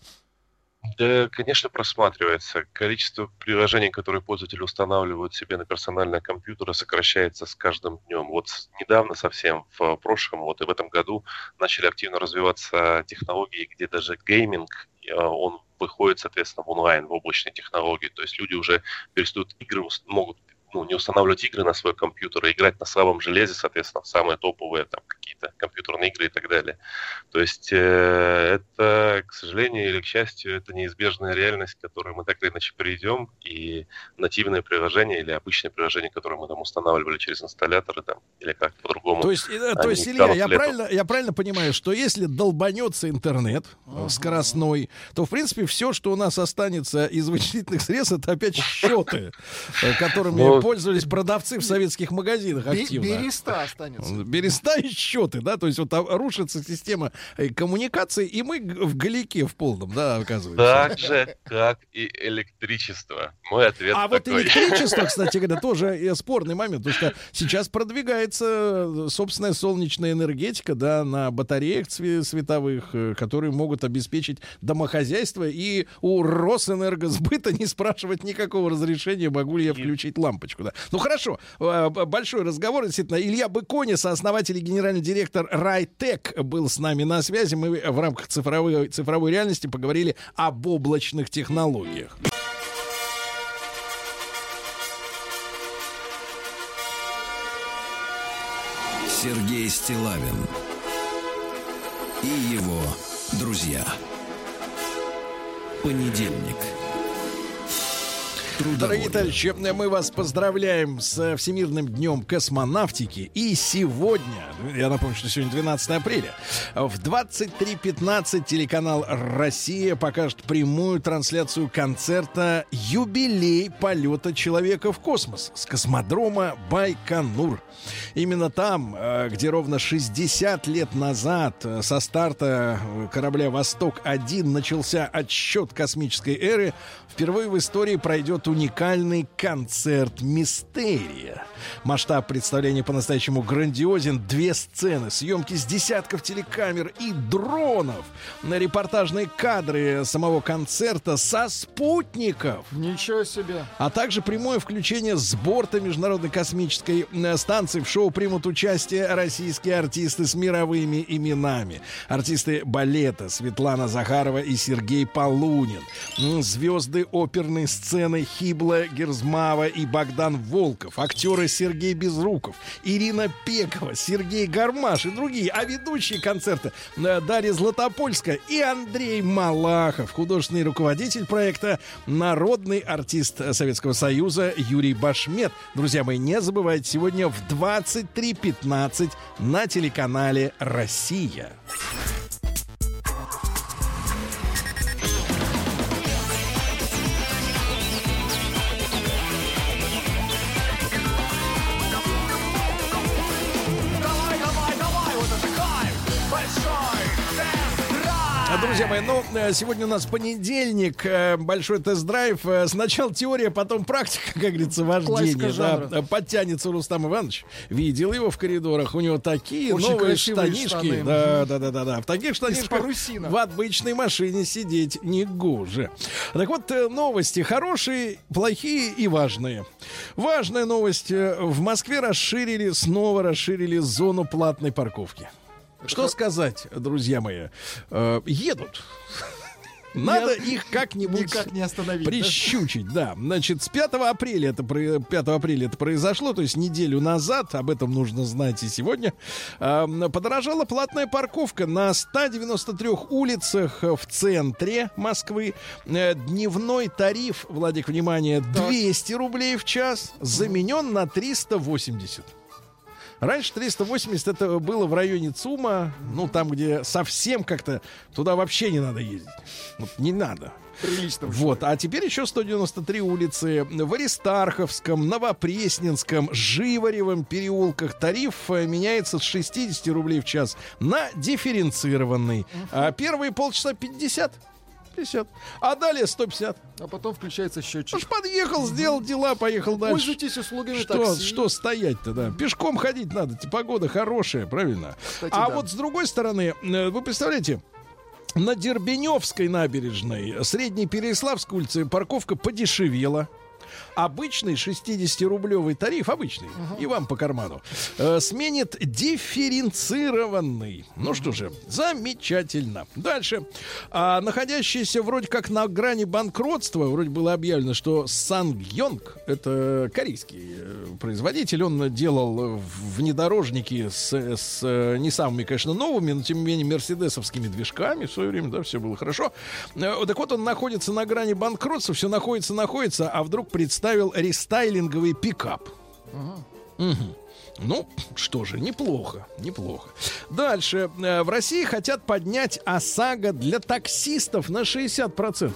Да, конечно, просматривается. Количество приложений, которые пользователи устанавливают себе на персональные компьютеры, сокращается с каждым днем. Вот недавно совсем, в прошлом, вот и в этом году, начали активно развиваться технологии, где даже гейминг, он выходит, соответственно, в онлайн, в облачные технологии. То есть люди уже перестают игры, могут ну, не устанавливать игры на свой компьютер, а играть на слабом железе, соответственно, в самые топовые там какие-то компьютерные игры и так далее. То есть э, это, к сожалению или к счастью, это неизбежная реальность, к которой мы так или иначе перейдем, и нативные приложения или обычные приложения, которые мы там устанавливали через инсталляторы там, или как-то по-другому. То есть, э, то они есть Илья, я летом. правильно, я правильно понимаю, что если долбанется интернет э, скоростной, то, в принципе, все, что у нас останется из вычислительных средств, это опять счеты, э, которыми Ну, пользовались продавцы в советских магазинах активно. Береста останется. Береста и счеты, да, то есть вот рушится система э, коммуникаций, и мы в галике в полном, да, оказывается. Так же, как и электричество. Мой ответ А вот такой. электричество, кстати говоря, тоже э, спорный момент, потому что сейчас продвигается э, собственная солнечная энергетика, да, на батареях световых, которые могут обеспечить домохозяйство, и у Росэнергосбыта не спрашивать никакого разрешения, могу ли я включить лампочку, да. Ну хорошо, э, большой разговор, действительно. Илья Быкони, сооснователь и генеральный директор Райтек, был с нами на связи. Мы в рамках цифровой, цифровой реальности поговорили об облачных технологиях. Сергей Стилавин и его друзья. Понедельник. Дорогие товарищи, мы вас поздравляем с Всемирным днем космонавтики. И сегодня, я напомню, что сегодня 12 апреля, в 23.15 телеканал «Россия» покажет прямую трансляцию концерта «Юбилей полета человека в космос» с космодрома Байконур. Именно там, э, где ровно 60 лет назад э, со старта э, корабля «Восток-1» начался отсчет космической эры, впервые в истории пройдет уникальный концерт «Мистерия». Масштаб представления по-настоящему грандиозен. Две сцены, съемки с десятков телекамер и дронов. Репортажные кадры самого концерта со спутников. Ничего себе. А также прямое включение с борта Международной космической э, станции. В шоу примут участие российские артисты с мировыми именами. Артисты балета Светлана Захарова и Сергей Полунин. Звезды оперной сцены Хибла Герзмава и Богдан Волков. Актеры Сергей Безруков, Ирина Пекова, Сергей Гармаш и другие. А ведущие концерта э, Дарья Златопольская и Андрей Малахов. Художественный руководитель проекта народный артист Советского Союза Юрий Башмет. Друзья мои, не забывайте, сегодня в 23.15 на телеканале «Россия». Друзья мои, ну, э, сегодня у нас понедельник, э, большой тест-драйв. Э, Сначала теория, потом практика, как говорится, жанра. Да. Подтянется Рустам Иванович. Видел его в коридорах. У него такие Очень новые штанишки. штаны. Да, да, да, да, да. В таких штанишках в обычной машине сидеть не гоже. Так вот, новости хорошие, плохие и важные. Важная новость. В Москве расширили, снова расширили зону платной парковки. Что сказать, друзья мои? Э, едут. Надо их как-нибудь Никак не остановить. да? прищучить, да. Значит, с 5 апреля это, про- 5 апреля это произошло, то есть неделю назад, об этом нужно знать и сегодня, а, подорожала платная парковка на 193 улицах в центре Москвы. Э, Дневной тариф, Владик, внимание, 200 рублей в час, заменен на 380. Раньше 380 это было в районе ЦУМа, ну там, где совсем как-то туда вообще не надо ездить. Вот не надо. Прилично. Вот, а теперь еще 193 улицы в Аристарховском, Новопресненском, Живаревом переулках тариф э, меняется с 60 рублей в час на дифференцированный. А первые полчаса 50. 50. А далее 150. А потом включается счетчик. Уж подъехал, сделал дела, поехал дальше. Пользуйтесь услугами Что, такси. что стоять-то, да? Пешком ходить надо, т- погода хорошая, правильно? Кстати, а да. вот с другой стороны, э, вы представляете, на Дербеневской набережной, средней Переяславской улице, парковка подешевела. Обычный 60-рублевый тариф, обычный, и вам по карману, э, сменит дифференцированный. Ну что же, замечательно. Дальше. А, находящийся вроде как на грани банкротства, вроде было объявлено, что Сангьонг, это корейский э, производитель, он делал внедорожники с, с, э, не самыми, конечно, новыми, но тем не менее мерседесовскими движками в свое время, да, все было хорошо. Э, Так вот, он находится на грани банкротства, все находится, находится, а вдруг представил рестайлинговый пикап. Мгм. Ну, что же, неплохо, неплохо. Дальше. Э, В России хотят поднять ОСАГО для таксистов на 60%.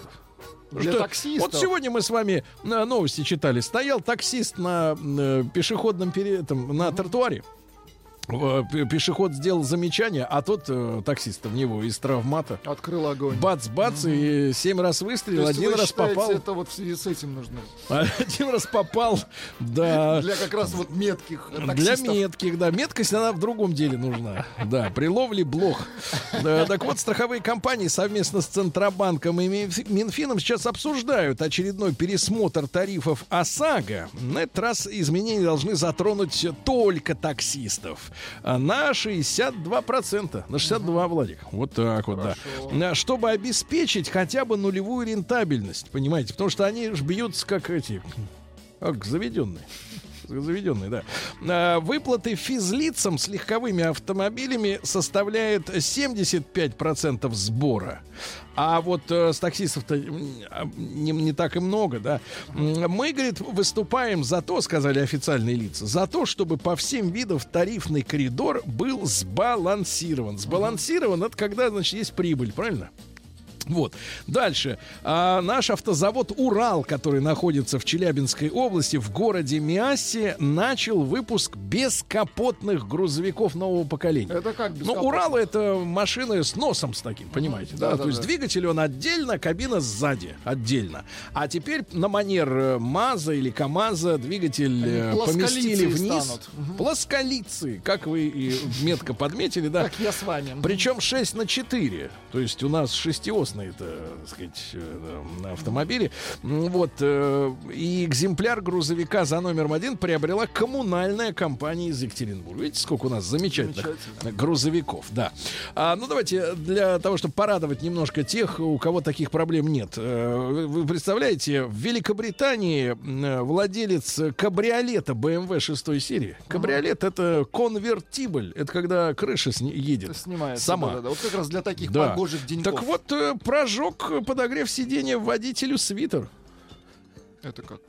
Для таксистов? Вот сегодня мы с вами э, новости читали. Стоял таксист на э, пешеходном пере... там, на тротуаре. Э, пе- Пешеход сделал замечание, а тот э, таксист в него из травмата. Открыл огонь. Бац-бац, и семь раз выстрелил, один раз считаете, попал. Это вот в связи с этим нужно. Один раз попал, да. Для как раз вот метких Для таксистов. метких, да. Меткость, она в другом деле нужна. Да, при ловле блох. Да, так вот, страховые компании совместно с Центробанком и Минф- Минфином сейчас обсуждают очередной пересмотр тарифов ОСАГО. На этот раз изменения должны затронуть только таксистов. А На 62%. На 62, Владик. Вот так вот, да. А, Чтобы обеспечить хотя бы нулевую рентабельность, понимаете? Потому что они ж бьются как эти, как заведенные. Заведенные, да. А, Выплаты физлицам с легковыми автомобилями составляют 75% сбора. А вот э, с таксистов-то а, не, не так и много, да. Мы, говорит, выступаем за то, сказали официальные лица, за то, чтобы по всем видам тарифный коридор был сбалансирован. Сбалансирован это когда, значит, есть прибыль, правильно? Вот. Дальше. А, наш автозавод «Урал», который находится в Челябинской области, в городе Миассе, начал выпуск бескапотных грузовиков нового поколения. Это как Ну? «Урал» — это машины с носом с таким, понимаете? Да, Да, То да, есть да. двигатель он отдельно, кабина сзади отдельно. А теперь на манер э, МАЗа или КАМАЗа двигатель э, поместили вниз. станут. Плосколицы, как вы и метко подметили, да. Как я с вами. Причем 6 на 4. То есть у нас шестиосные это, так сказать, э. М, Вот. э, И экземпляр грузовика за номером один приобрела коммунальная компания из Екатеринбурга. Видите, сколько у нас замечательных грузовиков, да. А, ну, давайте для того, чтобы порадовать немножко тех, у кого таких проблем нет. Э, Вы представляете, в Великобритании э, владелец кабриолета BMW 6 серии. Кабриолет это конвертибль. Это когда крыша едет. Снимается. Сама. да-да-да. Вот как раз для таких Да. погожих деньков. Так вот, э, прожег подогрев сиденья водителю свитер. Это как?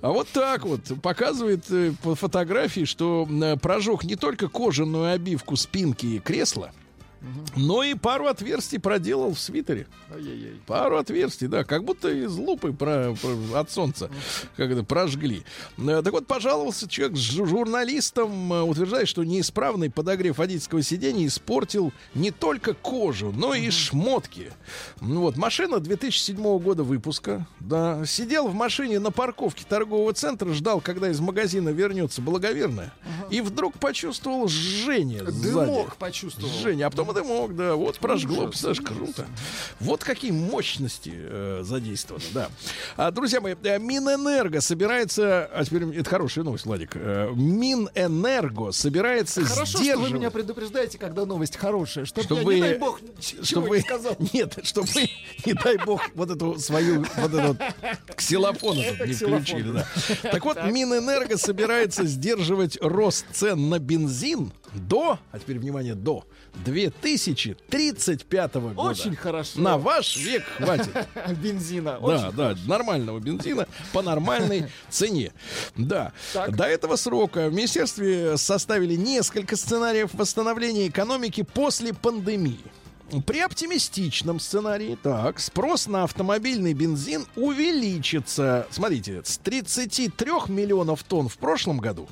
А вот так вот показывает э, по фотографии, что прожег не только кожаную обивку спинки кресла, Но и пару отверстий проделал в свитере. Ай-яй-яй. Пару отверстий, да, как будто из лупы про, про- от солнца как это прожгли. Э, Так вот, пожаловался человек с жу- журналистом, э, утверждает, что неисправный подогрев водительского сидения испортил не только кожу, но и шмотки. Ну вот, машина 2007 года выпуска, да, сидел в машине на парковке торгового центра, ждал, когда из магазина вернется благоверная, и вдруг почувствовал жжение сзади. Дымок почувствовал. Жжение, а потом и дымок, да, вот прожгло, представляешь, круто. Вот какие мощности э, задействованы, да. А, друзья мои, э, Минэнерго собирается, а теперь это хорошая новость, Владик. Э, Минэнерго собирается Хорошо, что вы сдерживать. меня предупреждаете, когда новость хорошая, чтобы, Чтобы я, не дай бог, чтобы не сказал. нет, чтобы не дай бог, вот эту свою, вот вот ксилофон этот не включили, да. Так вот. Минэнерго собирается сдерживать рост цен на бензин до, а теперь внимание, до 2035 года. Очень хорошо. На ваш век хватит. Бензина. Да, да, нормального бензина по нормальной цене. Да. До этого срока в министерстве составили несколько сценариев восстановления экономики после пандемии. При оптимистичном сценарии, так, спрос на автомобильный бензин увеличится, смотрите, с 33 миллионов тонн в прошлом году,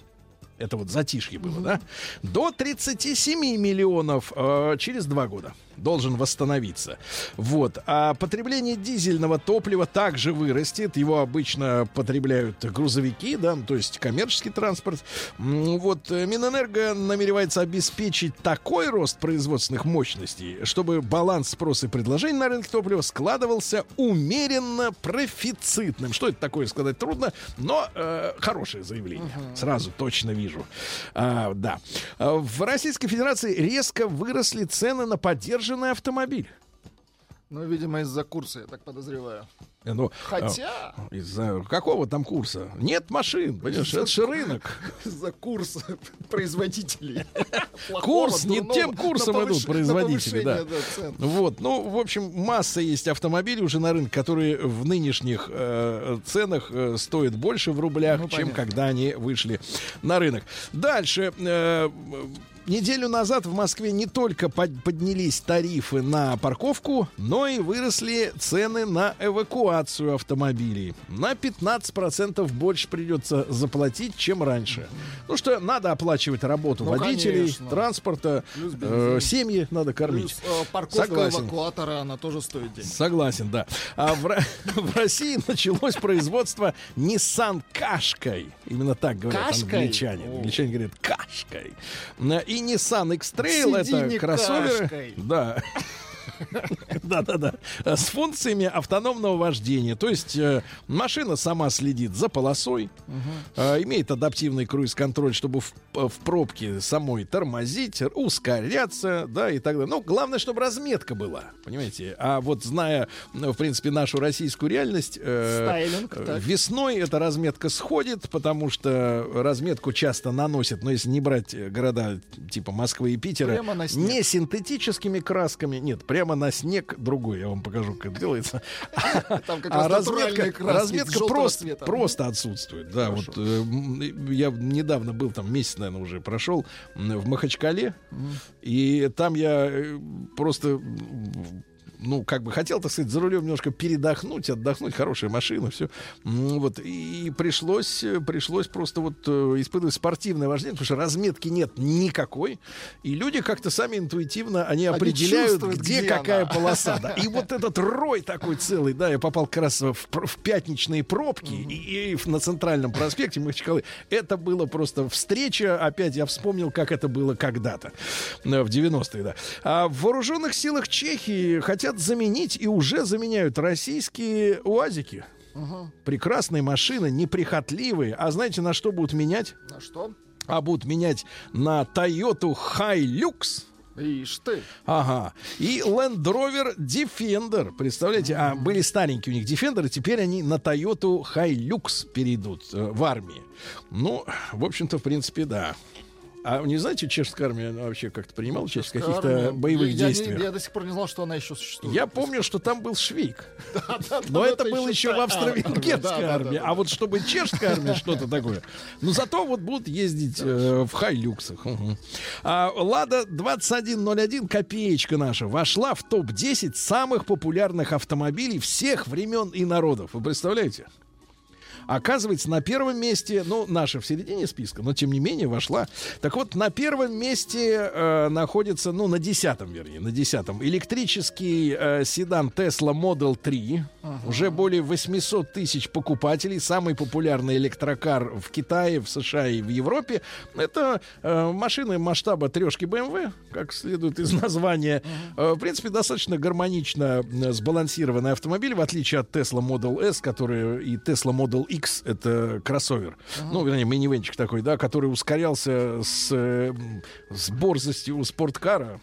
это вот затишье было, да, до 37 миллионов э, через два года должен восстановиться. Вот. А потребление дизельного топлива также вырастет. Его обычно потребляют грузовики, да, ну, то есть коммерческий транспорт. Вот э, Минэнерго намеревается обеспечить такой рост производственных мощностей, чтобы баланс спроса и предложения на рынке топлива складывался умеренно профицитным. Что это такое, сказать трудно, но э, хорошее заявление. Сразу точно вижу. А, да. А, В Российской Федерации резко выросли цены на поддержанный автомобиль. Ну, видимо, из-за курса, я так подозреваю. Э, ну, Хотя- а, Из-за какого там курса? Нет машин, понимаешь, это же рынок. Из-за курса производителей. Курс, не тем курсом идут производители, да. Вот, ну, в общем, масса есть автомобилей уже на рынке, которые в нынешних э, ценах э, стоят больше в рублях, Ну, чем когда они вышли на рынок. Дальше. Неделю назад в Москве не только под- поднялись тарифы на парковку, но и выросли цены на эвакуацию автомобилей. На 15% больше придется заплатить, чем раньше. Ну что, надо оплачивать работу Ну, водителей, конечно. транспорта, э, семьи надо кормить. Плюс, э, парковка Согласен. эвакуатора, она тоже стоит денег. Согласен, да. А в, в России началось производство Nissan Кашкой. Именно так говорят Кашкой? англичане. О. Англичане говорят Кашкой. И Nissan X-Trail это кроссоверы. кашкой. Да. Да-да-да. С функциями автономного вождения. То есть э, машина сама следит за полосой, э, имеет адаптивный круиз-контроль, чтобы в, в пробке самой тормозить, ускоряться, да, и так далее. Ну, главное, чтобы разметка была, понимаете. А вот зная, ну, в принципе, нашу российскую реальность, э, Стайлинг, э, весной эта разметка сходит, потому что разметку часто наносят, но если не брать э, города типа Москвы и Питера, не синтетическими красками, нет, прямо на снег другой, я вам покажу, как это делается. Там как А раз разметка, разметка просто, цвета. просто отсутствует. Да, вот э, я недавно был там месяц, наверное, уже прошел в Махачкале, и там я э, просто ну, как бы хотел, так сказать, за рулем немножко передохнуть, отдохнуть, хорошая машина, все. Вот, и пришлось, э, пришлось просто вот э, испытывать спортивное вождение, потому что разметки нет никакой, и люди как-то сами интуитивно, они, Они определяют, где, где какая она. полоса. да. И вот этот рой такой целый, да, я попал как раз в, в пятничные пробки и, и в- на центральном проспекте Махачкалы. Это было просто встреча, опять я вспомнил, как это было когда-то, э, в 90-е, да. А в вооруженных силах Чехии хотят заменить и уже заменяют российские УАЗики. Прекрасные машины, неприхотливые. А знаете, на что будут менять? На что? А будут менять на Toyota Hilux. Ишь ты. Ага. И Land Rover Defender. Представляете, а были старенькие у них Defender, и теперь они на Toyota Hilux перейдут э, в армии. Ну, в общем-то, в принципе, да. А вы не знаете, чешская армия вообще как-то принимала участие в каких-то армия. боевых я, я не- действиях? Я, до сих пор не знал, что она еще существует. Я помню, что там был Швейк. Но это было еще в австро-венгерской армии. А вот чтобы чешская армия, что-то такое. Но зато вот будут ездить э, в хайлюксах. Мгм. А, Лада 2101, копеечка наша, вошла в топ-10 самых популярных автомобилей всех времен и народов. Вы представляете? Оказывается, на первом месте, ну, наша в середине списка, но тем не менее вошла. Так вот, на первом месте э, находится, ну, на десятом, вернее, на десятом, электрический э, седан Tesla Model 3. Уже более 800 тысяч покупателей. Самый популярный электрокар в Китае, в США и в Европе. Это э, машины масштаба трешки BMW, как следует из названия. Э, в принципе, достаточно гармонично э, сбалансированный автомобиль, в отличие от Tesla Model S, который и Tesla Model X, это кроссовер. Ну, вернее, минивенчик такой, да, который ускорялся с, э, с борзостью спорткара.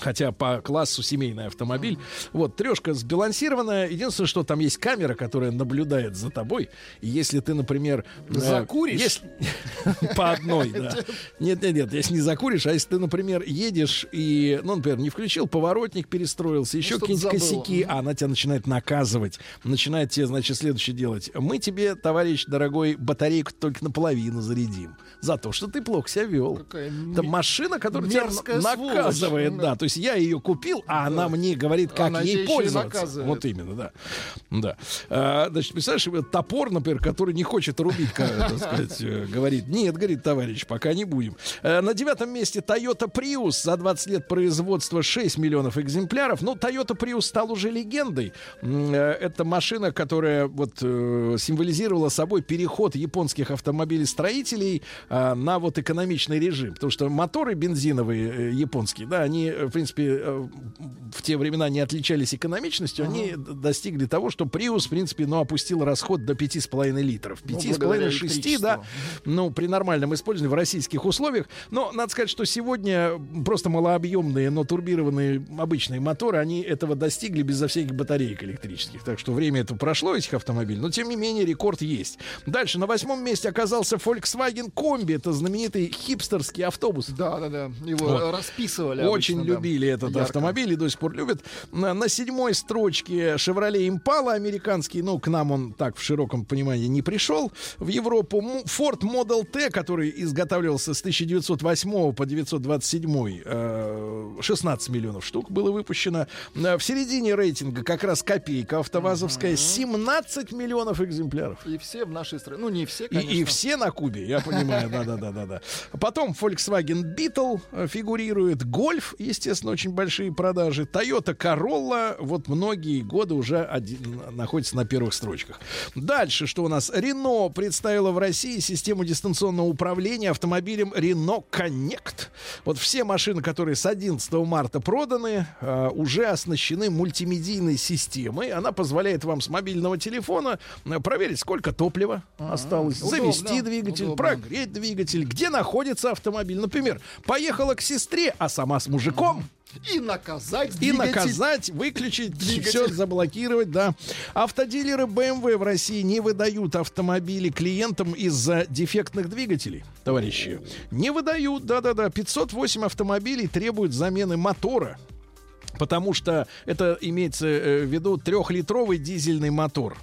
Хотя по классу семейный автомобиль. Вот, трешка сбалансированная. Единственное, что там есть камера, которая наблюдает за тобой. И если ты, например... э, Закуришь? если- По одной, да. Нет, нет, нет, если не закуришь, а если ты, например, едешь и, ну, например, не включил поворотник, перестроился, еще что-то какие-нибудь забыл. косяки, а она тебя начинает наказывать, начинает тебе, значит, следующее делать. Мы тебе, товарищ дорогой, батарейку только наполовину зарядим. За то, что ты плохо себя вел. Какая Это машина, которая тебя наказывает, да. То есть я ее купил, а она мне говорит, как Она ей пользоваться. Вот именно, да. Да. А, значит, представляешь, вот топор, например, который не хочет рубить, как, так сказать, э, говорит, нет, говорит, товарищ, пока не будем. Э, На девятом месте Toyota Prius. За 20 лет производства 6 миллионов экземпляров. Ну, Toyota Prius стал уже легендой. Э, Это машина, которая вот символизировала собой переход японских автомобилестроителей а, на вот экономичный режим. Потому что моторы бензиновые японские, да, они, принципе, э, в те времена не отличались экономичностью. Они достигли того, что Prius, в принципе, ну, опустил расход до 5,5 литров. Ну, благодаря 5,5-6, да, ну, при нормальном использовании в российских условиях. Но надо сказать, что сегодня просто малообъемные, но турбированные обычные моторы, они этого достигли безо всяких батареек электрических. Так что время это прошло, этих автомобилей. Но, тем не менее, рекорд есть. Дальше, на восьмом месте оказался Volkswagen Kombi. Это знаменитый хипстерский автобус. Да, да, да. Его Вот. расписывали. Очень обычно, да. Любили этот Ярко. автомобиль и до сих пор любят. На, на седьмой строчке Chevrolet Impala американский. Ну, к нам он так в широком понимании не пришел. В Европу Ford Model T, который изготавливался с 1908 по 1927, э, 16 миллионов штук было выпущено. Э, В середине рейтинга как раз копейка автовазовская, 17 миллионов экземпляров. И все в нашей стране. Ну, не все, И, конечно. и все на Кубе, я понимаю, да-да-да-да. Потом Volkswagen Beetle э, фигурирует, Golf, естественно, очень большие продажи, Toyota Corolla, вот многие годы уже один- находится на первых строчках. Дальше, что у нас? Renault представила в России систему дистанционного управления автомобилем Renault Connect. Вот все машины, которые с 11 марта проданы, э, уже оснащены мультимедийной системой. Она позволяет вам с мобильного телефона э, проверить, сколько топлива осталось, Удобно, завести двигатель, удобно. прогреть двигатель, где находится автомобиль. Например, поехала к сестре, а сама с мужиком. И наказать И двигатель. наказать, выключить, Двигатель. все заблокировать, да. Автодилеры BMW в России не выдают автомобили клиентам из-за дефектных двигателей, товарищи. Не выдают, да-да-да. 508 автомобилей требуют замены мотора. Потому что это имеется э, в виду трехлитровый дизельный мотор,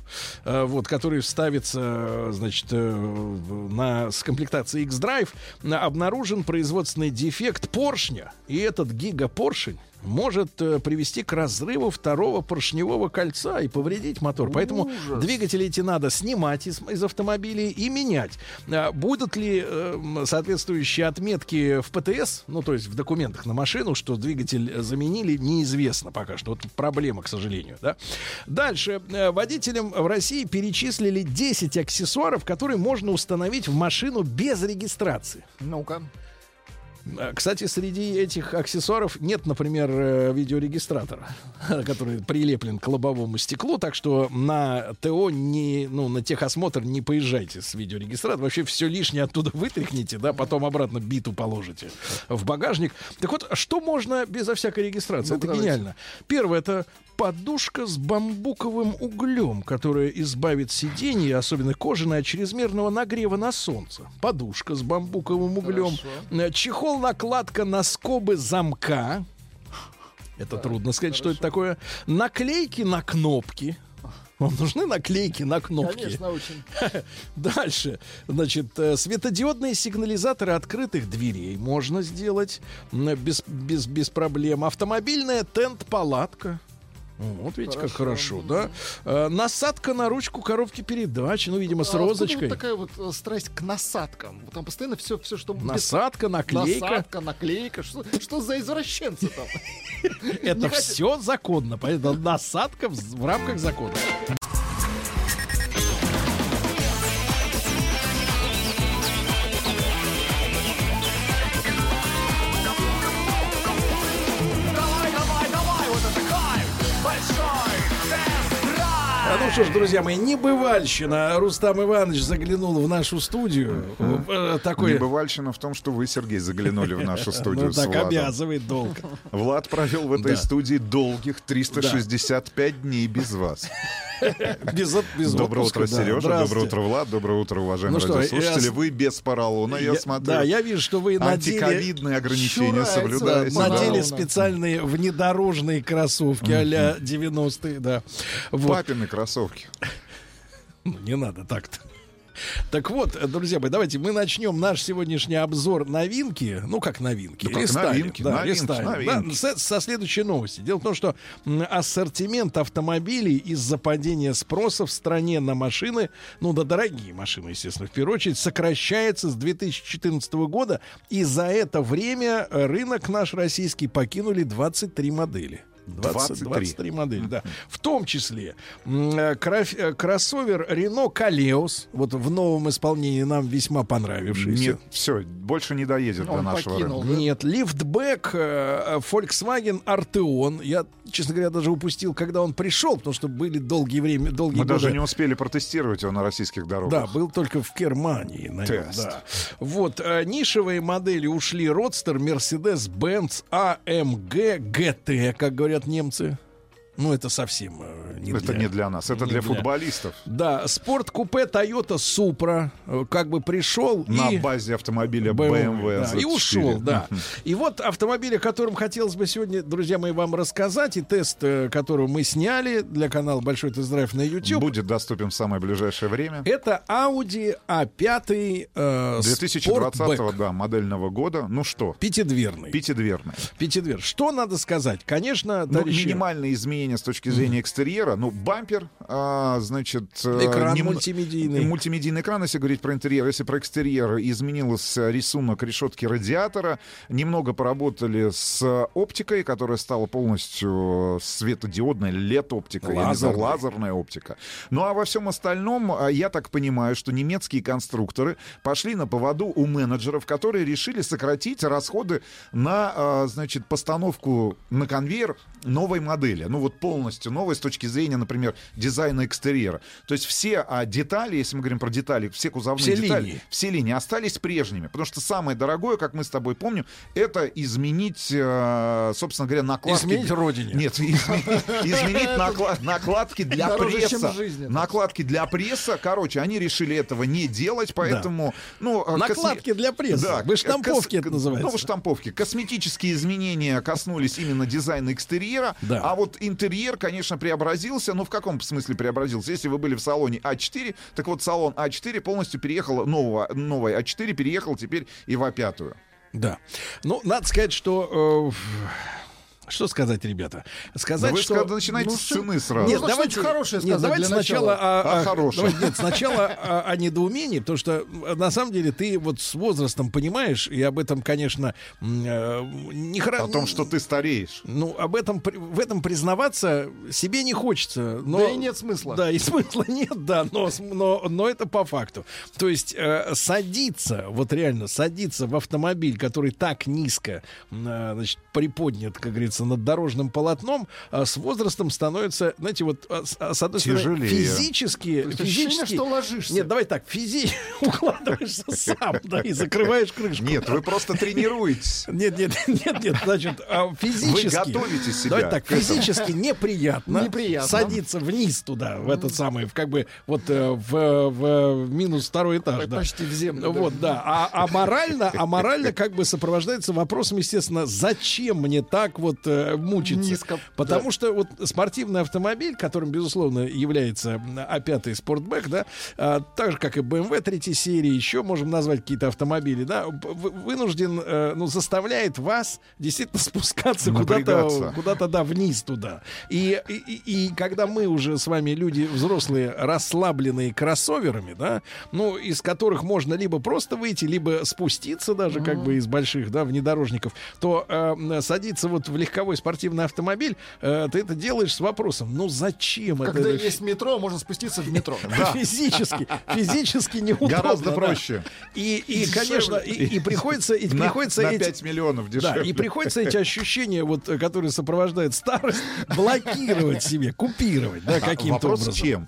э, вот, который ставится, э, значит, на, с комплектацией X-Drive, обнаружен производственный дефект поршня. И этот гигапоршень может э, привести к разрыву второго поршневого кольца и повредить мотор. Поэтому Ужас. двигатели эти надо снимать из, из автомобилей и менять. А, будут ли э, соответствующие отметки в ПТС, ну, то есть в документах на машину, что двигатель заменили, неизвестно пока что. Вот проблема, к сожалению. Да? Дальше. Э, Водителям в России перечислили 10 аксессуаров, которые можно установить в машину без регистрации. Ну-ка. Э, Кстати, среди этих аксессуаров нет, например, э, видеорегистратора, который прилеплен к лобовому стеклу, так что на ТО не, ну, на техосмотр не поезжайте с видеорегистратором. Вообще все лишнее оттуда вытряхните, да, потом обратно биту положите в багажник. Так вот, что можно безо всякой регистрации? Ну, это давайте. гениально. Первое, это подушка с бамбуковым углем, которая избавит сиденье, особенно кожаное, от чрезмерного нагрева на солнце. Подушка с бамбуковым углем. Э, Чехол-накладка на скобы замка. Это трудно сказать, что это такое. Наклейки на кнопки. Вам нужны наклейки на кнопки? Конечно, очень. Дальше. Значит, э, светодиодные сигнализаторы открытых дверей можно сделать без, без, без проблем. Автомобильная тент-палатка. Вот видите, как хорошо, да? Э, насадка на ручку коробки передач, ну, видимо, с А розочкой. вот такая вот э, страсть к насадкам? Там постоянно все, все что... Насадка, наклейка. Насадка, наклейка. Что, что за извращенцы там? Это все законно, поэтому насадка в рамках закона. А ну что ж, друзья мои, небывальщина. Рустам Иванович заглянул в нашу студию. Э, Такой... Небывальщина в том, что вы, Сергей, заглянули в нашу студию Ну так Владом. обязывает долг. Влад провел в этой Да. студии долгих 365 дней без вас. Без, без Доброе отпуска, утро, да. Сережа. Доброе утро, Влад. Доброе утро, уважаемые Ну что, радиослушатели. я- Вы без поролона, я, Я- смотрю. Да, я вижу, что вы надели... Антиковидные ограничения соблюдаете. Надели да. специальные внедорожные кроссовки а-ля 90-е, да. Вот. Папины кроссовки. Ну, не надо так-то. Так вот, друзья мои, давайте мы начнем наш сегодняшний обзор новинки. Ну, как новинки? Как рестайлинг, новинки, да, новинки, рестайлинг. новинки. Да, со, со следующей новости. Дело в том, что ассортимент автомобилей из-за падения спроса в стране на машины, ну да, дорогие машины, естественно, в первую очередь, сокращается с 2014 года. И за это время рынок наш российский покинули 23 модели. 20, 23. 23 модели, да. В том числе э, краф- э, кроссовер Renault Kaleos, вот в новом исполнении нам весьма понравившийся. Нет, все, больше не доедет до нашего рынка. Нет, лифтбэк э, Volkswagen Arteon. Я, честно говоря, даже упустил, когда он пришел, потому что были долгие время, долгие Мы годы. даже не успели протестировать его на российских дорогах. Да, был только в Германии. на нем, Тест. да. Вот, нишевые модели ушли Родстер, Mercedes-Benz, AMG, GT, как говорят немцы. Ну, это совсем э, не Это для- не для нас, это не для футболистов. Да, спорт-купе Toyota Supra э, как бы пришел На и... базе автомобиля BMW, BMW да, и Z4. ушел, да. И вот автомобиль, о котором хотелось бы сегодня, друзья мои, вам рассказать, и тест, э, который мы сняли для канала Большой тест-драйв на YouTube. Будет доступен в самое ближайшее время. Это Audi A5 э, 2020 Sportback. да, модельного года. Ну что? Пятидверный. Пятидверный. Пятидвер. Что надо сказать? Конечно, Ну, минимальные изменения с точки зрения экстерьера. Ну, бампер, а, значит... э, Экран нем- мультимедийный. Мультимедийный экран, если говорить про интерьер. Если про экстерьер, изменился рисунок решетки радиатора. Немного поработали с оптикой, которая стала полностью светодиодной, LED-оптика. я не знаю, Лазерной. лазерная оптика. Ну, а во всем остальном, а, я так понимаю, что немецкие конструкторы пошли на поводу у менеджеров, которые решили сократить расходы на, а, значит, постановку на конвейер новой модели. Ну, вот полностью новой с точки зрения, например, дизайна экстерьера. То есть все а, детали, если мы говорим про детали, все кузовные Все детали, линии. все линии остались прежними. Потому что самое дорогое, как мы с тобой помним, это изменить, э, собственно говоря, накладки. Изменить родине. Нет, изменить, изменить накла- накладки для пресса. Накладки для пресса. Короче, они решили этого не делать, поэтому... Ну, э, Накладки для пресса. Да, штамповки это называется. Ну, штамповки. Косметические изменения коснулись именно дизайна экстерьера, Да. а вот интерьер, конечно, преобразился. Ну, в каком смысле преобразился? Если вы были в салоне А4, так вот салон А4 полностью переехал, нового, новый А4 переехал теперь и в А5. Да. Ну, надо сказать, что... э, Что сказать, ребята? Сказать, вы что... начинаете Ну, с цены сразу. Нет, Нужно давайте, что-нибудь хорошее нет, сказать давайте для сначала начала. о, О хорошем. давайте, нет, сначала о, о недоумении, потому что на самом деле ты вот с возрастом понимаешь, и об этом, конечно, э, не хорошо. О том, что ты стареешь. Ну, об этом, в этом признаваться себе не хочется. Но, Да и нет смысла. Да, и смысла нет, да, но, но, но это по факту. То есть э, садиться, вот реально садиться в автомобиль, который так низко э, значит, приподнят, как говорится, над дорожным полотном, а с возрастом становится, знаете, вот а, с, а, одной стороны, Тяжелее. физически, ощущение, физически... что ложишься. Нет, давай так, физи укладываешься сам, да, и закрываешь крышку. Нет, вы просто тренируетесь. Нет, нет, нет, нет, значит, а физически. Вы готовите себя Давайте так, физически неприятно, Неприятно. садиться вниз туда, в этот самый, в как бы вот э, в, в минус второй этаж, да. Почти в землю. Вот, да. А, а морально, а морально как бы сопровождается вопросом, естественно, зачем мне так вот э, мучиться? Низко, Потому что вот спортивный автомобиль, которым, безусловно, является А5 спортбэк, да, а, так же, как и BMW третьей серии, еще можем назвать какие-то автомобили, да, вынужден, э, ну, заставляет вас действительно спускаться куда-то, куда-то, да, вниз туда. И, и, и- и когда мы уже с вами люди взрослые, расслабленные кроссоверами, да, ну, из которых можно либо просто выйти, либо спуститься даже, как бы, из больших, да, внедорожников, то э, садиться вот в легковой спортивный автомобиль, э, ты это делаешь с вопросом, ну, зачем это? Когда Это есть метро, можно спуститься в метро. Физически, физически неудобно. Гораздо да. проще. И, и конечно, и, и приходится, и На, приходится на эти, 5 миллионов да, дешевле. и приходится эти ощущения, вот, которые сопровождают старость, блокировать себе, купировать, да, А каким-то Вопрос образом. чем?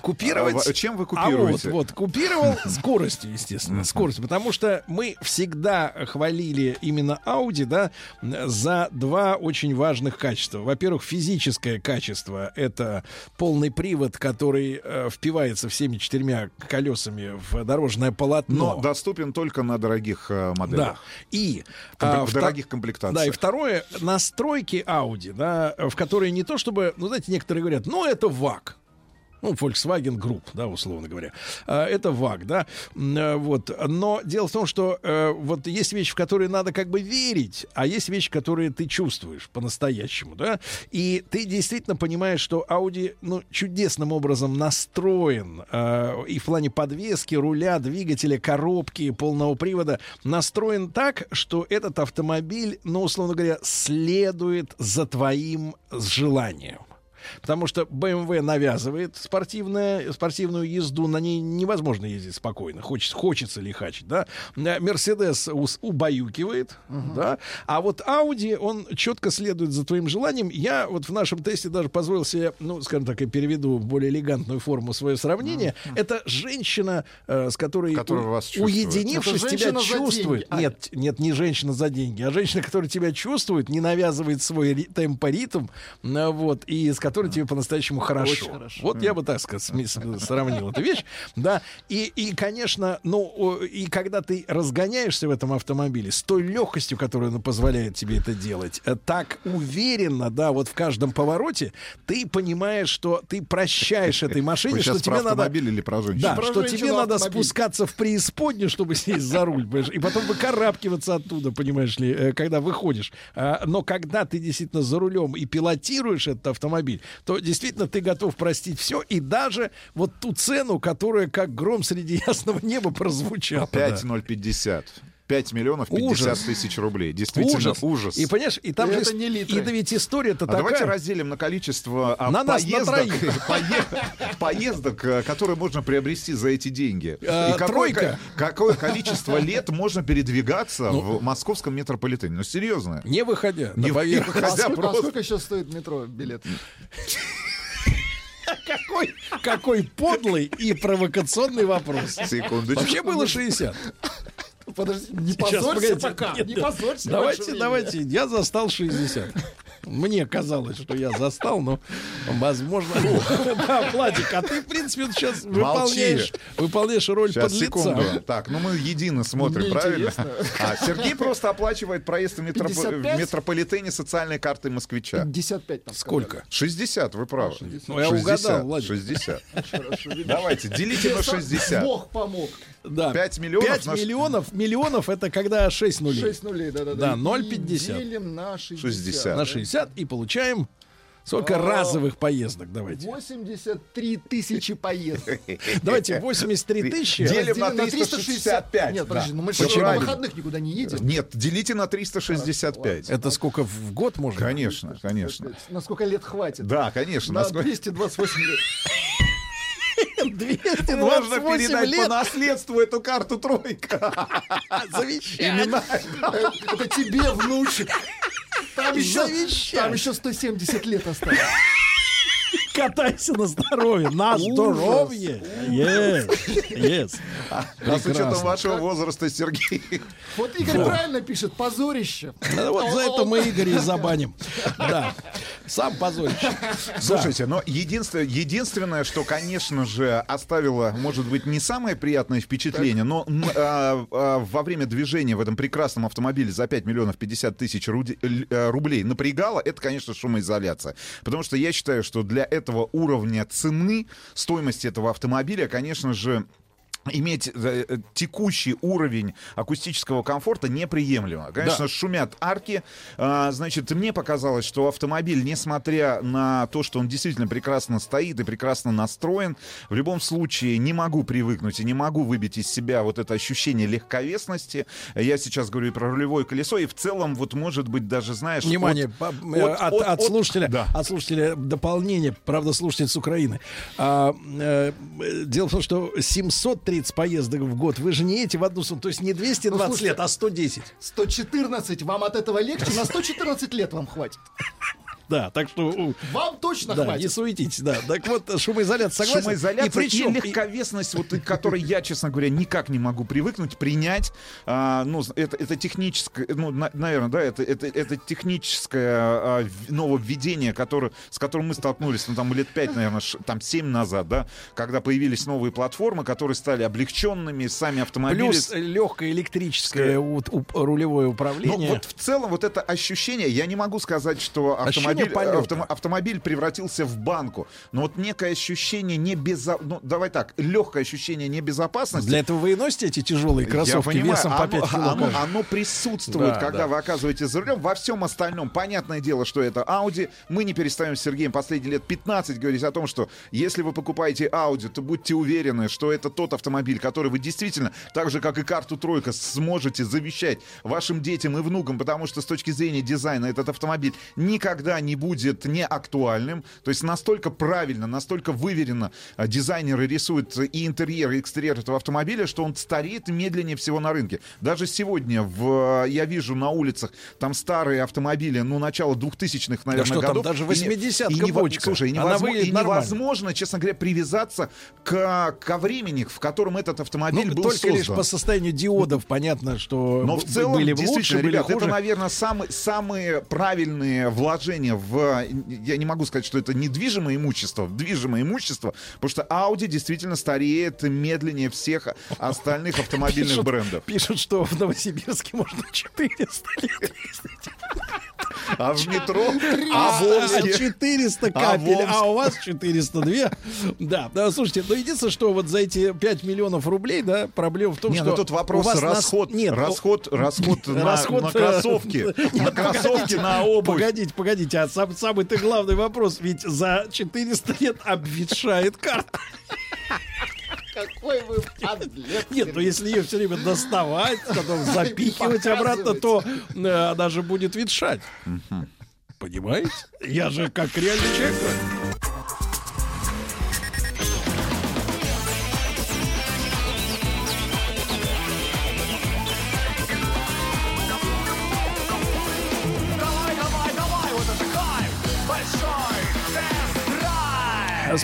Купировать. А, в- чем вы А вот, купируете? вот, купировал скоростью, естественно, скоростью, потому что мы всегда хвалили именно Audi, да, за два очень важных качества. Во-первых, физическое качество — это полный привод, который э, впивается всеми четырьмя колесами в дорожное полотно. Но доступен только на дорогих э, Да. моделях. И Компле- а, в вто- дорогих комплектациях. Да, и второе, настройки Audi, да, в которые не то чтобы, ну, знаете, некоторые говорят, ну, это ВАК. Ну, Volkswagen Group, да, условно говоря. А, Это ВАГ, да. Э, Вот. Но дело в том, что э, вот есть вещи, в которые надо как бы верить, а есть вещи, которые ты чувствуешь по-настоящему, да. И ты действительно понимаешь, что Audi, ну, чудесным образом настроен э, и в плане подвески, руля, двигателя, коробки, полного привода, настроен так, что этот автомобиль, ну, условно говоря, следует за твоим желанием. Потому что BMW навязывает спортивное, спортивную езду, на ней невозможно ездить спокойно, хочется, хочется лихачить, да. Мерседес убаюкивает, да. А вот Audi, он четко следует за твоим желанием. Я вот в нашем тесте даже позволил себе, ну, скажем так, я переведу в более элегантную форму свое сравнение. Это женщина, э, с которой, у- вас чувствует. уединившись, тебя чувствует. деньги. А- Нет, нет, не женщина за деньги, а женщина, которая тебя чувствует, не навязывает свой ри- темпоритм, а, вот, и с которой тебе по-настоящему хорошо. Очень хорошо. Вот я бы так сказать, сравнил эту вещь. Да, и, и, конечно, ну, и когда ты разгоняешься в этом автомобиле с той легкостью, которая ну, позволяет тебе это делать, э, так уверенно, да, вот в каждом повороте, ты понимаешь, что ты прощаешь этой машине, что тебе надо... автомобиль или про женщину? Да, Про что тебе надо спускаться в преисподнюю, чтобы сесть за руль, понимаешь, и потом выкарабкиваться оттуда, понимаешь ли, э, когда выходишь. А, Но когда ты действительно за рулем и пилотируешь этот автомобиль, то действительно ты готов простить все, и даже вот ту цену, которая как гром среди ясного неба прозвучала. да. 5050. 5 миллионов 50 Ужас. тысяч рублей. Действительно ужас. И понимаешь, и там И же это не литры. и да ведь история-то А такая. давайте разделим на количество а, На нас, на поездок, поездок, э, которые можно приобрести за эти деньги. Э, И какое, тройка. ко- какое количество лет можно передвигаться Ну. в московском метрополитене? Ну, серьезно. Не выходя Не на поверхность. выходя. А а просто- сколько сейчас стоит метро билет? Какой, какой подлый и провокационный вопрос. Секундочку. Вообще было 60. Подожди, не Сейчас, позорься погодите. пока, Нет, не позорься. Давайте, время. давайте, я застал 60. Мне казалось, что я застал, но, возможно... Да, Владик, а ты, в принципе, сейчас выполняешь, выполняешь роль Сейчас, подлеца. секунду. Так, ну мы едино смотрим, Мне правильно? А Сергей просто оплачивает проезд в, метроп- 55? в метрополитене социальной картой москвича. 55 там Сколько? 60, вы правы. Ну, я 60, угадал, Владик. 60. Хорошо, видишь. Давайте, делите на Сам 60. Бог помог. Да. 5 миллионов. 5 на ш- миллионов, миллионов это когда 6 нулей. 6 нулей, да-да-да. Да, И 0,50. Делим на 60. 60. На 60 и получаем сколько А. разовых поездок. Давайте. 83 тысячи поездок. Давайте 83 тысячи. Делим на Разделим 365. Нет, да. подожди, ну мы же на выходных никуда не едем. Нет, делите на 365. Это сколько в год можно? Конечно, конечно. На сколько лет хватит? Да, конечно. На насколько- 228 лет. 228 Можно передать лет. по наследству эту карту тройка. Имена. Это тебе, внучек. Там еще, там еще 170 лет осталось. Катайся на здоровье. На здоровье. Yes. Yes. А с учетом вашего возраста, Сергей. Вот Игорь правильно пишет, позорище. Ну, Вот за это мы Игоря и забаним. Да. Сам позорище. Слушайте, но единственное, единственное, что, конечно же, оставило, может быть, не самое приятное впечатление, но а, а, во время движения в этом прекрасном автомобиле за 5 миллионов 50 тысяч э, рублей напрягало, это, конечно, шумоизоляция. Потому что я считаю, что для этого уровня цены, стоимости этого автомобиля, конечно же, иметь э, э, текущий уровень акустического комфорта неприемлемо. Конечно, Да. шумят арки. А, значит, мне показалось, что автомобиль, несмотря на то, что он действительно прекрасно стоит и прекрасно настроен, в любом случае не могу привыкнуть и не могу выбить из себя вот это ощущение легковесности. Я сейчас говорю и про рулевое колесо, и в целом, вот, может быть, даже, знаешь... Внимание, от- от- э, от, от- от слушателя, Да. от слушателя дополнение, правда, слушатель с Украины. А, э, дело в том, что 730 поездок в год, вы же не едете в одну сумму, то есть не 220 Ну, слушайте, лет, а 110. 114, вам от этого легче, на 114 лет вам хватит. Да, так что... Вам точно Да, не хватит. суетитесь, да. Так вот, шумоизоляция согласен. Шумоизоляция и причем, и легковесность, вот, к которой я, честно говоря, никак не могу привыкнуть, принять. А, ну, это, это техническое, ну, наверное, да, это, это, это техническое а, нововведение, которое, с которым мы столкнулись, ну, там, лет пять, наверное, ш- там, семь назад, да, когда появились новые платформы, которые стали облегченными, сами автомобили... плюс легкое электрическое у- у- рулевое Ну, управление. вот в целом вот это ощущение, я не могу сказать, что Ощущение автомобиль, полета. автомо- автомобиль превратился в банку, но вот некое ощущение небезо... ну, давай так, легкое ощущение небезопасности. Для этого вы и носите эти тяжелые кроссовки Я понимаю, весом по оно, 5 кило оно- оно присутствует, Да, когда да. вы оказываетесь за рулем. Во всем остальном, понятное дело, что это Audi. Мы не перестаем с Сергеем последние лет 15 говорить о том, что если вы покупаете Audi, то будьте уверены, что это тот автомобиль, который вы действительно, так же, как и карту тройка, сможете завещать вашим детям и внукам, потому что с точки зрения дизайна этот автомобиль никогда не будет не актуальным. То есть настолько правильно, настолько выверенно а, дизайнеры рисуют и интерьер, и экстерьер этого автомобиля, что он стареет медленнее всего на рынке. Даже сегодня в, я вижу на улицах там старые автомобили, ну, начала 2000-х, наверное, что там, годов. даже И не- 80-ка и нево- бочка. Слушай, и невозможно, и невозможно, честно говоря, привязаться к, ко времени, в котором этот автомобиль Ну, был только лишь создан. по состоянию диодов понятно, что Но в целом, были действительно, лучше, были ребят, хуже. это, наверное, самые, самые правильные вложения в... Я не могу сказать, что это недвижимое имущество, в движимое имущество, потому что Audi действительно стареет медленнее всех остальных автомобильных Пишут- брендов. Пишут, что в Новосибирске можно 400 лет. А в метро, А а в Омске... 400 А в капель, Омске. а у вас 402. Да, да, слушайте, ну единственное, что вот за эти 5 миллионов рублей, да, проблема в том, Не, что ну тут вопрос вас нас- расход, Нет, ну, расход, расход, на, расход, на э, кроссовки, на нет, кроссовки, на обувь. Погодите, погодите, а сам, самый-то главный вопрос, ведь за 400 лет обветшает карта. Какой вы подлец. Нет, ну если ее все время доставать, потом запихивать обратно, то э, она же будет ветшать. Понимаете? Я же как реальный человек.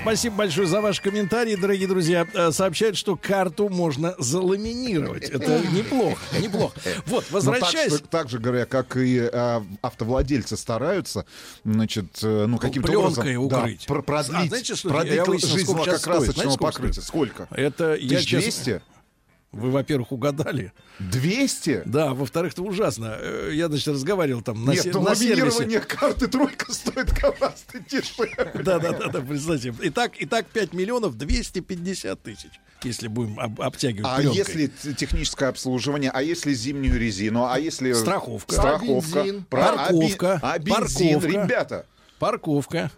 Спасибо большое за ваш комментарий, дорогие друзья. Э, Сообщают, что карту можно заламинировать. Это неплохо, неплохо. Вот, Ну, так, возвращаясь... что- так же говоря, как и э, автовладельцы стараются, значит, э, ну каким-то Пленкой образом да, укрыть. про- продлить, А, знаете, что продлить я выяснил, жизнь Знаете, сколько покрытия. Сколько? Это я 1200? честно- Вы, во-первых, угадали. 200? Да, во-вторых, это ужасно. Э, Я, значит, разговаривал там на, Нет, се- на сервисе. карты тройка стоит гораздо дешевле. Да, да, да, да, представьте. Итак, итак, 5 миллионов 250 тысяч, если будем об- обтягивать А пленкой. если техническое обслуживание, а если зимнюю резину, а если Страховка. страховка, бензин? Про- а би- Парковка. а бензин, Парковка. ребята, Парковка.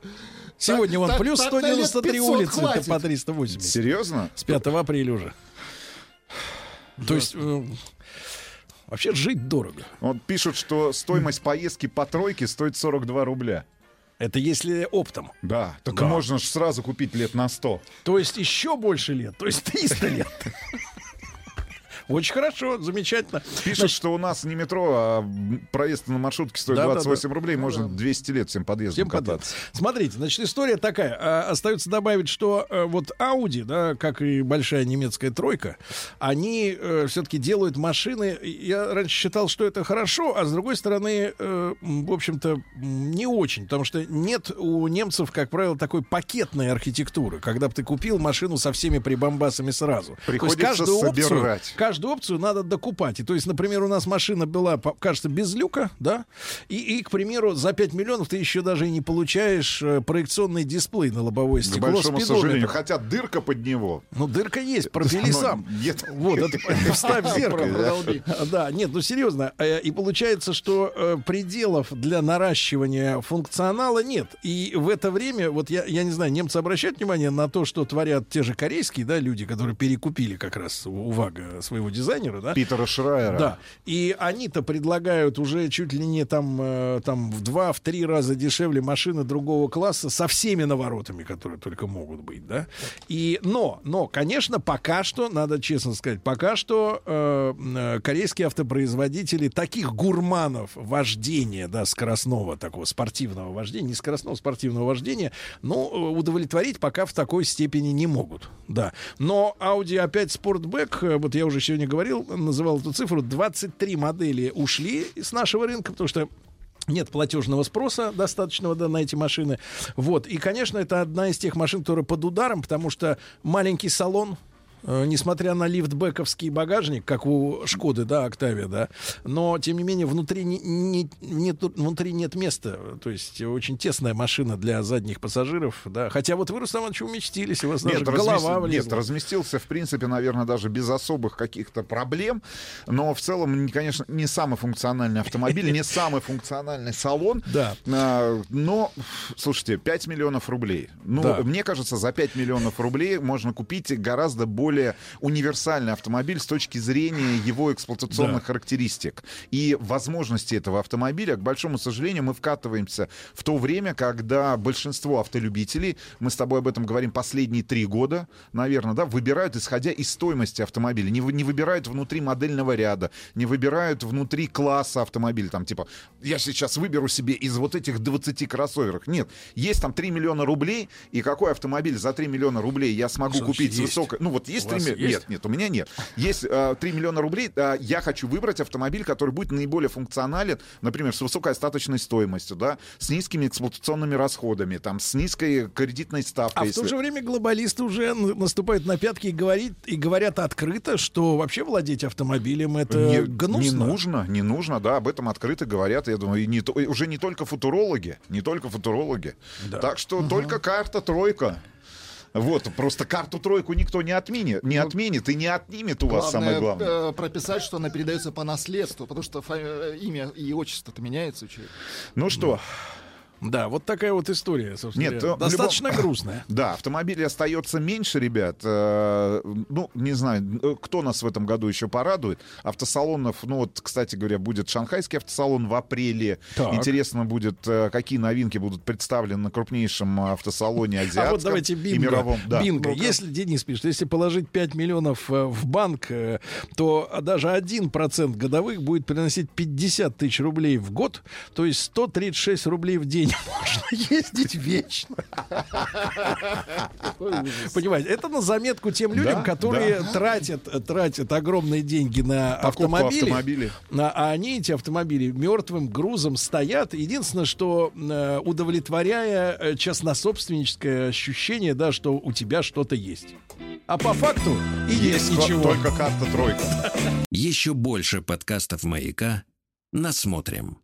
Сегодня вон так- плюс так на лет 193 500 улицы, это хватит. по 380. серьезно? С 5 апреля уже. То есть, э, вообще жить дорого. Вот пишут, что стоимость поездки по тройке стоит 42 рубля. Это если оптом. Да, так Да. можно ж сразу купить лет на 100. То есть еще больше лет, то есть 300 лет. Очень хорошо, замечательно. Пишут, что у нас не метро, а проезд на маршрутке стоит Да, да, 28 да. рублей, можно 200 лет всем подъездом Всем кататься. Смотрите, значит, история такая. А, Остается добавить, что э, вот Audi, да, как и большая немецкая тройка, они все-таки делают машины. Я раньше считал, что это хорошо, а с другой стороны, э, в общем-то, не очень, потому что нет у немцев, как правило, такой пакетной архитектуры, когда бы ты купил машину со всеми прибамбасами сразу. То есть Приходится каждую опцию, собирать. Каждую опцию надо докупать. И то есть, например, у нас машина была, кажется, без люка, да, и, и, к примеру, за 5 миллионов ты еще даже и не получаешь э, проекционный дисплей на лобовое К стекло. большому спидометр. сожалению, хотя дырка под него. Ну, дырка есть, пропили сам. нет. Вот, вставь зеркало. Да, нет, ну серьезно. э, И получается, что э, пределов для наращивания функционала нет. И в это время, вот я, я не знаю, немцы обращают внимание на то, что творят те же корейские, да, люди, которые перекупили как раз у Вага своего дизайнера, да? Питера Шрайера. Да. И они-то предлагают уже чуть ли не там, э, там в два, в три раза дешевле машины другого класса со всеми наворотами, которые только могут быть, да. И, но, но, конечно, пока что, надо честно сказать, пока что э, э, корейские автопроизводители таких гурманов вождения, да, скоростного такого спортивного вождения, не скоростного, спортивного вождения, ну, э, удовлетворить пока в такой степени не могут, да. Но Audi опять Sportback, вот я уже сегодня говорил, называл эту цифру, 23 модели ушли с нашего рынка, потому что нет платежного спроса достаточного да, на эти машины. Вот. И, конечно, это одна из тех машин, которые под ударом, потому что маленький салон, несмотря на лифтбековский багажник, как у Шкоды, да, Октавия, да, но, тем не менее, внутри, не, не- нет, внутри нет места. То есть очень тесная машина для задних пассажиров, да. Хотя вот вы, Рустам Иванович, уместились, у вас даже Нет, голова влезла. нет, разместился, в принципе, наверное, даже без особых каких-то проблем. Но в целом, не- конечно, не самый функциональный автомобиль, не самый функциональный салон. Да. А, Но, слушайте, 5 миллионов рублей. Ну, мне кажется, за 5 миллионов рублей можно купить гораздо более универсальный автомобиль с точки зрения его эксплуатационных Да. характеристик и возможности этого автомобиля. К большому сожалению, мы вкатываемся в то время, когда большинство автолюбителей, мы с тобой об этом говорим последние три года, наверное, да, выбирают, исходя из стоимости автомобиля. Не, не выбирают внутри модельного ряда, не выбирают внутри класса автомобиля. Там типа, я сейчас выберу себе из вот этих 20 кроссоверов. Нет, есть там 3 миллиона рублей, и какой автомобиль за 3 миллиона рублей я смогу купить есть. высокой... Ну вот есть У 3 вас миллиона... есть? Нет, нет, у меня нет. Есть э, 3 миллиона рублей, э, я хочу выбрать автомобиль, который будет наиболее функционален, например, с высокой остаточной стоимостью, да, с низкими эксплуатационными расходами, там, с низкой кредитной ставкой. А в если- то же время глобалисты уже наступают на пятки и, говорит, и говорят открыто, что вообще владеть автомобилем это не, гнусно. не нужно, не нужно, да, об этом открыто говорят, я думаю, и не уже не только футурологи, не только футурологи. Да. Так что только карта тройка. Вот, просто карту тройку никто не отменит, не отменит и не отнимет у вас самое главное. э, прописать, что она передается по наследству, потому что э, имя и отчество-то меняется у человека. Ну что, Да, вот такая вот история, собственно. Нет, говоря. ну, достаточно любом- грустная. Да, автомобилей остается меньше, ребят. Э, Ну, не знаю, э, кто нас в этом году еще порадует. Автосалонов, ну вот, кстати говоря, будет шанхайский автосалон в апреле. Так. Интересно будет, э, какие новинки будут представлены на крупнейшем автосалоне азиатском А вот давайте и бинго. мировом. Да. Бинго. Ну-ка. Если, Денис пишет, если положить 5 миллионов в банк, то даже 1% годовых будет приносить 50 тысяч рублей в год, то есть 136 рублей в день. Не можно ездить вечно. Понимаете, это на заметку тем людям, Да, которые да. тратят, тратят огромные деньги на Покупку автомобили, автомобилей. на- а они эти автомобили мертвым грузом стоят. Единственное, что э, удовлетворяя э, частнособственническое ощущение, да, что у тебя что-то есть. А по факту и есть, Есть ничего. только карта тройка. Еще больше подкастов «Маяка» насмотрим.